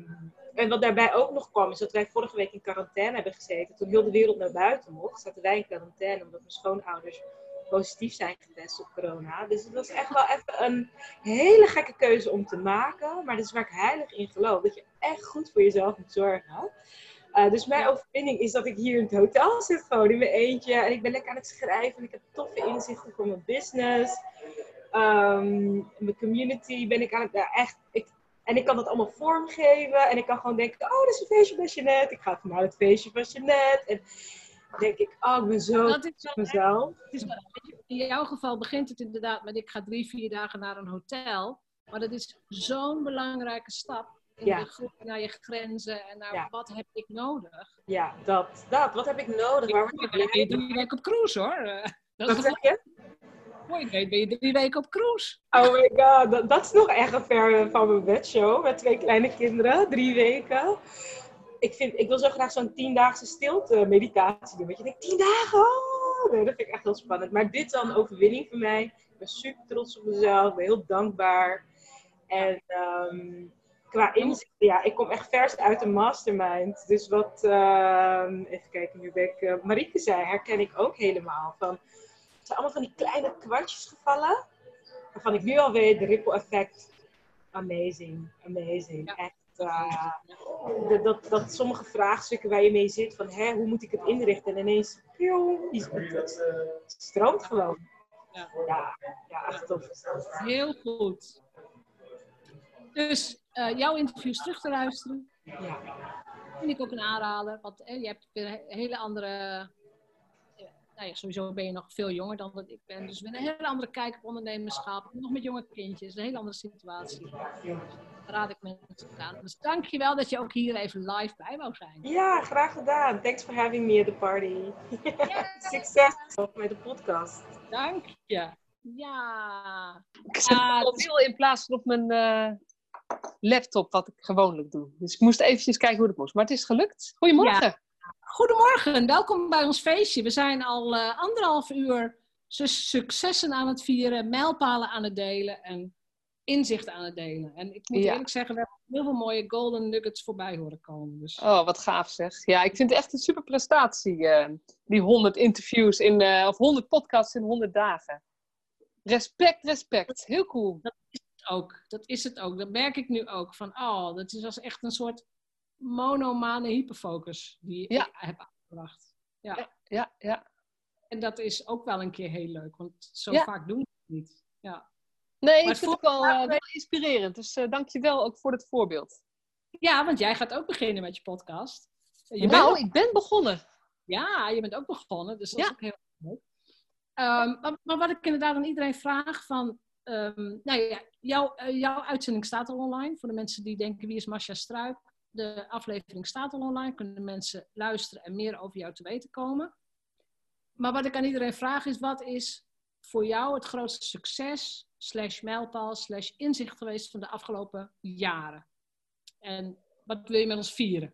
en wat daarbij ook nog kwam, is dat wij vorige week in quarantaine hebben gezeten. Toen heel de wereld naar buiten mocht, zaten wij in quarantaine omdat mijn schoonouders positief zijn getest op corona. Dus het was echt wel even een hele gekke keuze om te maken. Maar dat is waar ik heilig in geloof. Dat je echt goed voor jezelf moet zorgen. Uh, dus mijn overwinning is dat ik hier in het hotel zit, gewoon in mijn eentje. En ik ben lekker aan het schrijven. En ik heb toffe inzichten voor mijn business. Um, mijn community ben ik aan het... Echt, ik, en ik kan dat allemaal vormgeven. En ik kan gewoon denken, oh, dat is een feestje bij Jeanette. Ik ga even naar het feestje van Jeanette. En denk ik, oh, ik ben zo Dat is mezelf. Het is wel- in jouw geval begint het inderdaad met ik ga drie, vier dagen naar een hotel. Maar dat is zo'n belangrijke stap in Ja. de groei naar je grenzen en naar Ja. wat heb ik nodig. Ja, dat, dat. Wat heb ik nodig? Waar word ik ben je drie weken op cruise hoor. Eh, Dat Wat is zeg je? Mooi, ben je drie weken op cruise. Oh my god, dat, dat is nog echt een ver van mijn bedshow met twee kleine kinderen, drie weken. Ik, vind, ik wil zo graag zo'n tiendaagse stilte meditatie doen. Want je denkt, tien dagen? Oh, nee, dat vind ik echt heel spannend. Maar dit dan overwinning voor mij. Ik ben super trots op mezelf, ik ben heel dankbaar. En ehm, qua inzicht, ja, ik kom echt vers uit de mastermind. Dus wat, ehm, even kijken, nu ben ik, Marieke zei, herken ik ook helemaal. Van, het zijn allemaal van die kleine kwartjes gevallen. Waarvan ik nu al weet, de ripple effect, amazing, amazing. Echt, eh, dat, dat, dat sommige vraagstukken waar je mee zit, van hè, hoe moet ik het inrichten? En ineens, pioe, die- het, het stroomt gewoon. Ja, ja echt tof. Heel goed. Dus eh, jouw interviews terug te luisteren. Ja. Vind ik ook een aanrader. Want je hebt weer een hele andere, nou ja, sowieso ben je nog veel jonger dan dat ik ben. Dus we hebben een hele andere kijk op ondernemerschap. Nog met jonge kindjes, een hele andere situatie. Dus raad ik mensen aan. Dus dank je wel dat je ook hier even live bij wou zijn. Ja, graag gedaan. Thanks for having me at the party. Succes met de podcast. Dank je. Ja. Ik zet Ah, het mobiel in plaats van op mijn eh, laptop, wat ik gewoonlijk doe. Dus ik moest eventjes kijken hoe dat moest. Maar het is gelukt. Goedemorgen. Ja. Goedemorgen, welkom bij ons feestje. We zijn al eh, anderhalf uur su- successen aan het vieren, mijlpalen aan het delen en inzichten aan het delen. En ik moet Ja. eerlijk zeggen, we hebben heel veel mooie golden nuggets voorbij horen komen. Dus. Oh, wat gaaf zeg. Ja, ik vind het echt een super prestatie. eh, die 100 interviews in, eh, of 100 podcasts in 100 dagen. Respect, respect. Heel cool. Dat is het ook. Dat is het ook. Dat merk ik nu ook. Van, oh, dat is als echt een soort monomane hyperfocus die ik heb aangebracht. Ja. ja, ja. En dat is ook wel een keer heel leuk, want zo Ja. vaak doen we het niet. Ja. Nee, Maar ik vind het wel, eh, wel inspirerend. Dus eh dank je wel ook voor het voorbeeld. Ja, want jij gaat ook beginnen met je podcast. Je nou, ook- ik ben begonnen. Ja, je bent ook begonnen, dus dat is ook heel leuk. Ehm, maar, maar wat ik inderdaad aan iedereen vraag van... ehm, nou ja, jouw, eh, jouw uitzending staat al online. Voor de mensen die denken, wie is Masha Struik? De aflevering staat al online. Kunnen mensen luisteren en meer over jou te weten komen. Maar wat ik aan iedereen vraag is, wat is voor jou het grootste succes, slash mijlpaal, slash inzicht geweest van de afgelopen jaren? En wat wil je met ons vieren?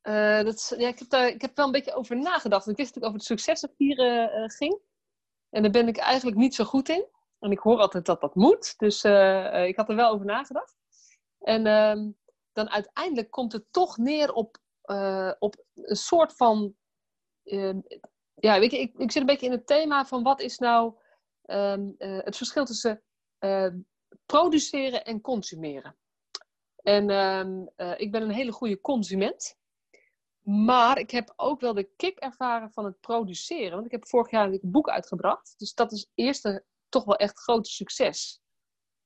Eh, dat ja, ik, heb daar, ik heb wel een beetje over nagedacht. Ik wist dat ik over het successen vieren eh, ging. En daar ben ik eigenlijk niet zo goed in. En ik hoor altijd dat dat moet. Dus eh, ik had er wel over nagedacht. En ehm, dan uiteindelijk komt het toch neer op, eh, op een soort van... ehm, ja, je, ik, ik zit een beetje in het thema van wat is nou ehm, eh, het verschil tussen ehm, produceren en consumeren. En ehm, eh, ik ben een hele goede consument. Maar ik heb ook wel de kick ervaren van het produceren. Want ik heb vorig jaar een boek uitgebracht. Dus dat is het eerste toch wel echt grote succes.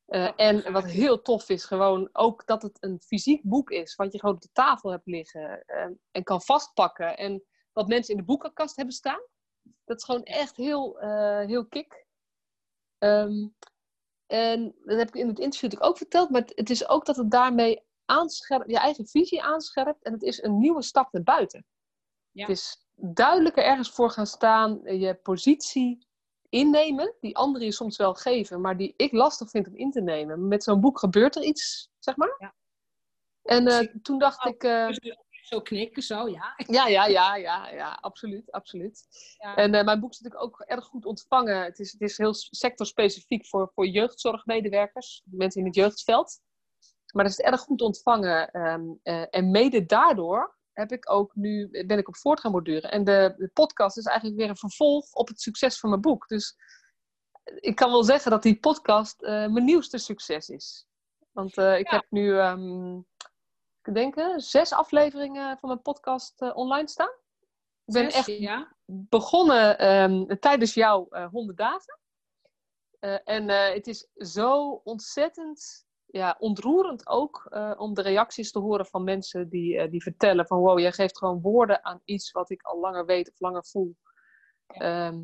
Eh, en wat heel tof is, gewoon ook dat het een fysiek boek is. Wat je gewoon op de tafel hebt liggen. eh, en kan vastpakken. En wat mensen in de boekenkast hebben staan. Dat is gewoon echt heel, eh, heel kick. Ehm, en dat heb ik in het interview natuurlijk ook verteld. Maar het, is ook dat het daarmee aanscherpt, je eigen visie aanscherpt. En het is een nieuwe stap naar buiten. Het is duidelijker ergens voor gaan staan. Je positie innemen. Die anderen je soms wel geven. Maar die ik lastig vind om in te nemen. Met zo'n boek gebeurt er iets, zeg maar. En eh, toen dacht ik... eh, Zo knikken, zo, ja. ja, ja, ja, ja, ja, absoluut, absoluut. Ja. En eh, mijn boek is natuurlijk ook erg goed ontvangen. Het is, het is heel sectorspecifiek voor, voor jeugdzorgmedewerkers, mensen in het jeugdveld. Maar het is erg goed ontvangen. ehm, eh, en mede daardoor heb ik ook nu, ben ik op voort gaan borduren. En de, de podcast is eigenlijk weer een vervolg op het succes van mijn boek. Dus ik kan wel zeggen dat die podcast eh, mijn nieuwste succes is. Want eh, ik heb nu, ehm, ik denk, eh, zes afleveringen van mijn podcast eh, online staan. Ik ben Zes, echt ja. begonnen ehm, tijdens jouw 100 dagen. En het is zo ontzettend ja, ontroerend ook eh, om de reacties te horen van mensen die, eh, die vertellen van wow, jij geeft gewoon woorden aan iets wat ik al langer weet of langer voel. Ehm,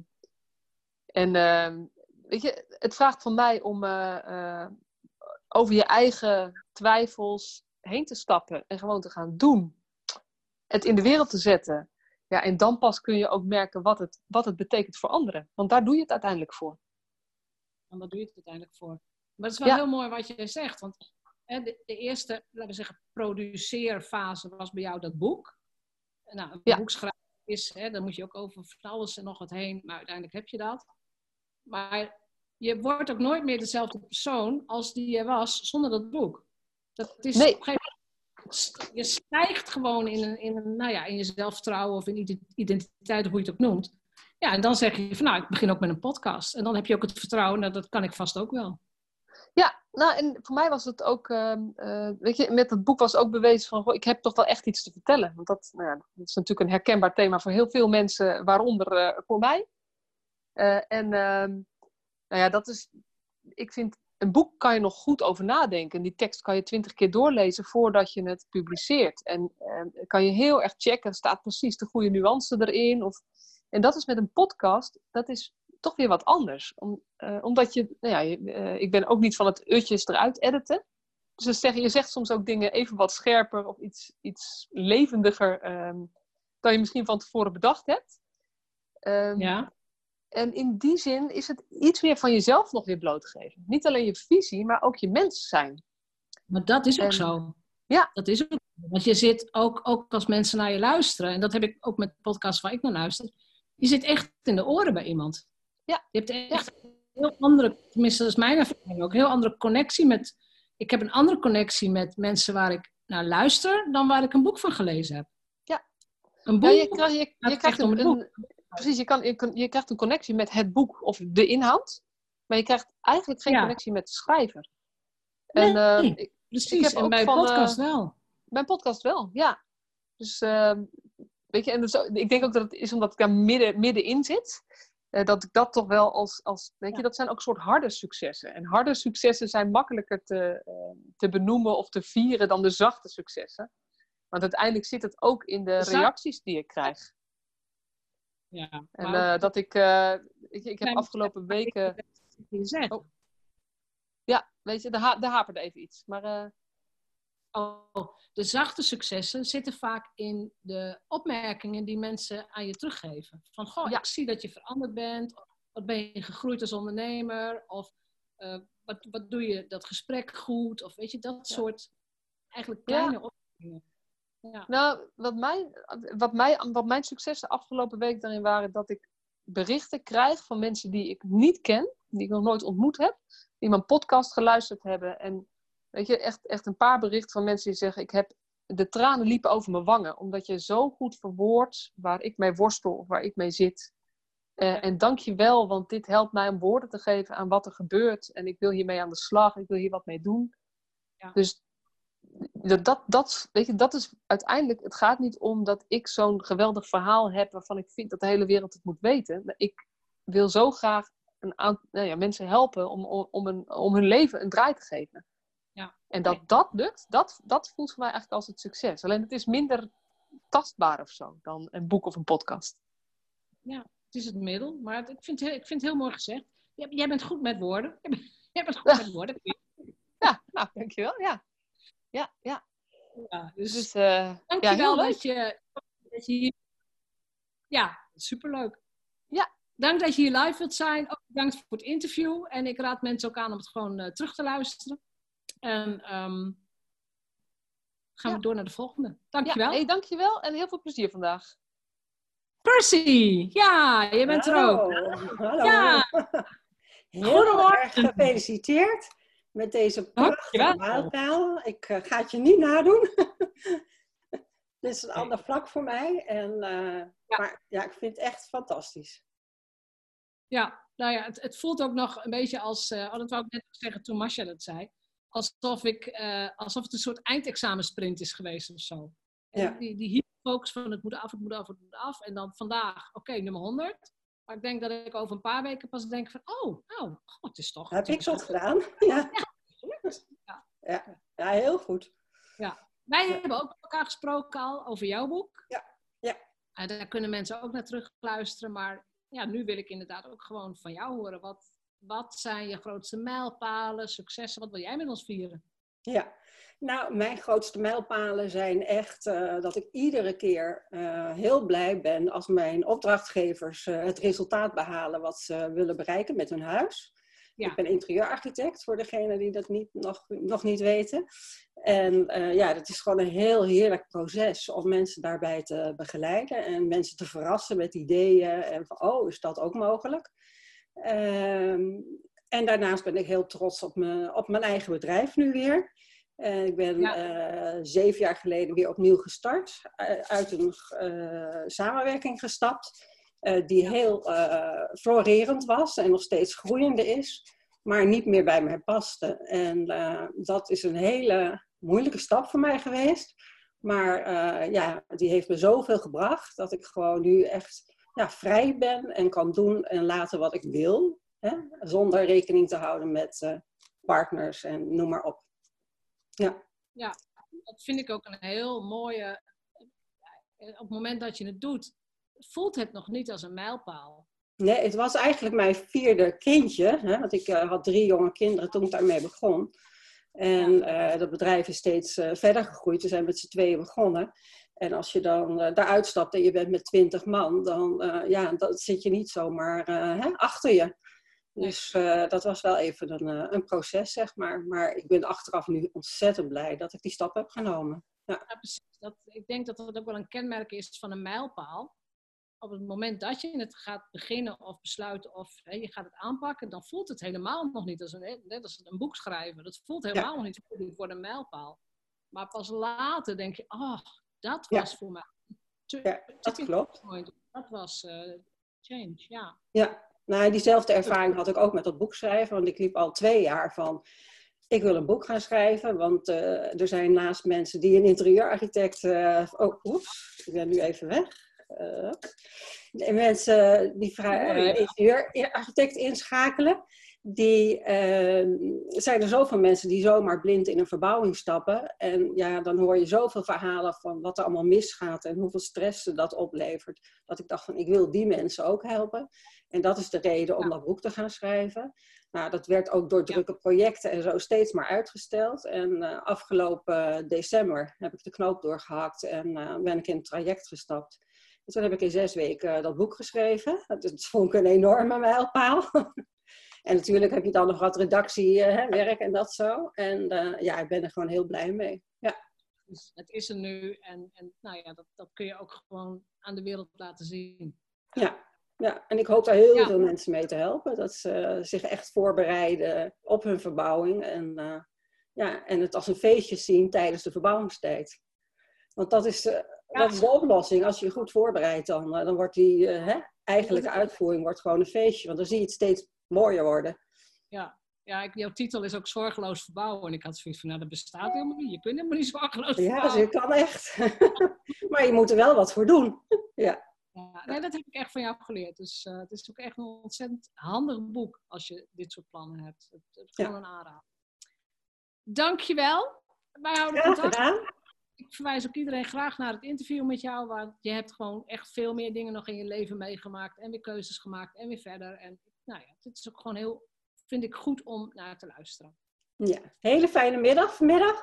en ehm, weet je, het vraagt van mij om eh, over je eigen twijfels heen te stappen en gewoon te gaan doen. Het in de wereld te zetten. Ja, en dan pas kun je ook merken wat het, wat het betekent voor anderen. Want daar doe je het uiteindelijk voor. En daar doe je het uiteindelijk voor. Maar het is wel Ja. heel mooi wat je zegt. Want hè, de, de eerste, laten we zeggen, produceerfase was bij jou dat boek. Nou, een Ja. boek schrijven is, hè, dan moet je ook over van alles en nog wat heen. Maar uiteindelijk heb je dat. Maar je wordt ook nooit meer dezelfde persoon als die je was zonder dat boek. Dat is Nee. op een gegeven moment je stijgt gewoon in, een, in, een, nou ja, in je zelfvertrouwen of in ide- identiteit, hoe je het ook noemt. Ja, en dan zeg je van nou, ik begin ook met een podcast. En dan heb je ook het vertrouwen, nou, dat kan ik vast ook wel. Ja, nou en voor mij was het ook, ehm, eh, weet je, met het boek was ook bewezen van, goh, ik heb toch wel echt iets te vertellen. Want dat, nou ja, dat is natuurlijk een herkenbaar thema voor heel veel mensen, waaronder eh, voor mij. Eh, en ehm, nou ja, dat is, ik vind, een boek kan je nog goed over nadenken. Die tekst kan je twintig keer doorlezen voordat je het publiceert. En ehm, kan je heel erg checken, staat precies de goede nuance erin? Of, En dat is met een podcast, dat is toch weer wat anders. Om, eh, omdat je, nou ja, je, eh, ik ben ook niet van het utjes eruit editen. Dus zeg, je zegt soms ook dingen even wat scherper of iets, iets levendiger ehm, dan je misschien van tevoren bedacht hebt. Ehm, Ja. En in die zin is het iets meer van jezelf nog weer blootgegeven. Niet alleen je visie, maar ook je mens zijn. Maar dat is ook En- zo. Ja. Dat is ook. Want je zit ook, ook als mensen naar je luisteren, en dat heb ik ook met de podcast waar ik naar luister, je zit echt in de oren bij iemand. Ja. Je hebt echt een heel andere, tenminste dat is mijn ervaring ook, een heel andere connectie met, ik heb een andere connectie met mensen waar ik naar luister dan waar ik een boek van gelezen heb. Ja. Een boek Ja, je, krijgt- je, krijgt een, precies, je, kan, je, je krijgt een connectie met het boek of de inhoud, maar je krijgt eigenlijk geen Ja. connectie met de schrijver. En, Nee, eh, ik, precies. ik heb En bij van, podcast eh, wel. Bij podcast wel, ja. Dus ehm, weet je, en ook- ik denk ook dat het is omdat ik daar midden, middenin zit. Eh, dat ik dat toch wel als, als weet je, dat zijn ook soort harde successen. En harde successen zijn makkelijker te, eh, te benoemen of te vieren dan de zachte successen. Want uiteindelijk zit het ook in de reacties die ik krijg. Ja, En eh, dat ik, eh, ik, ik heb afgelopen weken... Oh. Ja, weet je, de, ha de haperde even iets. Maar Oh, de zachte successen zitten vaak in de opmerkingen die mensen aan je teruggeven. Van, goh, ik zie dat je veranderd bent. Of, wat ben je gegroeid als ondernemer? Of eh, wat, wat doe je dat gesprek goed? Of weet je, dat soort eigenlijk kleine Ja. opmerkingen. Ja. Nou, wat mijn, wat, mij, wat mijn successen afgelopen week daarin waren, dat ik berichten krijg van mensen die ik niet ken, die ik nog nooit ontmoet heb, die mijn podcast geluisterd hebben. En weet je, echt, echt een paar berichten van mensen die zeggen, ik heb, de tranen liepen over mijn wangen, omdat je zo goed verwoordt waar ik mee worstel of waar ik mee zit. Eh, en dank je wel, want dit helpt mij om woorden te geven aan wat er gebeurt. En ik wil hiermee aan de slag, ik wil hier wat mee doen. Dus dat, dat, weet je, dat is uiteindelijk, het gaat niet om dat ik zo'n geweldig verhaal heb waarvan ik vind dat de hele wereld het moet weten. Ik wil zo graag een aantal nou ja, mensen helpen om, om, om, een, om hun leven een draai te geven. Ja. En dat dat lukt, dat, dat voelt voor mij eigenlijk als het succes. Alleen het is minder tastbaar of zo dan een boek of een podcast. Ja, het is het middel. Maar het- ik vind, het heel- ik vind het heel mooi gezegd. Jij, jij bent goed met woorden. Jij bent, goed met woorden. Ja, nou, dankjewel. Ja, ja, ja. Ja, dus, Dus, eh, dankjewel ja, dat je, dat je hier... Ja, superleuk. Ja. Dank dat je hier live wilt zijn. Ook bedankt voor het interview. En ik raad mensen ook aan om het gewoon eh, terug te luisteren. En ehm, gaan we door naar de volgende. Dankjewel. Ja, hey, dankjewel en heel veel plezier vandaag. Percy, ja, je bent er ook. Hallo. Ja. Heel Goedemorgen. erg gefeliciteerd met deze prachtige mijlpaal. Ik eh, ga het je niet nadoen. Dit is een ander vlak voor mij. En, eh, Maar ja, ik vind het echt fantastisch. Ja, nou ja, het, het voelt ook nog een beetje als, eh oh, dat wou ik net nog zeggen toen Masha dat zei, alsof, ik, eh, alsof het een soort eindexamensprint is geweest of zo. Ja. Die, die hyperfocus van het moet af, het moet af, het moet af. En dan vandaag, oké, nummer 100. Maar ik denk dat ik over een paar weken pas denk van, oh, nou, god, het is toch... Heb ik toch- gedaan? Ja. Ja. Ja. ja, heel goed. Ja. Wij hebben ook met elkaar gesproken al over jouw boek. Ja. ja. En daar kunnen mensen ook naar terug luisteren. Maar ja, nu wil ik inderdaad ook gewoon van jou horen. Wat, wat zijn je grootste mijlpalen, successen? Wat wil jij met ons vieren? Ja, nou, mijn grootste mijlpalen zijn echt eh, dat ik iedere keer eh, heel blij ben als mijn opdrachtgevers eh, het resultaat behalen wat ze willen bereiken met hun huis. Ja. Ik ben interieurarchitect voor degenen die dat niet, nog, nog niet weten. En ja, dat is gewoon een heel heerlijk proces om mensen daarbij te begeleiden en mensen te verrassen met ideeën en van, oh, is dat ook mogelijk? Ehm, en daarnaast ben ik heel trots op mijn, op mijn eigen bedrijf nu weer. Eh, ik ben eh, zeven jaar geleden weer opnieuw gestart, eh, uit een samenwerking gestapt, die heel florerend was en nog steeds groeiende is, maar niet meer bij mij paste. En dat is een hele moeilijke stap voor mij geweest. Maar ja, die heeft me zoveel gebracht dat ik gewoon nu echt ja, vrij ben en kan doen en laten wat ik wil. Hè? Zonder rekening te houden met eh, partners en noem maar op. Ja. Ja, dat vind ik ook een heel mooie. Op het moment dat je het doet, voelt het nog niet als een mijlpaal. Nee, het was eigenlijk mijn vierde kindje. Hè? Want ik uh, had drie jonge kinderen toen ik daarmee begon. En uh, dat bedrijf is steeds uh, verder gegroeid. We zijn met z'n tweeën begonnen. En als je dan daaruit stapt en je bent met twintig man, dan ja, dat zit je niet zomaar hè, achter je. Dus dat was wel even een, een proces, zeg maar. Maar ik ben achteraf nu ontzettend blij dat ik die stap heb genomen. Ja. ja precies. Dat, ik denk dat dat ook wel een kenmerk is van een mijlpaal op het moment dat je het gaat beginnen of besluiten of hè, je gaat het aanpakken, dan voelt het helemaal nog niet als een, net als een boek schrijven. Dat voelt helemaal nog niet voor een mijlpaal. Maar pas later denk je, oh, dat was voor mij. ja, dat klopt. Dat was uh, change, ja. Ja, nou, diezelfde ervaring had ik ook met dat boek schrijven. Want ik liep al twee jaar van, ik wil een boek gaan schrijven. Want uh, er zijn naast mensen die een interieurarchitect... Uh, oh, oeps, ik ben nu even weg. Uh, mensen die uh, ingenieurarchitect inschakelen. Die, uh, zijn er zoveel mensen die zomaar blind in een verbouwing stappen. En ja, dan hoor je zoveel verhalen van wat er allemaal misgaat en hoeveel stress dat oplevert. Dat ik dacht van, ik wil die mensen ook helpen. En dat is de reden om dat boek te gaan schrijven. Nou, dat werd ook door drukke projecten en zo steeds maar uitgesteld. En uh, afgelopen december heb ik de knoop doorgehakt en uh, ben ik in het traject gestapt. Dus toen heb ik in zes weken dat boek geschreven. Dat vond ik een enorme mijlpaal. en natuurlijk heb je dan nog wat redactiewerk en dat zo. En uh, ja, ik ben er gewoon heel blij mee. Ja. Dus het is er nu en, en nou ja, dat, dat kun je ook gewoon aan de wereld laten zien. Ja, ja. en ik hoop daar heel ja. veel mensen mee te helpen. Dat ze zich echt voorbereiden op hun verbouwing. En, uh, ja, en het als een feestje zien tijdens de verbouwingstijd. Want dat is, uh, dat is de oplossing. Als je je goed voorbereidt, dan, uh, dan wordt die hè, eigenlijke uitvoering wordt gewoon een feestje. Want dan zie je het steeds mooier worden. Ja, ja ik, jouw titel is ook zorgeloos verbouwen. En ik had zoiets van, nou dat bestaat helemaal niet. Je kunt helemaal niet zorgeloos ja, verbouwen. Ja, dus je kan echt. maar je moet er wel wat voor doen. ja. Ja, nee, dat heb ik echt van jou geleerd. Dus uh, het is ook echt een ontzettend handig boek als je dit soort plannen hebt. Het, het is gewoon ja. een aanrader. Dankjewel. Wij houden ja, contact. Gedaan. Ik verwijs ook iedereen graag naar het interview met jou. Want je hebt gewoon echt veel meer dingen nog in je leven meegemaakt. En weer keuzes gemaakt en weer verder. En nou ja, het is ook gewoon heel, vind ik goed om naar te luisteren. Ja, hele fijne middag vanmiddag.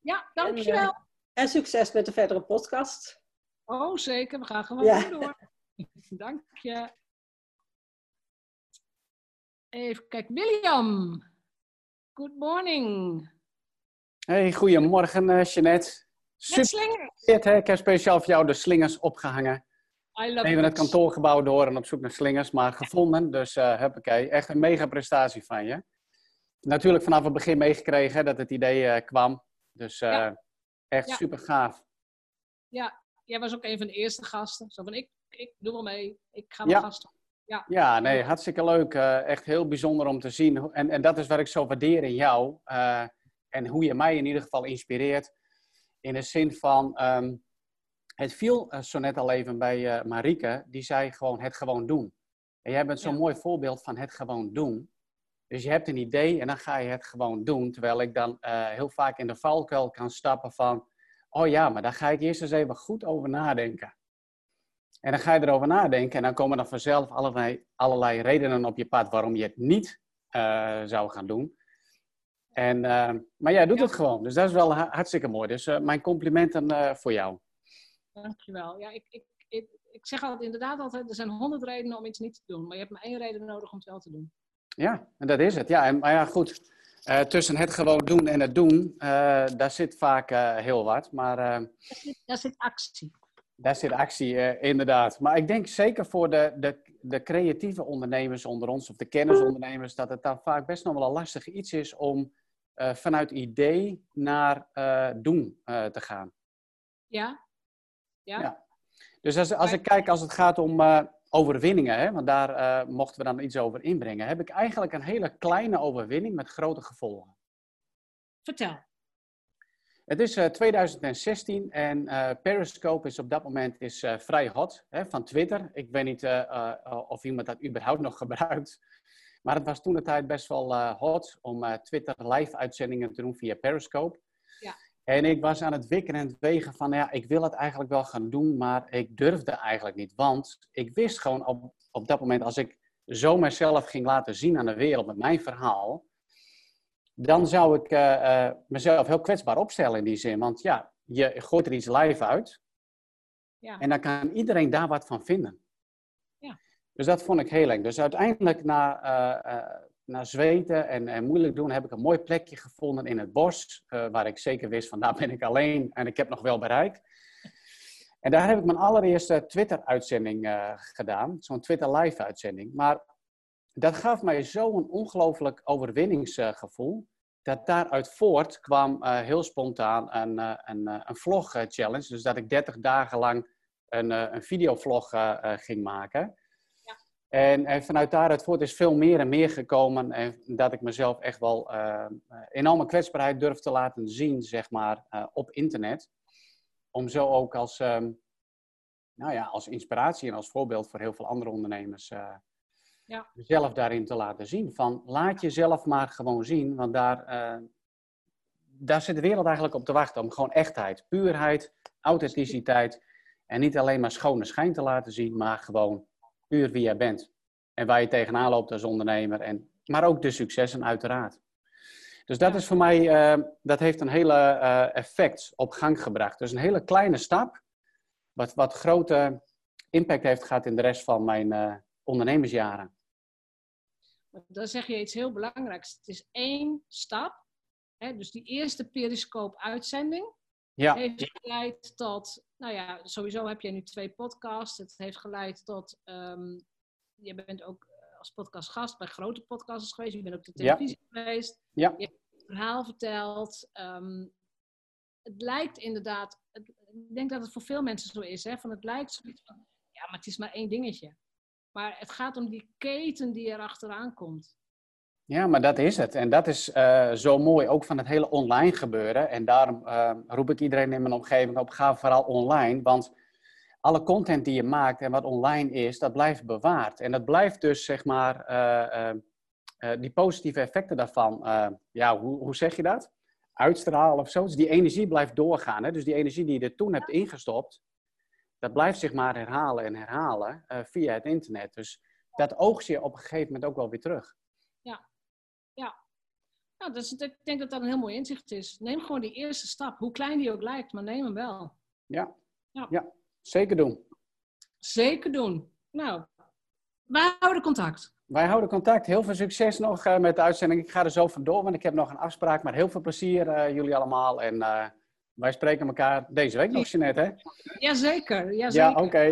Ja, dankjewel. En, uh, en succes met de verdere podcast. Oh, zeker. We gaan gewoon ja. door. Dank je. Even kijken. William. Good morning. Hey, goedemorgen, uh, Jeanette. Super. slingers. Ik heb speciaal voor jou de slingers opgehangen. Even het kantoorgebouw door en op zoek naar slingers, maar gevonden. Dus uh, huppakee. Echt een mega prestatie van je. Natuurlijk vanaf het begin meegekregen dat het idee uh, kwam. Dus uh, ja. echt ja. super gaaf. Ja, jij was ook een van de eerste gasten. Zo van, ik, ik doe wel mee, ik ga wel ja. gasten. Ja. ja, nee, hartstikke leuk. Uh, echt heel bijzonder om te zien. En, en dat is wat ik zo waardeer in jou. En hoe je mij in ieder geval inspireert. In de zin van, um, het viel uh, zo net al even bij Marike. Die zei gewoon het gewoon doen. En jij bent zo'n ja. mooi voorbeeld van het gewoon doen. Dus je hebt een idee en dan ga je het gewoon doen. Terwijl ik dan heel vaak in de valkuil kan stappen van oh ja, maar daar ga ik eerst eens even goed over nadenken. En dan ga je erover nadenken en dan komen er vanzelf allerlei, allerlei redenen op je pad waarom je het niet uh, zou gaan doen. En, uh, maar jij doet ja. het gewoon, dus dat is wel hartstikke mooi. Dus mijn complimenten voor jou. Dankjewel. Ja, ik, ik, ik, ik zeg altijd, inderdaad altijd, er zijn honderd redenen om iets niet te doen. Maar je hebt maar één reden nodig om het wel te doen. Ja, en dat is het. Ja, en, maar ja, goed. Uh, tussen het gewoon doen en het doen, uh, daar zit vaak uh, heel wat. Maar, daar zit, daar, zit, actie. Daar zit actie, inderdaad. Maar ik denk zeker voor de, de, de creatieve ondernemers onder ons, of de kennisondernemers, dat het dan vaak best nog wel een lastig iets is om vanuit idee naar doen te gaan. Ja. Ja. ja. Dus als, als ik kijk, als het gaat om overwinningen, hè, want daar uh, mochten we dan iets over inbrengen, heb ik eigenlijk een hele kleine overwinning met grote gevolgen. Vertel. Het is uh, 2016 en uh, Periscope is op dat moment is, vrij hot hè, van Twitter. Ik weet niet of iemand dat überhaupt nog gebruikt. Maar het was toen de tijd best wel hot om Twitter live uitzendingen te doen via Periscope. Ja. En ik was aan het wikken en het wegen van, ja, ik wil het eigenlijk wel gaan doen, maar ik durfde eigenlijk niet. Want ik wist gewoon op, op dat moment, als ik zo mezelf ging laten zien aan de wereld met mijn verhaal, dan zou ik eh, eh, mezelf heel kwetsbaar opstellen in die zin. Want ja, je gooit er iets live uit Ja. en dan kan iedereen daar wat van vinden. Ja. Dus dat vond ik heel eng. Dus uiteindelijk na, eh, na zweten en, en moeilijk doen, heb ik een mooi plekje gevonden in het bos. eh, waar ik zeker wist van daar ben ik alleen en ik heb nog wel bereik. En daar heb ik mijn allereerste Twitter-uitzending eh, gedaan. Zo'n Twitter live-uitzending. Maar dat gaf mij zo'n ongelooflijk overwinningsgevoel. dat daaruit voort kwam eh, heel spontaan een, een, een vlog-challenge. Dus dat ik 30 dagen lang een, een videovlog ging maken. En, en vanuit daaruit voort is veel meer en meer gekomen. En dat ik mezelf echt wel eh enorme kwetsbaarheid durf te laten zien, zeg maar, eh, op internet. Om zo ook als, ehm, nou ja, als inspiratie en als voorbeeld voor heel veel andere ondernemers eh, Ja. zelf daarin te laten zien. Van laat jezelf maar gewoon zien, want daar, eh, daar zit de wereld eigenlijk op te wachten. Om gewoon echtheid, puurheid, authenticiteit. En niet alleen maar schone schijn te laten zien, maar gewoon puur wie jij bent. En waar je tegenaan loopt als ondernemer. En, maar ook de successen uiteraard. Dus dat is voor mij, eh, dat heeft een hele eh, effect op gang gebracht. Dus een hele kleine stap, wat, wat grote impact heeft gehad in de rest van mijn eh, ondernemersjaren. Dan zeg je iets heel belangrijks. Het is één stap. Hè, dus die eerste periscope-uitzending Ja. heeft geleid tot, nou ja, sowieso heb je nu twee podcasts. Het heeft geleid tot, ehm, je bent ook eh, als podcastgast bij grote podcasts geweest. Je bent ook op de Ja. televisie geweest. Ja. Je hebt een verhaal verteld. Ehm, het lijkt inderdaad, het- ik denk dat het voor veel mensen zo is, hè, van het lijkt zoiets van, ja, maar het is maar één dingetje. Maar het gaat om die keten die er achteraan komt. Ja, maar dat is het. En dat is eh, zo mooi ook van het hele online gebeuren. En daarom eh, roep ik iedereen in mijn omgeving op, ga vooral online. Want alle content die je maakt en wat online is, dat blijft bewaard. En dat blijft dus, zeg maar, eh, die positieve effecten daarvan, ja, hoe, hoe zeg je dat? Uitstralen of zo. Dus die energie blijft doorgaan. Hè? Dus die energie die je er toen hebt ingestopt, dat blijft zich maar herhalen en herhalen via het internet. Dus dat oogst je op een gegeven moment ook wel weer terug. Ja, ja. Nou, dus ik denk dat dat een heel mooi inzicht is. Neem gewoon die eerste stap, hoe klein die ook lijkt, maar neem hem wel. Ja, Ja. ja zeker doen. Zeker doen. Nou, wij houden contact. Wij houden contact. Heel veel succes nog eh, met de uitzending. Ik ga er zo vandoor, want ik heb nog een afspraak. Maar heel veel plezier, eh, jullie allemaal. En eh, wij spreken elkaar deze week nog, Jeanette, hè? Jazeker, Ja, jazeker. oké.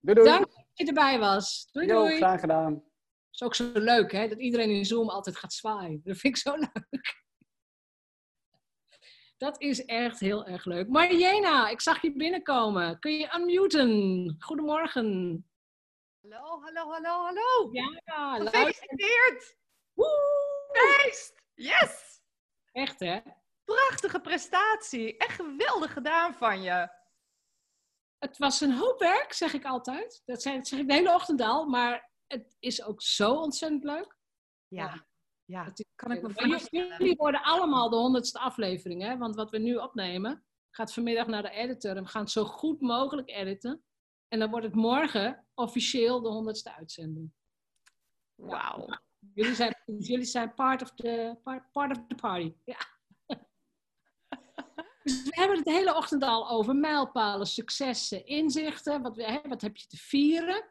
Doei, doei. Dank dat je erbij was. Doei, Jo, doei. graag gedaan. Is ook zo leuk, hè? Dat iedereen in Zoom altijd gaat zwaaien. Dat vind ik zo leuk. Dat is echt heel erg leuk. Marjena, ik zag je binnenkomen. Kun je unmuten? Goedemorgen. Hallo, hallo, hallo, hallo. Ja, Gefeliciteerd. Feest. Yes. Echt, hè? Prachtige prestatie. Echt geweldig gedaan van je. Het was een hoop werk, zeg ik altijd. Dat zeg ik de hele ochtend al. Maar het is ook zo ontzettend leuk. Ja, ja. kan ik me voorstellen. Jullie worden allemaal de honderdste aflevering, hè? Want wat we nu opnemen, gaat vanmiddag naar de editor. En we gaan het zo goed mogelijk editen. En dan wordt het morgen officieel de honderdste uitzending. Wauw. Jullie zijn, jullie zijn part, of the, part, part of the party. Ja. Dus we hebben het de hele ochtend al over mijlpalen, successen, inzichten. Wat, we, hè, wat heb je te vieren?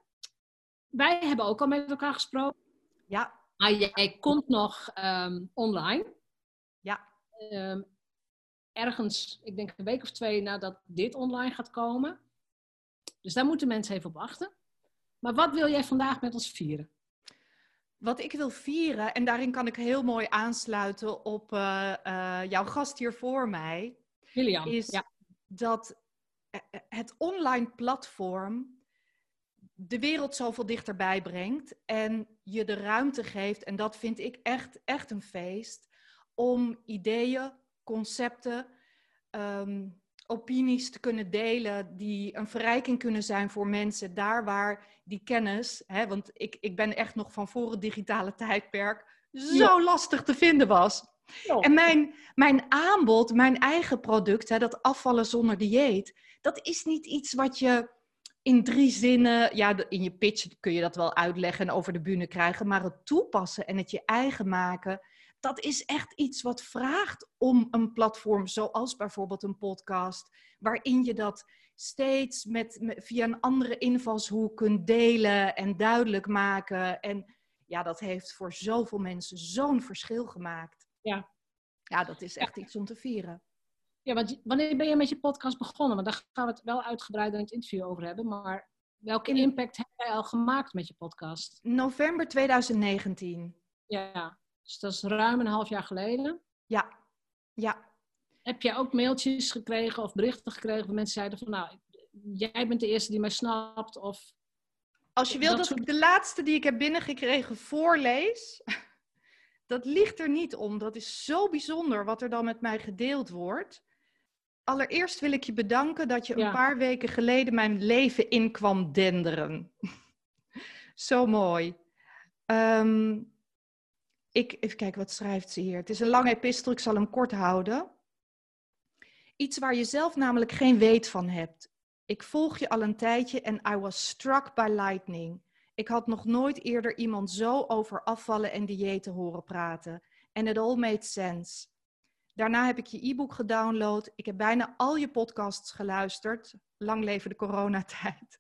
Wij hebben ook al met elkaar gesproken. Ja. Maar jij komt nog ehm, online. Ja. Ehm, ergens, ik denk een week of twee nadat dit online gaat komen. Dus daar moeten mensen even op wachten. Maar wat wil jij vandaag met ons vieren? Wat ik wil vieren, en daarin kan ik heel mooi aansluiten op eh, eh, jouw gast hier voor mij, Lilian, is ja. dat eh, het online platform de wereld zoveel dichterbij brengt en je de ruimte geeft, en dat vind ik echt, echt een feest, om ideeën, concepten, ehm, opinies te kunnen delen die een verrijking kunnen zijn voor mensen daar waar die kennis, hè, want ik, ik ben echt nog van voor het digitale tijdperk, zo Ja. lastig te vinden was. En mijn, mijn aanbod, mijn eigen product, hè, dat afvallen zonder dieet, dat is niet iets wat je in drie zinnen, ja, in je pitch kun je dat wel uitleggen en over de bühne krijgen, maar het toepassen en het je eigen maken, dat is echt iets wat vraagt om een platform zoals bijvoorbeeld een podcast, waarin je dat steeds met, met- via een andere invalshoek kunt delen en duidelijk maken. En ja, dat heeft voor zoveel mensen zo'n verschil gemaakt. Ja. Ja, dat is echt iets om te vieren. Ja, want wanneer ben je met je podcast begonnen? Want daar gaan we het wel uitgebreider in het interview over hebben. Maar welke impact heb jij al gemaakt met je podcast? November 2019. Ja, dus dat is ruim een half jaar geleden. Ja, ja. Heb jij ook mailtjes gekregen of berichten gekregen waar mensen zeiden van... Nou, jij bent de eerste die mij snapt of... Als je wil dat, soort- ik de laatste die ik heb binnengekregen voorlees, dat ligt er niet om. Dat is zo bijzonder wat er dan met mij gedeeld wordt. Allereerst wil ik je bedanken dat je een paar weken geleden mijn leven in kwam denderen. zo mooi. Ehm, ik, even kijken, wat schrijft ze hier? Het is een lange epistel, ik zal hem kort houden. Iets waar je zelf namelijk geen weet van hebt. Ik volg je al een tijdje en I was struck by lightning. Ik had nog nooit eerder iemand zo over afvallen en diëten horen praten. En it all made sense. Daarna heb ik je e-book gedownload. Ik heb bijna al je podcasts geluisterd. Lang leven de coronatijd.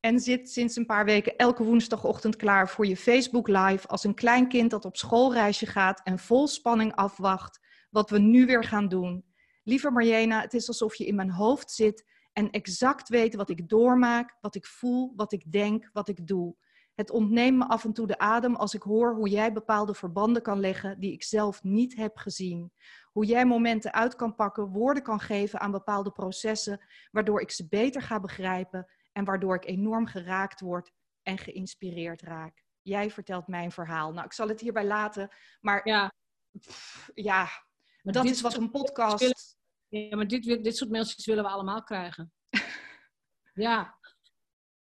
En zit sinds een paar weken elke woensdagochtend klaar voor je Facebook Live als een klein kind dat op schoolreisje gaat en vol spanning afwacht wat we nu weer gaan doen. Lieve Marjena, het is alsof je in mijn hoofd zit en exact weet wat ik doormaak, wat ik voel, wat ik denk, wat ik doe. Het ontneemt me af en toe de adem als ik hoor hoe jij bepaalde verbanden kan leggen die ik zelf niet heb gezien. Hoe jij momenten uit kan pakken, woorden kan geven aan bepaalde processen, waardoor ik ze beter ga begrijpen en waardoor ik enorm geraakt word en geïnspireerd raak. Jij vertelt mijn verhaal. Nou, ik zal het hierbij laten, maar ja, ja Maar dat is wat een podcast... willen- Ja, maar dit, dit soort mailtjes willen we allemaal krijgen. ja.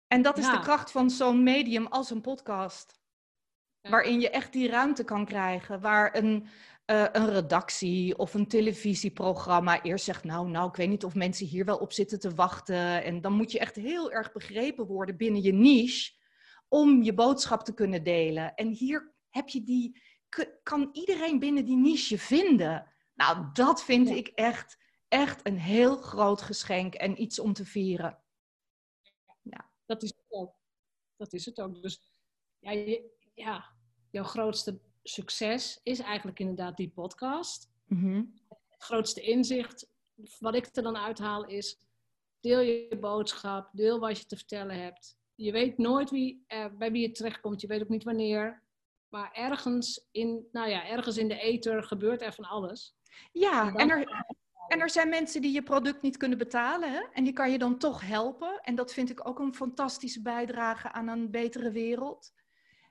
En dat is Ja. de kracht van zo'n medium als een podcast. Waarin je echt die ruimte kan krijgen. Waar een, eh, een redactie of een televisieprogramma eerst zegt... Nou, nou, ik weet niet of mensen hier wel op zitten te wachten. En dan moet je echt heel erg begrepen worden binnen je niche... om je boodschap te kunnen delen. En hier heb je die, kan iedereen binnen die niche je vinden. Nou, dat vind ik echt, echt een heel groot geschenk en iets om te vieren. Dat is het ook. Dat is het ook. Dus ja, je- ja, jouw grootste succes is eigenlijk inderdaad die podcast. Het grootste inzicht, wat ik er dan uithaal, is deel je boodschap, deel wat je te vertellen hebt. Je weet nooit wie, eh, bij wie je terechtkomt, je weet ook niet wanneer. Maar ergens in, nou ja, ergens in de ether gebeurt er van alles. Ja, En dan- en er, en er zijn mensen die je product niet kunnen betalen. Hè? En die kan je dan toch helpen. En dat vind ik ook een fantastische bijdrage aan een betere wereld.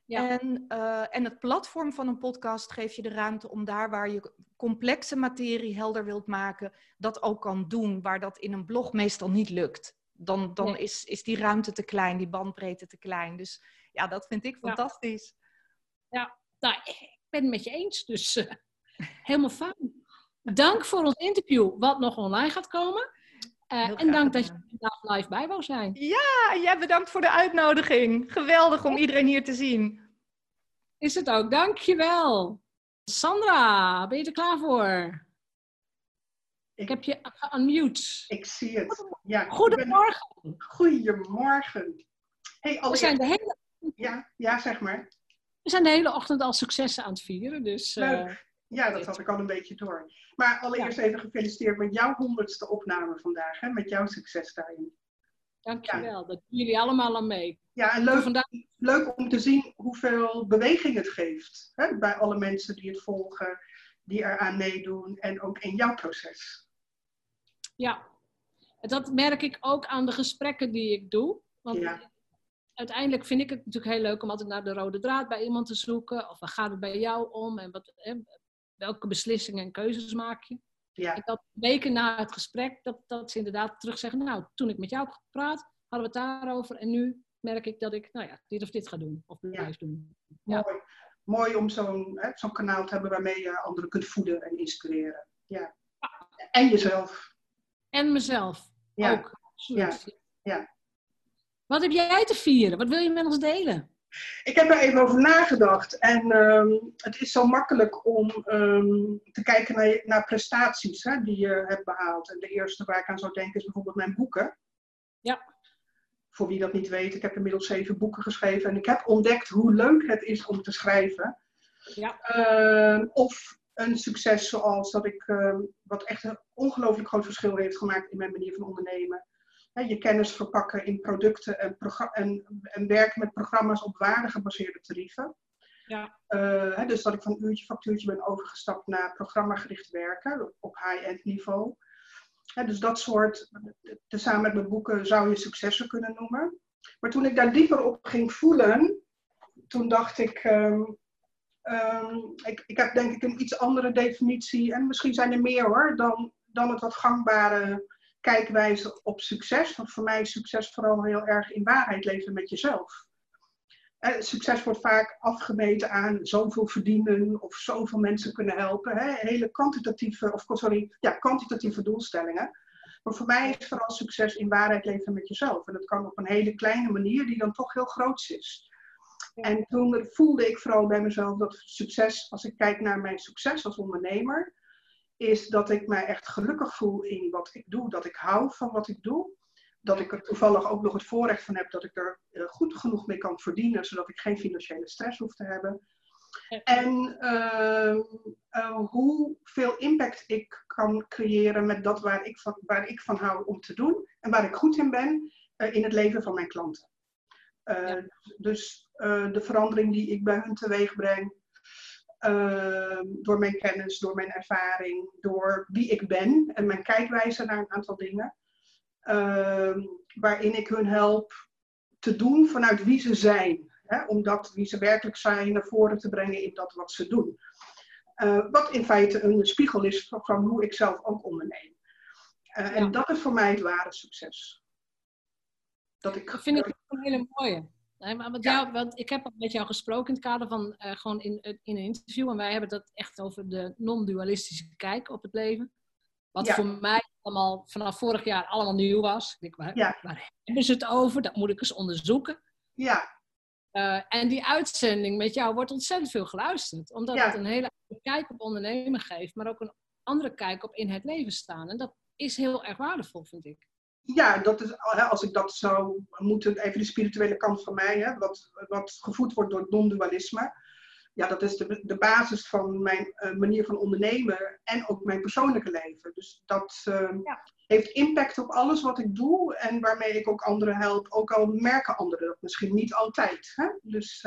En, eh, en het platform van een podcast geeft je de ruimte om daar waar je complexe materie helder wilt maken, dat ook kan doen, waar dat in een blog meestal niet lukt. Dan, dan Nee. is, is die ruimte te klein, die bandbreedte te klein. Dus ja, dat vind ik fantastisch. Ja, nou, ik ben het met je eens. Dus eh, helemaal fijn. Dank voor ons interview, wat nog online gaat komen. Eh, en dank dat je vandaag live bij wou zijn. Ja, en jij bedankt voor de uitnodiging. Geweldig om iedereen hier te zien. Is het ook. Dankjewel. Sandra, ben je er klaar voor? Ik heb je unmute. Ik zie het. Ja, Goedemorgen. ben- Goedemorgen. Hey, We allereerst- zijn, de hele, Ja, ja, zeg maar. we zijn de hele ochtend al successen aan het vieren. Dus, eh, Leuk. Ja, dat had ik al een beetje door. Maar allereerst even gefeliciteerd met jouw honderdste opname vandaag. Hè, met jouw succes daarin. dankjewel. Dat doen jullie allemaal aan mee. Ja, en leuk, leuk om te zien hoeveel beweging het geeft. Hè, bij alle mensen die het volgen, die eraan meedoen. En ook in jouw proces. Ja, dat merk ik ook aan de gesprekken die ik doe. Want Ja. uiteindelijk vind ik het natuurlijk heel leuk om altijd naar de rode draad bij iemand te zoeken. Of waar gaat het bij jou om? En wat, hè, welke beslissingen en keuzes maak je? Ja. En dat weken na het gesprek, dat, dat ze inderdaad terug zeggen, nou, toen ik met jou heb gepraat, hadden we het daarover. En nu merk ik dat ik, nou ja, dit of dit ga doen. Of blijf doen. Ja. Mooi. mooi om zo'n zo'n kanaal te hebben waarmee je anderen kunt voeden en inspireren. Ja. En jezelf. En mezelf Ja. ook. Ja. Ja. Wat heb jij te vieren? Wat wil je met ons delen? Ik heb er even over nagedacht. En ehm, het is zo makkelijk om ehm, te kijken naar, naar prestaties hè, die je hebt behaald. En de eerste waar ik aan zou denken is bijvoorbeeld mijn boeken. Ja. Voor wie dat niet weet, ik heb inmiddels zeven boeken geschreven. En ik heb ontdekt hoe leuk het is om te schrijven. Ja. Ehm, of een succes zoals dat ik, wat echt een ongelooflijk groot verschil heeft gemaakt in mijn manier van ondernemen. Je kennis verpakken in producten en, en, en werken met programma's op waardegebaseerde tarieven. Ja. Eh, hè, dus dat ik van uurtje factuurtje ben overgestapt naar programmagericht werken op high-end niveau. Hè, dus dat soort, tezamen met mijn boeken zou je successen kunnen noemen. Maar toen ik daar dieper op ging voelen, toen dacht ik, ehm, ehm, ik, ik heb denk ik een iets andere definitie, en misschien zijn er meer hoor, dan, dan het wat gangbare kijkwijze op succes. Want voor mij is succes vooral heel erg in waarheid leven met jezelf. Eh, succes wordt vaak afgemeten aan zoveel verdienen of zoveel mensen kunnen helpen. Hè? Hele kwantitatieve, of sorry, ja, kwantitatieve doelstellingen. Maar voor mij is vooral succes in waarheid leven met jezelf. En dat kan op een hele kleine manier die dan toch heel groot is. En toen voelde ik vooral bij mezelf dat succes, als ik kijk naar mijn succes als ondernemer, is dat ik mij echt gelukkig voel in wat ik doe. Dat ik hou van wat ik doe. Dat ik er toevallig ook nog het voorrecht van heb dat ik er eh, goed genoeg mee kan verdienen, zodat ik geen financiële stress hoef te hebben. En ehm, eh, hoeveel impact ik kan creëren met dat waar ik, van, waar ik van hou om te doen en waar ik goed in ben eh, in het leven van mijn klanten. Dus de verandering die ik bij hun teweeg breng, ehm, door mijn kennis, door mijn ervaring, door wie ik ben en mijn kijkwijze naar een aantal dingen, ehm, waarin ik hun help te doen vanuit wie ze zijn. Hè, om dat wie ze werkelijk zijn naar voren te brengen in dat wat ze doen. Eh, wat in feite een spiegel is van, hoe ik zelf ook onderneem. Eh, En dat is voor mij het ware succes. Dat ik Dat vind ik een hele mooie. Nee, maar wat jou, want ik heb al met jou gesproken in het kader van eh, gewoon in, in een interview. En wij hebben dat echt over de non-dualistische kijk op het leven. Wat Ja. voor mij allemaal vanaf vorig jaar allemaal nieuw was. Ik denk, waar, Ja. waar hebben ze het over? Dat moet ik eens onderzoeken. Ja. Eh, en die uitzending met jou wordt ontzettend veel geluisterd. Omdat Ja. het een hele andere kijk op ondernemen geeft. Maar ook een andere kijk op in het leven staan. En dat is heel erg waardevol, vind ik. Ja, dat is, als ik dat zou moeten, even de spirituele kant van mij, hè, wat, wat gevoed wordt door non-dualisme. Ja, dat is de, de basis van mijn eh, manier van ondernemen en ook mijn persoonlijke leven. Dus dat eh, heeft impact op alles wat ik doe en waarmee ik ook anderen help. Ook al merken anderen dat misschien niet altijd. Hè? Dus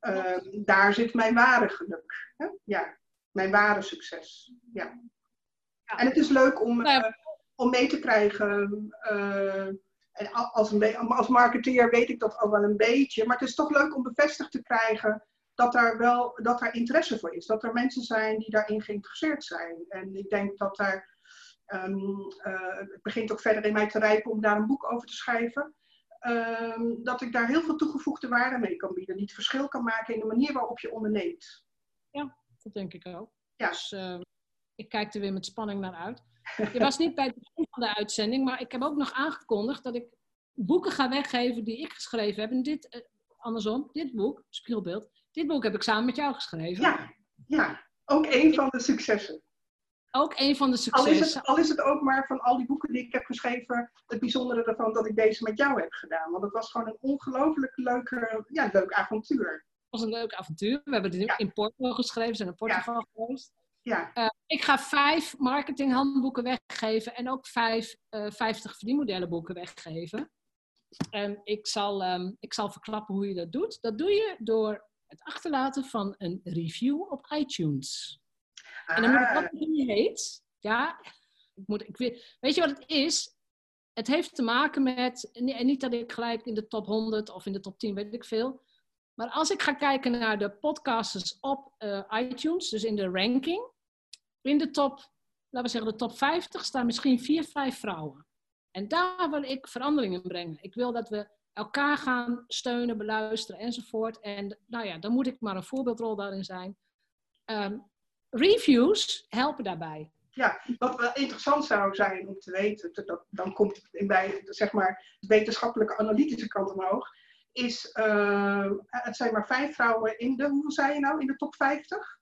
eh, daar zit mijn ware geluk. Hè? Ja, mijn ware succes. Ja. En het is leuk om, eh, om mee te krijgen. eh, en als, een als marketeer weet ik dat al wel een beetje. Maar het is toch leuk om bevestigd te krijgen dat daar wel dat daar interesse voor is. Dat er mensen zijn die daarin geïnteresseerd zijn. En ik denk dat daar. ehm, eh, het begint ook verder in mij te rijpen om daar een boek over te schrijven. Ehm, dat ik daar heel veel toegevoegde waarde mee kan bieden. Die het verschil kan maken in de manier waarop je onderneemt. Ja, dat denk ik ook. Ja. Dus eh, ik kijk er weer met spanning naar uit. Je was niet bij het begin van de uitzending, maar ik heb ook nog aangekondigd dat ik boeken ga weggeven die ik geschreven heb. En dit, eh, andersom, dit boek, Spiegelbeeld, dit boek heb ik samen met jou geschreven. Ja, ja. ook een van de successen. Ook een van de Al successen. is, het, al is het ook maar van al die boeken die ik heb geschreven, het bijzondere ervan dat ik deze met jou heb gedaan. Want het was gewoon een ongelooflijk leuke, ja, leuk avontuur. Het was een leuk avontuur. We hebben het in Portugal geschreven, zijn in Portugal geweest. Ja. Eh, ik ga vijf marketinghandboeken weggeven en ook vijf eh 50 verdienmodellenboeken weggeven. En ik zal, ehm, ik zal verklappen hoe je dat doet. Dat doe je door het achterlaten van een review op iTunes. En dan moet ik Ah. wat die heet. Ja, ik moet, ik weet, weet je wat het is? Het heeft te maken met, en niet dat ik gelijk in de top 100 of in de top 10, weet ik veel. Maar als ik ga kijken naar de podcasters op eh, iTunes, dus in de ranking, in de top, laten we zeggen de top 50, staan misschien vier, vijf vrouwen. En daar wil ik veranderingen brengen. Ik wil dat we elkaar gaan steunen, beluisteren enzovoort. En nou ja, dan moet ik maar een voorbeeldrol daarin zijn. Ehm, reviews helpen daarbij. Ja, wat wel interessant zou zijn om te weten, dat, dan komt het bij zeg maar, de wetenschappelijke analytische kant omhoog, is, uh, het zijn maar vijf vrouwen in de, hoeveel zei je nou, in de top 50?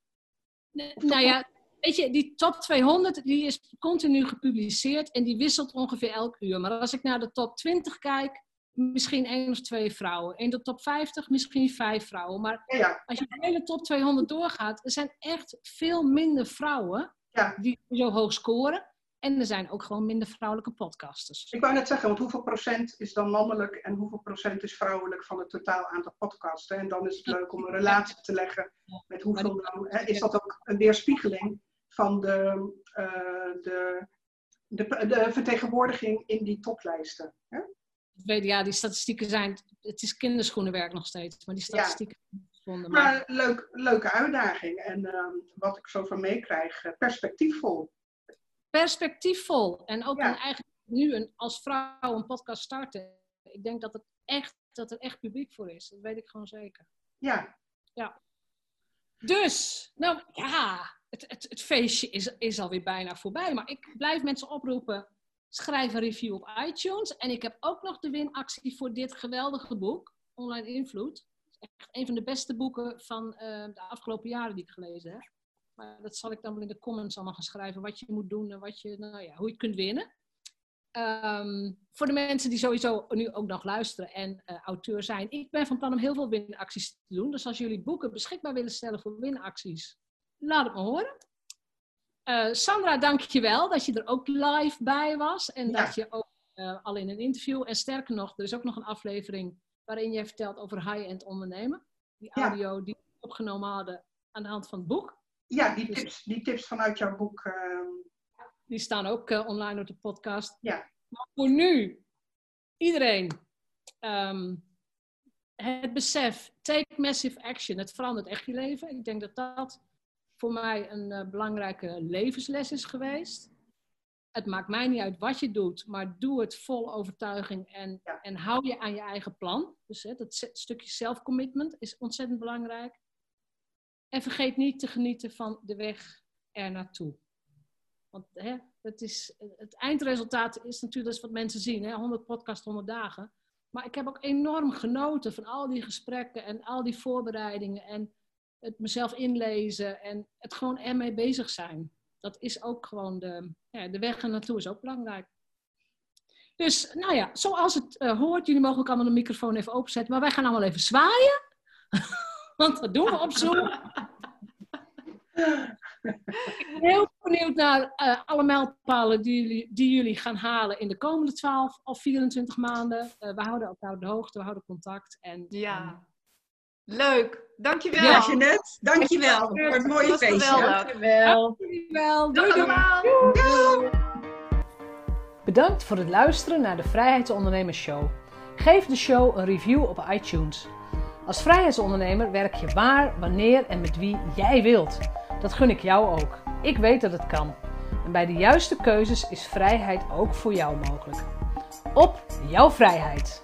nou ja, weet je, die top 200 die is continu gepubliceerd en die wisselt ongeveer elk uur. Maar als ik naar de top 20 kijk, misschien één of twee vrouwen. In de top 50 misschien vijf vrouwen. Maar als je de hele top 200 doorgaat, er zijn echt veel minder vrouwen die zo hoog scoren. En er zijn ook gewoon minder vrouwelijke podcasters. Ik wou net zeggen, want hoeveel procent is dan mannelijk en hoeveel procent is vrouwelijk van het totaal aantal podcasten? En dan is het leuk om een relatie te leggen met hoeveel dan. is dat ook een weerspiegeling van de, uh, de, de, de, vertegenwoordiging in die toplijsten? Hè? Ja, die statistieken zijn. Het is kinderschoenenwerk nog steeds, maar die statistieken. Vonden, maar, maar leuk, leuke uitdaging. En uh, wat ik zo van meekrijg, uh, perspectiefvol perspectiefvol. En ook ja. eigenlijk nu een, als vrouw een podcast starten. Ik denk dat, het echt, dat er echt publiek voor is. Dat weet ik gewoon zeker. Ja. ja. Dus, nou ja, het, het, het feestje is, is alweer bijna voorbij. Maar ik blijf mensen oproepen. Schrijf een review op iTunes. En ik heb ook nog de winactie voor dit geweldige boek, Online Invloed. Echt een van de beste boeken van uh, de afgelopen jaren die ik gelezen heb. Maar dat zal ik dan wel in de comments allemaal gaan schrijven. Wat je moet doen en wat je, nou ja, hoe je het kunt winnen. Um, voor de mensen die sowieso nu ook nog luisteren en uh, auteur zijn. Ik ben van plan om heel veel winacties te doen. Dus als jullie boeken beschikbaar willen stellen voor winacties, laat het me horen. Uh, Sandra, dank je wel dat je er ook live bij was. En ja. dat je ook uh, al in een interview. En sterker nog, er is ook nog een aflevering waarin jij vertelt over high-end ondernemen. Die audio die we opgenomen hadden aan de hand van het boek. Ja, die tips, die tips vanuit jouw boek. Uh... Die staan ook uh, online op de podcast. Ja. Maar voor nu, iedereen, um, het besef, take massive action. Het verandert echt je leven. Ik denk dat dat voor mij een uh, belangrijke levensles is geweest. Het maakt mij niet uit wat je doet, maar doe het vol overtuiging en, ja. en hou je aan je eigen plan. Dus hè, dat stukje self-commitment is ontzettend belangrijk. En vergeet niet te genieten van de weg er naartoe. Want hè, het, is, het eindresultaat is natuurlijk dat wat mensen zien. Hè? 100 podcast, 100 dagen. Maar ik heb ook enorm genoten van al die gesprekken en al die voorbereidingen. En het mezelf inlezen en het gewoon ermee bezig zijn. Dat is ook gewoon de, ja, de weg er naartoe is ook belangrijk. Dus nou ja, zoals het uh, hoort, jullie mogen ook allemaal de microfoon even openzetten. Maar wij gaan allemaal even zwaaien. Want dat doen we op Zoom. Ik ben heel benieuwd naar uh, alle mijlpalen die jullie, die jullie gaan halen in de komende 12 of 24 maanden. Uh, we houden elkaar op de hoogte, we houden contact. En, ja. Um... Leuk, dankjewel. Ja, Jeanette, dankjewel voor het mooie feestje. Dankjewel. Dankjewel. Doei, doei. doei. Bedankt voor het luisteren naar de Vrijheidsondernemers Show. Geef de show een review op iTunes. Als vrijheidsondernemer werk je waar, wanneer en met wie jij wilt. Dat gun ik jou ook. Ik weet dat het kan. En bij de juiste keuzes is vrijheid ook voor jou mogelijk. Op jouw vrijheid!